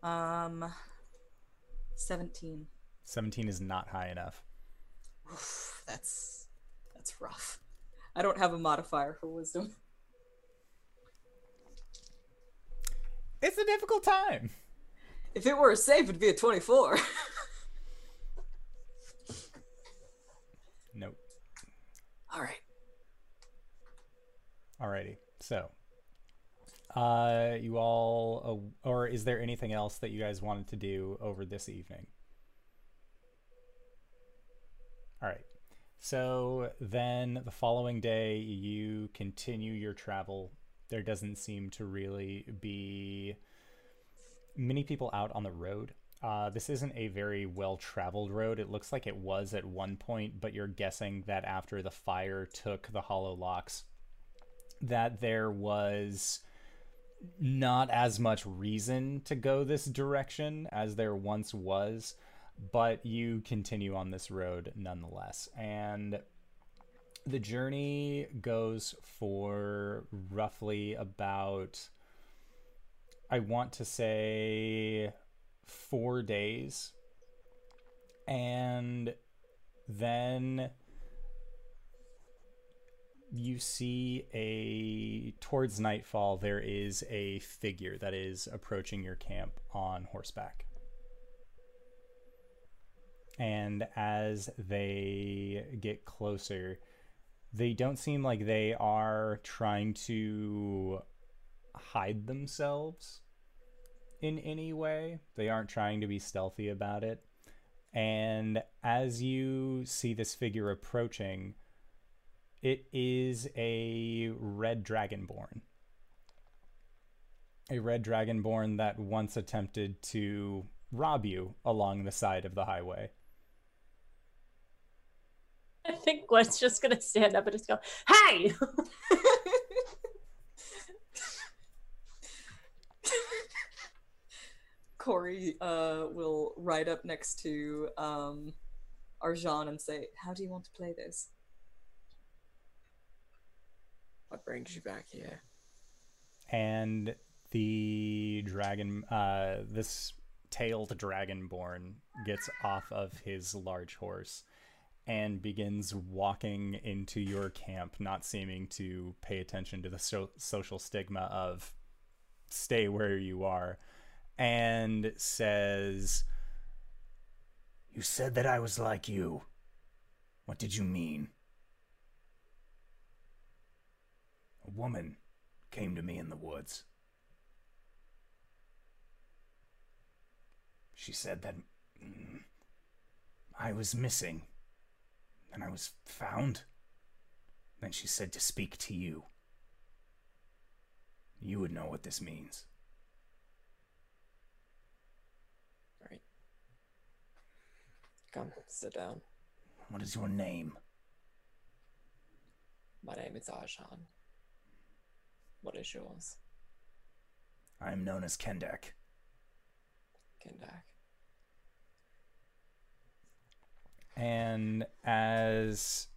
Um, 17. 17 is not high enough. Oof, that's that's rough. I don't have a modifier for wisdom. It's a difficult time. If it were a save, it'd be a 24. Nope. All right. Alrighty. So, uh, you all, uh, or is there anything else that you guys wanted to do over this evening? All right. So then the following day, you continue your travel. There doesn't seem to really be many people out on the road. Uh, this isn't a very well traveled road. It looks like it was at one point, but you're guessing that after the fire took the hollow locks, that there was not as much reason to go this direction as there once was, but you continue on this road nonetheless. And the journey goes for roughly about, I want to say, four days. And then you see a towards nightfall there is a figure that is approaching your camp on horseback and as they get closer they don't seem like they are trying to hide themselves in any way they aren't trying to be stealthy about it and as you see this figure approaching it is a red dragonborn. A red dragonborn that once attempted to rob you along the side of the highway. I think Gwen's just gonna stand up and just go, "Hey!" Corey uh, will ride up next to um, Arjan and say, How do you want to play this? What brings you back here? And the dragon, uh, this tailed dragonborn gets off of his large horse and begins walking into your camp, not seeming to pay attention to the so- social stigma of stay where you are, and says, You said that I was like you. What did you mean? A woman came to me in the woods. She said that mm, I was missing. And I was found. Then she said to speak to you. You would know what this means. Right. Come, sit down. What is your name? My name is Arjan. What is yours? I am known as Kendak. Kendak. And as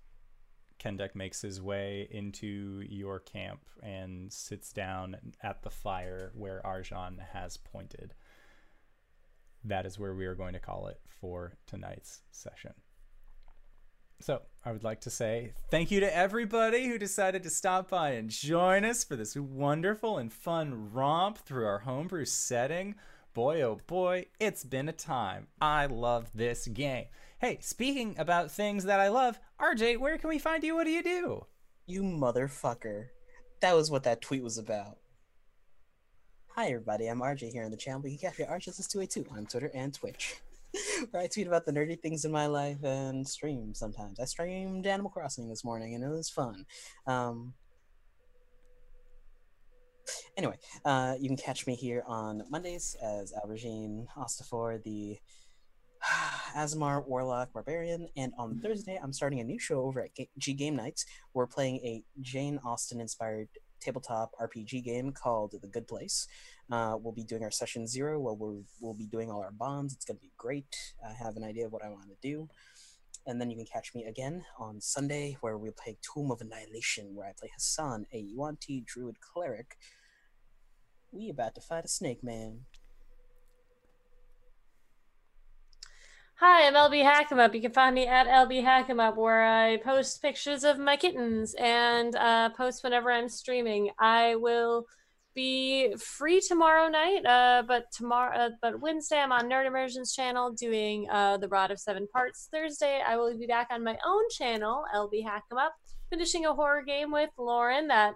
Kendek makes his way into your camp and sits down at the fire where Arjan has pointed, that is where we are going to call it for tonight's session. So, I would like to say thank you to everybody who decided to stop by and join us for this wonderful and fun romp through our homebrew setting. Boy, oh boy, it's been a time. I love this game. Hey, speaking about things that I love, RJ, where can we find you? What do you do? You motherfucker. That was what that tweet was about. Hi everybody, I'm RJ here on the channel, you can catch me at RJS282 on Twitter and Twitch. Where I tweet about the nerdy things in my life and stream sometimes. I streamed Animal Crossing this morning and it was fun. Um, anyway, uh, you can catch me here on Mondays as Alberjon Ostafor, the Aasimar, Warlock, Barbarian, and on Thursday I'm starting a new show over at G Game Nights. We're playing a Jane Austen inspired tabletop RPG game called The Good Place. Uh, we'll be doing our session zero where we'll, we'll be doing all our bonds. It's going to be great. I have an idea of what I want to do. And then you can catch me again on Sunday where we play Tomb of Annihilation, where I play Hassan, a Yuan-Ti druid cleric. We about to fight a snake man. Hi, I'm LB Hackemup. You can find me at LB Hackemup, where I post pictures of my kittens and uh, post whenever I'm streaming. I will be free tomorrow night, uh, but tomorrow, uh, but Wednesday I'm on Nerd Immersion's channel doing uh, the Rod of Seven Parts. Thursday I will be back on my own channel, LB Hackemup, finishing a horror game with Lauren that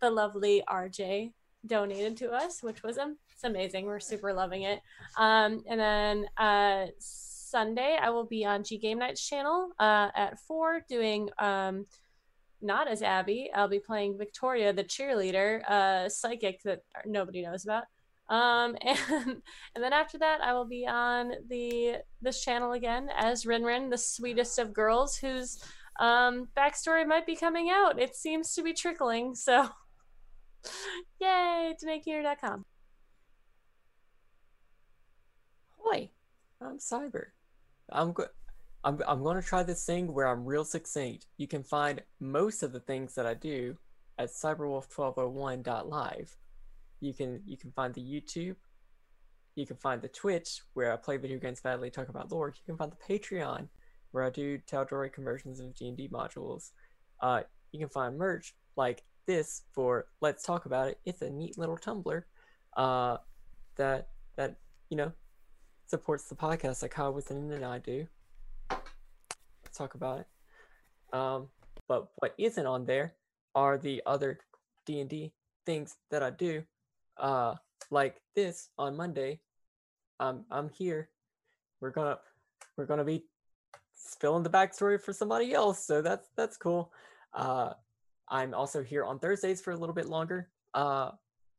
the lovely RJ donated to us, which was amazing. We're super loving it. Um, and then uh, Sunday, I will be on G Game Night's channel uh, at four doing um, not as Abby. I'll be playing Victoria, the cheerleader, uh, psychic that nobody knows about. Um, and and then after that, I will be on the this channel again as Rinrin, the sweetest of girls, whose um, backstory might be coming out. It seems to be trickling. So, yay, DanaeKeener.com. Hi, I'm Cyber. I'm go- I'm I'm going to try this thing where I'm real succinct. You can find most of the things that I do at cyberwolf1201.live. You can you can find the YouTube. You can find the Twitch where I play video games badly, talk about lore. You can find the Patreon where I do Tal'Dorei conversions of D&D modules. Uh, you can find merch like this for Let's Talk About It. It's a neat little Tumblr uh, that that you know supports the podcast like Kyle Within and I do. Let's talk about it. Um, but what isn't on there are the other D and D things that I do. Uh, like this on Monday. Um, I'm here. We're gonna we're gonna be spilling the backstory for somebody else, so that's that's cool. Uh, I'm also here on Thursdays for a little bit longer. Uh,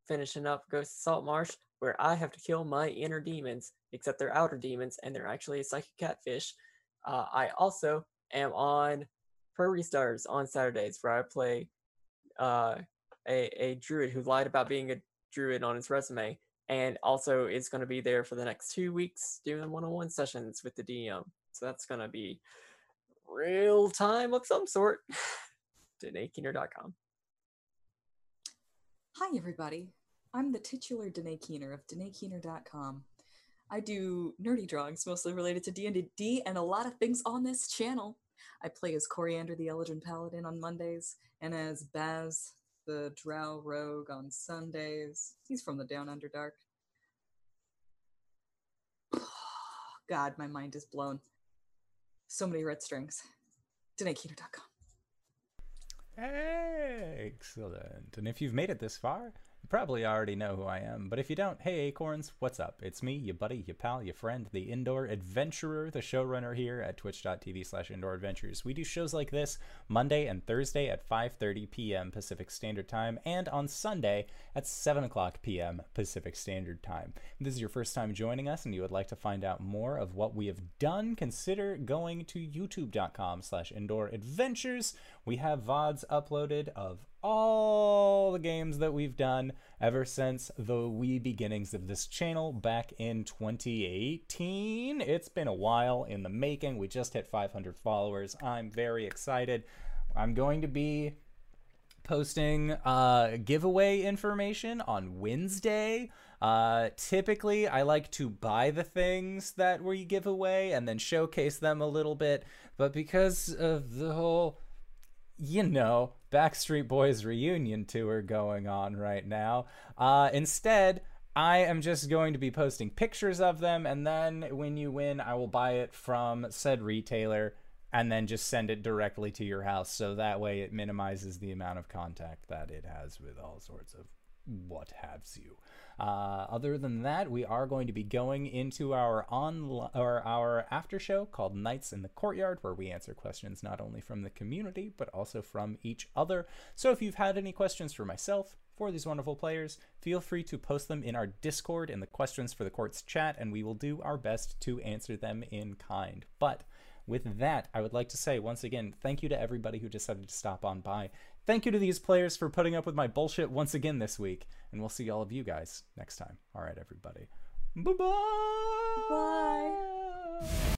finishing up Ghost of Salt Marsh, where I have to kill my inner demons, except they're outer demons, and they're actually a psychic catfish. Uh, I also am on Prairie Stars on Saturdays, where I play uh, a, a druid who lied about being a druid on his resume, and also is going to be there for the next two weeks doing one-on-one sessions with the DM. So that's going to be real time of some sort. DanaeKeener.com. Hi, everybody. I'm the titular Danae Keener of DanaeKeener.com. I do nerdy drawings, mostly related to D&D and a lot of things on this channel. I play as Coriander the Elegant Paladin on Mondays and as Baz the Drow Rogue on Sundays. He's from the Down Under Dark. God, my mind is blown. So many red strings. DanaeKeener.com. Excellent. And if you've made it this far, you probably already know who I am. But if you don't, hey Acorns, what's up? It's me, your buddy, your pal, your friend, the indoor adventurer, the showrunner here at twitch.tv slash indoor adventures. We do shows like this Monday and Thursday at 5.30 p.m. Pacific Standard Time and on Sunday at 7 o'clock p.m. Pacific Standard Time. If this is your first time joining us and you would like to find out more of what we have done, consider going to youtube.com slash indoor adventures. We have VODs uploaded of all the games that we've done ever since the wee beginnings of this channel back in 2018. It's been a while in the making. We just hit 500 followers. I'm very excited. I'm going to be posting uh, giveaway information on Wednesday. Uh, typically, I like to buy the things that we give away and then showcase them a little bit. But because of the whole you know, Backstreet Boys reunion tour going on right now. Uh, instead, I am just going to be posting pictures of them, and then when you win, I will buy it from said retailer and then just send it directly to your house. So that way it minimizes the amount of contact that it has with all sorts of what haves you. Uh, other than that, we are going to be going into our on or our after show called Nights in the Courtyard, where we answer questions not only from the community but also from each other. So if you've had any questions for myself, for these wonderful players, feel free to post them in our Discord in the questions for the courts chat, and we will do our best to answer them in kind. But with that, I would like to say once again, thank you to everybody who decided to stop on by. Thank you to these players for putting up with my bullshit once again this week, and we'll see all of you guys next time. All right, everybody. Bye-bye. Bye.